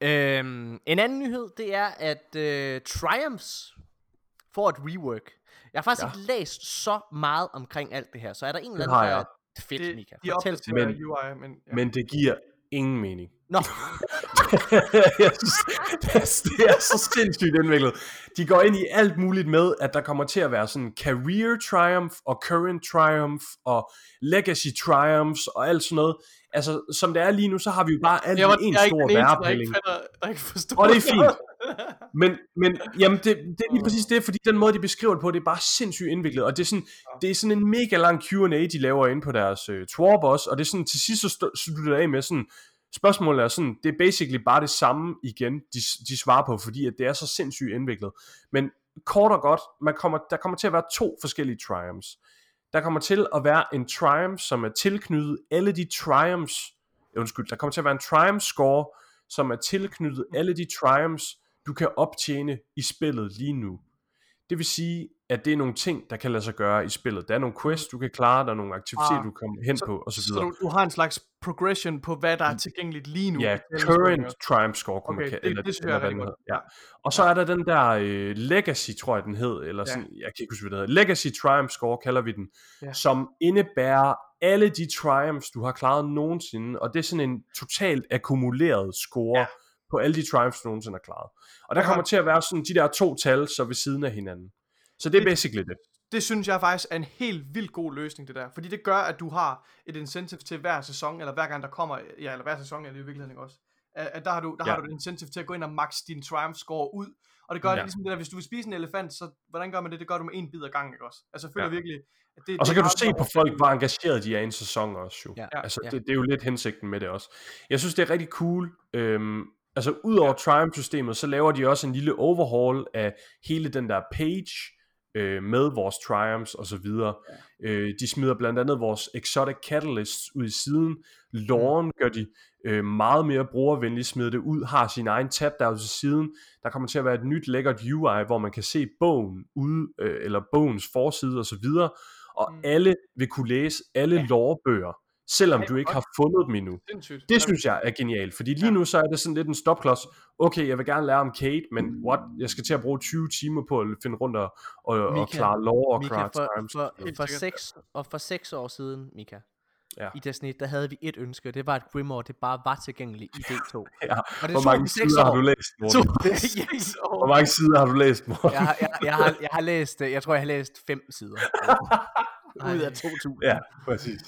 Øhm, en anden nyhed, det er, at øh, Triumphs får et rework. Jeg har faktisk Ja. ikke læst så meget omkring alt det her, så er der en eller anden, der er fedt, Det, Mika. de Fortæl. Men- UI, men... Ja. Men det giver ingen mening. Nå, jeg synes, det, er, det er så sindssygt indviklet. De går ind i alt muligt med, at der kommer til at være sådan career triumph, og current triumph, og legacy triumphs, og alt sådan noget. Altså, som det er lige nu, så har vi jo bare alt i en stor eneste, der ikke, forstår Og det er fint. Men, men jamen det, det er lige præcis det, fordi den måde, de beskriver det på, det er bare sindssygt indviklet, og det er sådan, det er sådan en mega lang Q&A, de laver inde på deres øh, Tworb også, og det er sådan, til sidst så slutter det af med sådan, spørgsmålet er sådan, det er basically bare det samme igen, de, de svarer på, fordi at det er så sindssygt indviklet. Men kort og godt, man kommer, der kommer til at være to forskellige triumphs. Der kommer til at være en triumph, som er tilknyttet alle de triumphs, øh, undskyld, der kommer til at være en triumph score, som er tilknyttet alle de triumphs, du kan optjene i spillet lige nu. Det vil sige, at det er nogle ting, der kan lade sig gøre i spillet. Der er nogle quests, du kan klare, der er nogle aktiviteter, Ah, du kan komme hen så- på, og så du, du har en slags progression på, hvad der er tilgængeligt lige nu. Ja, Telling's current triumph score, kunne Okay, man det- eller, det jeg eller er godt. Ja. Og så er der den der øh, legacy, tror jeg den hed, eller Ja. sådan, jeg kan ikke huske, hvad det hedder. Legacy triumph score kalder vi den, Ja. som indebærer alle de triumphs, du har klaret nogensinde, og det er sådan en totalt akkumuleret score Ja. På alle de triumphs, du nogensinde har klaret. Og der kommer til at være sådan de der to tal, så ved siden af hinanden. Så det er Det- basically det. Det synes jeg faktisk er en helt vildt god løsning, det der. Fordi det gør, at du har et incentive til hver sæson, eller hver gang der kommer, ja, eller hver sæson er det i virkeligheden ikke også. At, der har du, der Ja. har du et incentive til at gå ind og max din triumph score ud. Og det gør Ja. det ligesom det der, hvis du vil spise en elefant, så hvordan gør man det? Det gør du med en bid ad gangen, ikke også? Altså jeg føler Ja. virkelig, at det, Og så det kan du se på folk, hvor engageret de er i en sæson også jo. Ja. Altså, Ja. det, det er jo lidt hensigten med det også. Jeg synes, det er rigtig cool. Øhm, altså, udover Triumph-systemet, så laver de også en lille overhaul af hele den der page, øh, med vores Triumphs og så videre. Ja. Øh, de smider blandt andet vores Exotic Catalysts ud i siden. Loren gør de øh, meget mere brugervenligt, smider det ud, har sin egen tab der til siden. Der kommer til at være et nyt lækkert UI, hvor man kan se bogen ude, øh, eller bogens forside og så videre. Og Mm. alle vil kunne læse alle ja. lorebøger, selvom du ikke har fundet dem endnu. Det synes jeg er genialt, fordi lige nu så er det sådan lidt en stopklods. Okay, jeg vil gerne lære om Kate, men what? Jeg skal til at bruge 20 timer på at finde rundt og, og, og Mika, klare lore og Mika, for, times. for, for, seks, og for seks år siden, Mika, Ja. i Destiny, der havde vi et ønske, og det var, at Grimoire det bare var tilgængeligt i D2. Ja. Og det Hvor mange sider har år. du læst, Morten? yes. Hvor mange sider har du læst, Morten? jeg, har, jeg, jeg, har, jeg har læst, øh, jeg tror, jeg har læst fem sider. ud af 2000. Ja, præcis.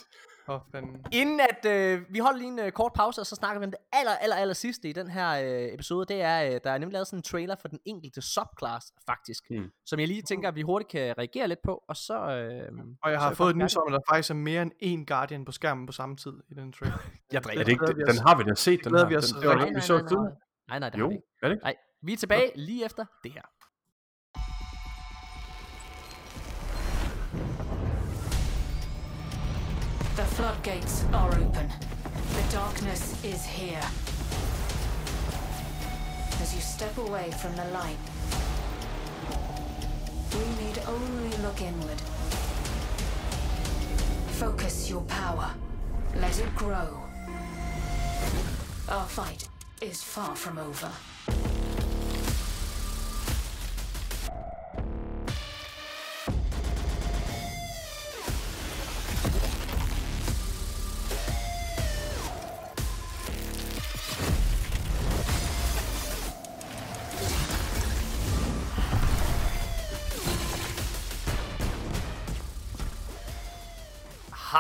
Fanden. Inden at øh, vi holder lige en øh, kort pause, og så snakker vi om det aller, aller, aller sidste i den her øh, episode, det er, øh, der er nemlig lavet sådan en trailer for den enkelte subclass, faktisk, Hmm. som jeg lige tænker, at vi hurtigt kan reagere lidt på, og så... Øh, Og jeg så har er fået et nys om, at der faktisk er mere end én Guardian på skærmen på samme tid i den trailer. Jeg Er drikker. det ikke, den har vi da set, den her. vi os Den, det var rigtig- den, nej, vi så nej, nej, siden. nej, nej, nej, det har Jo, vi ikke. er det ikke? Nej, vi er tilbage lige efter det her. The floodgates are open. The darkness is here. As you step away from the light, we need only look inward. Focus your power. Let it grow. Our fight is far from over.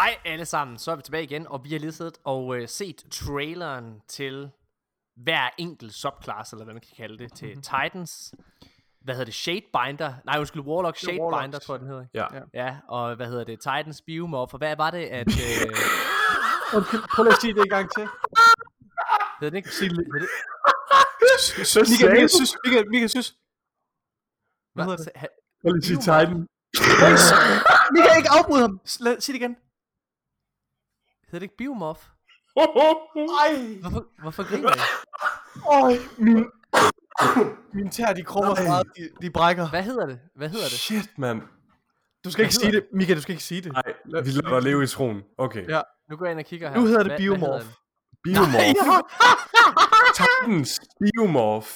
Hej alle sammen, så er vi tilbage igen, og vi har lige siddet og øh, set traileren til hver enkelt subclass, eller hvad man kan kalde det, til Titans. Hvad hedder det? Shadebinder? Nej, undskyld, Warlock er Shadebinder, Warlocks. tror jeg, den hedder. Ja. Ja. Og hvad hedder det? Titans Biomorph, og hvad var det, at... Øh, Undskyld, prøv lige at sige det en gang til. hedder det ikke? Hed det, Mika, Mika, synes, Mika, Mika, synes. Hvad hedder det? Prøv lige at sige Titan. Mika, ikke afbryd ham. Sig det igen. Hedder det ikke Biomorph? Ej, Hvorfor, hvorfor griner I? øj, min, mine tær, de krummer så meget, de, de brækker. Hvad hedder det? Hvad hedder det? Shit, mand. Du skal ikke sige det, Mika, du skal ikke sige det. Nej, vi lader dig leve i troen. Okay. Ja. Nu går jeg ind og kigger her. Nu hedder det Hvad- Biomorph. hvad hedder den? Biomorph. Titans Biomorph.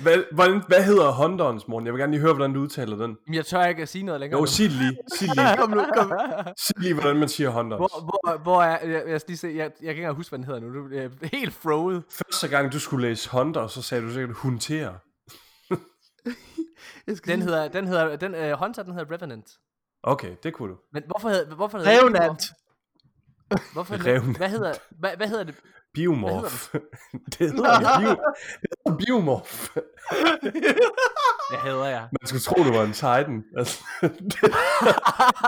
Hvad, hvordan, hvad hedder Hunterens, morgen? Jeg vil gerne lige høre, hvordan du udtaler den. Jeg tør ikke at sige noget længere Jo, sig det lige. Sig det lige. Kom nu, kom. Sig lige, hvordan man siger Hunters. Hvor, hvor, hvor er... Jeg, jeg, skal lige se, jeg, jeg kan ikke engang huske, hvad den hedder nu. Du er helt froet. Første gang, du skulle læse Hunter, så sagde du sikkert Hunter. Den hedder... Den hedder den, uh, Hunter, den hedder Revenant. Okay, det kunne du. Men hvorfor hedder... Hvorfor hedder Revenant. Hvorfor hedder Revenant. det, hvad hedder... Hvad, hvad hedder det? Biomorph. det hedder bio, det hedder Biomorph. Jeg hader jer. Man skulle tro, du var en Titan. Altså,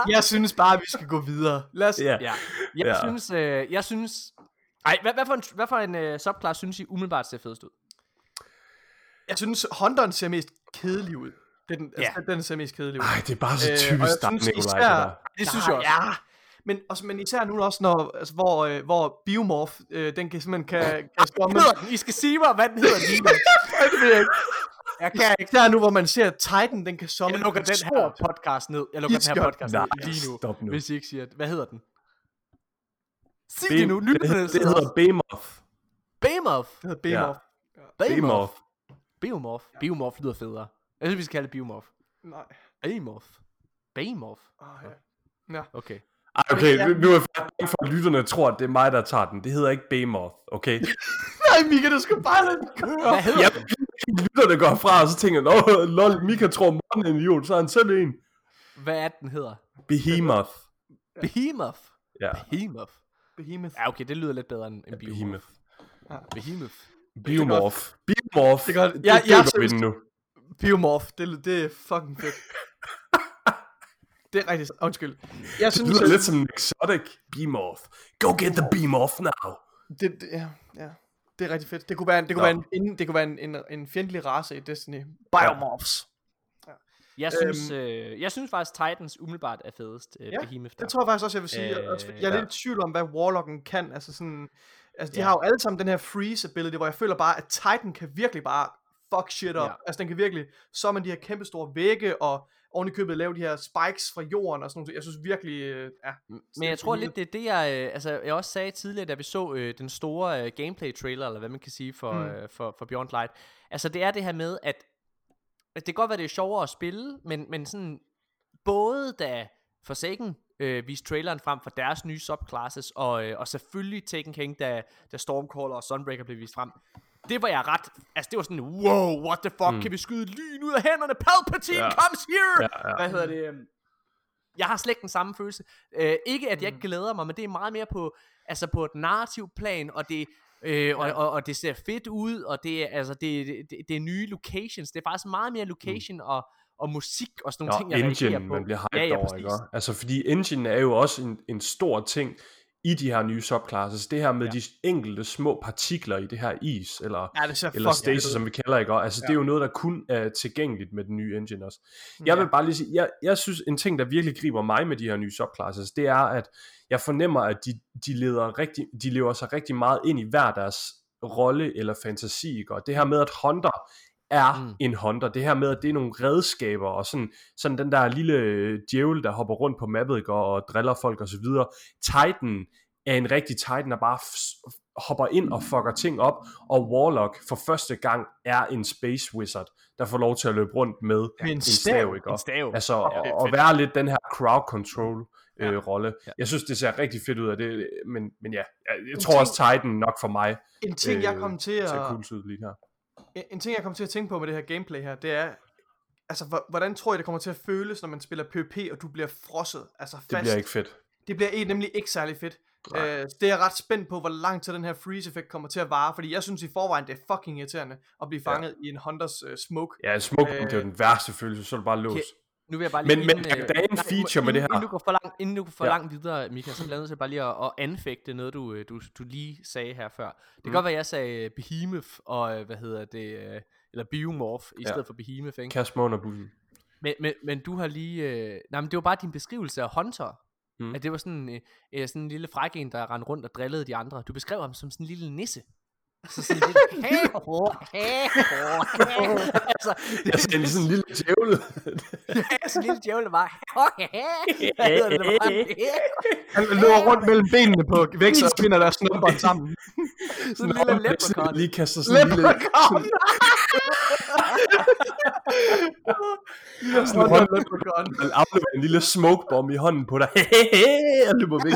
Jeg synes bare, vi skal gå videre. Lad os... ja. Ja. Jeg ja. synes... Øh, jeg synes... Ej, hvad, hvad for en, hvad for en uh, subclass synes I umiddelbart ser fedest ud? Jeg synes, Hunteren ser mest kedelig ud. Den, Ja. altså, den ser mest kedelig ud. Ej, det er bare så Øh, typisk jeg dig, Nikolaj, det der. Det synes jeg også. Ja, men, også, men især nu også, når, altså, hvor, øh, hvor Biomorph, øh, den kan simpelthen kan, kan stomme. I skal sige mig, hvad den hedder lige det ved jeg ikke. Jeg kan ikke. Især nu, hvor man ser, at Titan, den kan somme. Jeg lukker den her podcast ned. Jeg lukker den her podcast Nej, ned lige nu. stop nu. Hvis I ikke siger det. Hvad hedder den? Sig det nu. det, Lytterne hedder- det sidder hedder. Behemoth. Behemoth. Det hedder Biomorph. Behemoth. Behemoth. Behemoth lyder federe. Jeg synes, vi skal kalde det Behemoth. Nej. Behemoth. Behemoth. Oh, ja. Okay. Ej, okay, nu er jeg faktisk bange for, at lytterne tror, at det er mig, der tager den. Det hedder ikke Behemoth, okay? Nej, Mika, du skal bare lade den køre. Hvad hedder Ja, den? lytterne går fra, og så tænker jeg, lol, Mika tror, morgen er en idiot, så er han selv en. Hvad er det, den hedder? Behemoth. Behemoth. Ja, Behemoth. Behemoth. Ja, okay, det lyder lidt bedre end, end Behemoth. Behemoth. Behemoth. Biomorph. Biomorph. Det er godt. Det, Jeg- det jeg vi synes- den nu. Biomorph, det, det er fucking fedt. Det er rigtigt. Undskyld. Jeg Det synes, lyder at- lidt som en exotic Beamorph. Go get the Beamorph now. Det, det, ja, ja. Det er rigtig fedt. Det kunne være en, det kunne Nå. være en, det kunne være en, en, en fjendtlig race i Destiny. Biomorphs. Jeg synes, øh, jeg synes faktisk, Titans umiddelbart er fedest. Øh, Ja, Behemoth der. Det tror jeg faktisk også, jeg vil sige. Øh, Øh, også, jeg er ja. lidt i tvivl om, hvad Warlocken kan. Altså sådan, altså de Ja. har jo alle sammen den her freeze ability, hvor jeg føler bare, at Titan kan virkelig bare fuck shit up. Ja. Altså den kan virkelig, så man de her kæmpe store vægge, og oven i købet lave de her spikes fra jorden og sådan noget. Jeg synes virkelig, øh, ja. Men jeg tror lidt, det er det, jeg, øh, altså, jeg også sagde tidligere, da vi så øh, den store øh, gameplay-trailer, eller hvad man kan sige, for, Mm. mm. øh, for, for Beyond Light. Altså, det er det her med, at, at det kan godt være, det er sjovere at spille, men, men sådan, både da Forsaken øh, viste traileren frem for deres nye subclasses, og, øh, og selvfølgelig Taken King, da, da Stormcaller og Sunbreaker blev vist frem, det var jeg ret, altså det var sådan, wow, what the fuck, mm. kan vi skyde lyn ud af hænderne, Palpatine Ja. ja. comes here! Ja, ja. Hvad hedder det? øhm, Jeg har slet ikke den samme følelse. Øh, ikke at jeg Mm. ikke glæder mig, men det er meget mere på, altså på et narrativ plan, og det, øh, og, og, og det ser fedt ud, og det er, altså, det, det, det, er nye locations. Det er faktisk meget mere location og, og musik og sådan nogle Nå, ting, jeg engine, reagerer på. man bliver hyped ja, ja, over, ikke? Altså, fordi engine er jo også en, en stor ting i de her nye subclasses. Det her med ja. de enkelte små partikler i det her is, eller, Ja, det eller stasis, som vi kalder, ikke? også? Altså, ja. det er jo noget, der kun er tilgængeligt med den nye engine også. Jeg vil Ja. bare lige sige, jeg, jeg synes, en ting, der virkelig griber mig med de her nye subclasses, det er, at jeg fornemmer, at de, de, leder rigtig, de lever sig rigtig meget ind i hver deres rolle eller fantasi, ikke? og det her med, at Hunter er mm. En Hunter, det her med, at det er nogle redskaber, og sådan, sådan den der lille øh, djævel, der hopper rundt på mappet, ikke? og driller folk og så videre. Titan er en rigtig Titan, der bare f- hopper ind og fucker ting op, og Warlock for første gang er en Space Wizard, der får lov til at løbe rundt med en en stav. stav, ikke? En stav. Altså, Ja, og, og være lidt den her crowd control øh, Ja. rolle. Ja. Jeg synes, det ser rigtig fedt ud af det, men, men ja, jeg, jeg En tror ting- også Titan nok for mig En ting, jeg øh, kom til at... cool ud lige her. En, en ting, jeg kommer til at tænke på med det her gameplay her, det er, altså, hvor- hvordan tror jeg, det kommer til at føles, når man spiller PvP, og du bliver frosset, altså fast. Det bliver ikke fedt. det bliver nemlig ikke særlig fedt. Øh, det er jeg ret spændt på, hvor lang tid den her freeze-effekt kommer til at vare, fordi jeg synes i forvejen, det er fucking irriterende at blive fanget ja. i en Hunters uh, smoke. Ja, smoke Øh, det er jo den værste følelse, så er det bare lås. Nu vil jeg bare lige... Men- men inden, der- øh, der er en feature med det her. Inden du går for langt, inden du går for Ja. langt videre, Mika, så bliver jeg til bare lige at, at anfægte noget, du, øh, du, du lige sagde her før. Det kan Mm. godt være, jeg sagde øh, Behemoth og, øh, hvad hedder det, øh, eller Biomorph i Ja. stedet for Behemoth, ikke? Under bussen. Men, men, men du har lige... Øh, nej, men det var bare din beskrivelse af Hunter. Mm. At det var sådan, øh, øh, sådan en lille fræk en, der rendte rundt og drillede de andre. Du beskrev ham som sådan en lille nisse. Så sådan en lille, ho, hey. altså, det Altså, en sådan en lille djævle. er sådan en lille djævel, der bare, Han løber rundt mellem benene på vækster og finder deres snumbånd sammen. sådan en lille leprechaun. Lige kaster sådan en lille... Leprechaun! Sådan en hånd, han afleverer en lille smoke bomb i hånden på dig. og løber væk.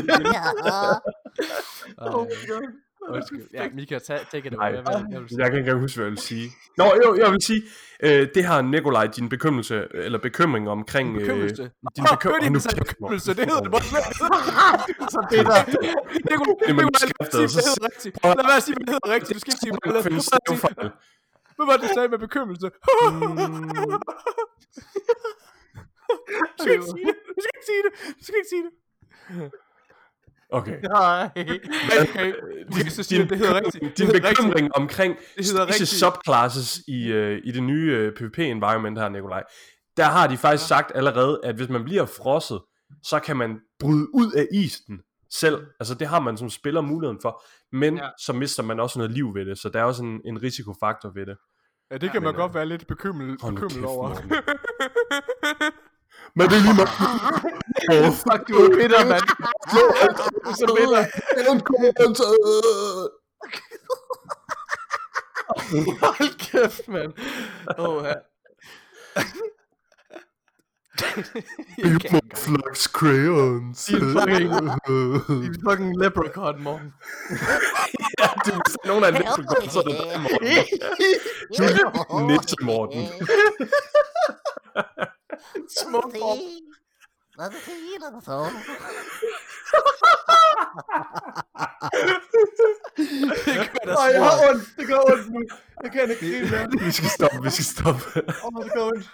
Oh my god. Undskyld. Ja, Mika, ta- take it away. Nej, Hvad, hvad, hvad vil du sige? jeg kan ikke huske, hvad jeg vil sige. Nå, jo, jeg vil sige, øh, det har Nikolaj din bekymrelse, eller bekymring omkring... Øh, Bekymrelse. din Åh, bekym- kæft, bekymrelse? Det hedder det bare slet. Så det der. Det kunne det hedder rigtigt. Lad være at sige, hvad det hedder rigtigt. Du skal ikke sige, hvad det Der findes stavefejl. Hvad var det, du sagde med bekymrelse? Du skal ikke sige det. Du skal ikke sige det. Du skal ikke sige det. Okay. Nej. Okay. Vi kan så at det hedder rigtigt. Det Din hedder rigtigt. bekymring omkring Det hedder disse rigtigt. subclasses i, øh, i det nye øh, PvP-environment her, Nikolaj, der har de faktisk sagt allerede, at hvis man bliver frosset, så kan man bryde ud af isen selv. Altså det har man som spiller muligheden for, men Ja. ja. så mister man også noget liv ved det, så der er også en, en risikofaktor ved det. Ja, det kan man Men, godt være lidt bekymret, bekymret over. Men det er lige meget. Åh, Fuck, du er bitter, mand. Du er så bitter. Hold kæft, mand. Åh, ja. Flux crayons. Din fucking- Din fucking leprechaun, Morten. ja, du, er nogen, er for godt, så er det dig, Morten. Du er lidt nisse, Morten. Smuk form. Hvad er det, der så? Det Åh, jeg har ondt. Det gør ondt nu. Jeg kan ikke grine mere. Vi skal stoppe, vi skal stoppe. Åh, det gør ondt.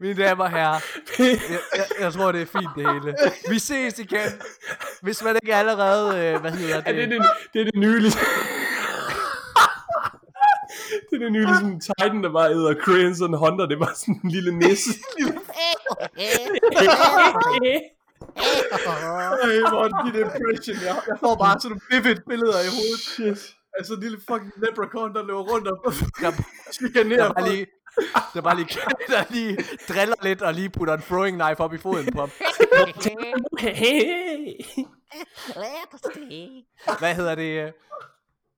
Mine damer og herrer, jeg, jeg, jeg tror, det er fint det hele. Vi ses igen. Hvis man ikke allerede, øh, hvad hedder Ja, det, er det? det, det er det nye, ligesom... det er det nye, ligesom Titan, der bare æder sådan Hunter, det var sådan en lille nisse. Ej, Morten, din impression. Jeg, jeg får bare sådan nogle vivid billeder i hovedet. Shit. Altså en lille fucking leprechaun, der løber rundt og Der, chikanerer der bare lige, der bare lige, der lige driller lidt og lige putter en throwing knife op i foden på ham. Hvad hedder det?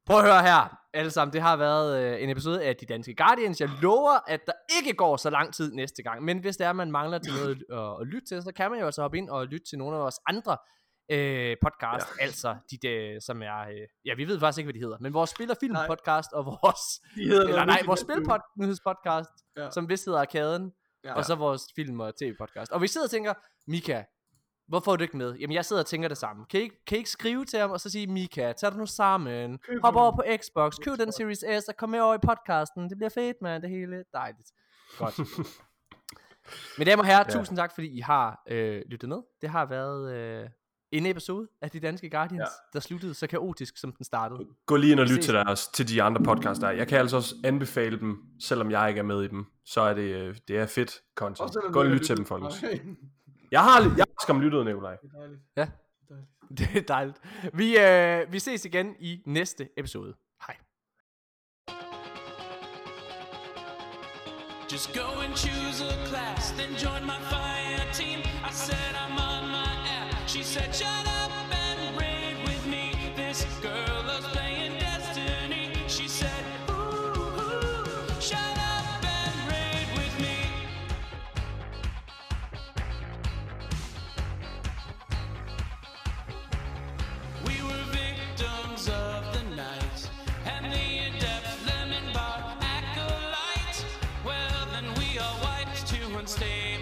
Øh? Prøv at høre her, alle sammen. Det har været øh, en episode af De Danske Guardians. Jeg lover, at der ikke går så lang tid næste gang. Men hvis det er, man mangler til noget at, at lytte til, så kan man jo altså hoppe ind og lytte til nogle af vores andre øh, podcast. Ja. Altså, de, de, som er... Øh, ja, vi ved faktisk ikke, hvad de hedder. Men vores spil- og film Nej. podcast og vores... De hedder Eller nej, vores spilnyhedspodcast, Ja. som vist hedder Arkaden. Ja. Og så vores film- og tv-podcast. Og vi sidder og tænker, Mika, hvorfor er du ikke med? Jamen, jeg sidder og tænker det samme. Kan I, ikke- kan I ikke skrive til ham og så sige, Mika, tag dig nu sammen. Køb Hop over på Xbox, køb den Series S og kom med over i podcasten. Det bliver fedt, mand. Det hele dejligt. Godt. Mine damer og herrer, Ja. tusind tak, fordi I har øh, lyttet med. Det har været øh, en episode af De Danske Guardians, Ja. der sluttede så kaotisk, som den startede. Gå lige ind og lyt til, deres, til de andre podcasts der. Jeg kan altså også anbefale dem, selvom jeg ikke er med i dem. Så er det, øh, det er fedt content. Gå og lyt til dem, folkens. Okay. Jeg har, jeg har skam lyttet, Nikolaj. Det er dejligt. Ja, Det er dejligt. det er dejligt. Vi, øh, vi ses igen i næste episode. Hej. Just go and choose a class, then join my fire team. I said I'm on my app. She said, shut up Stay.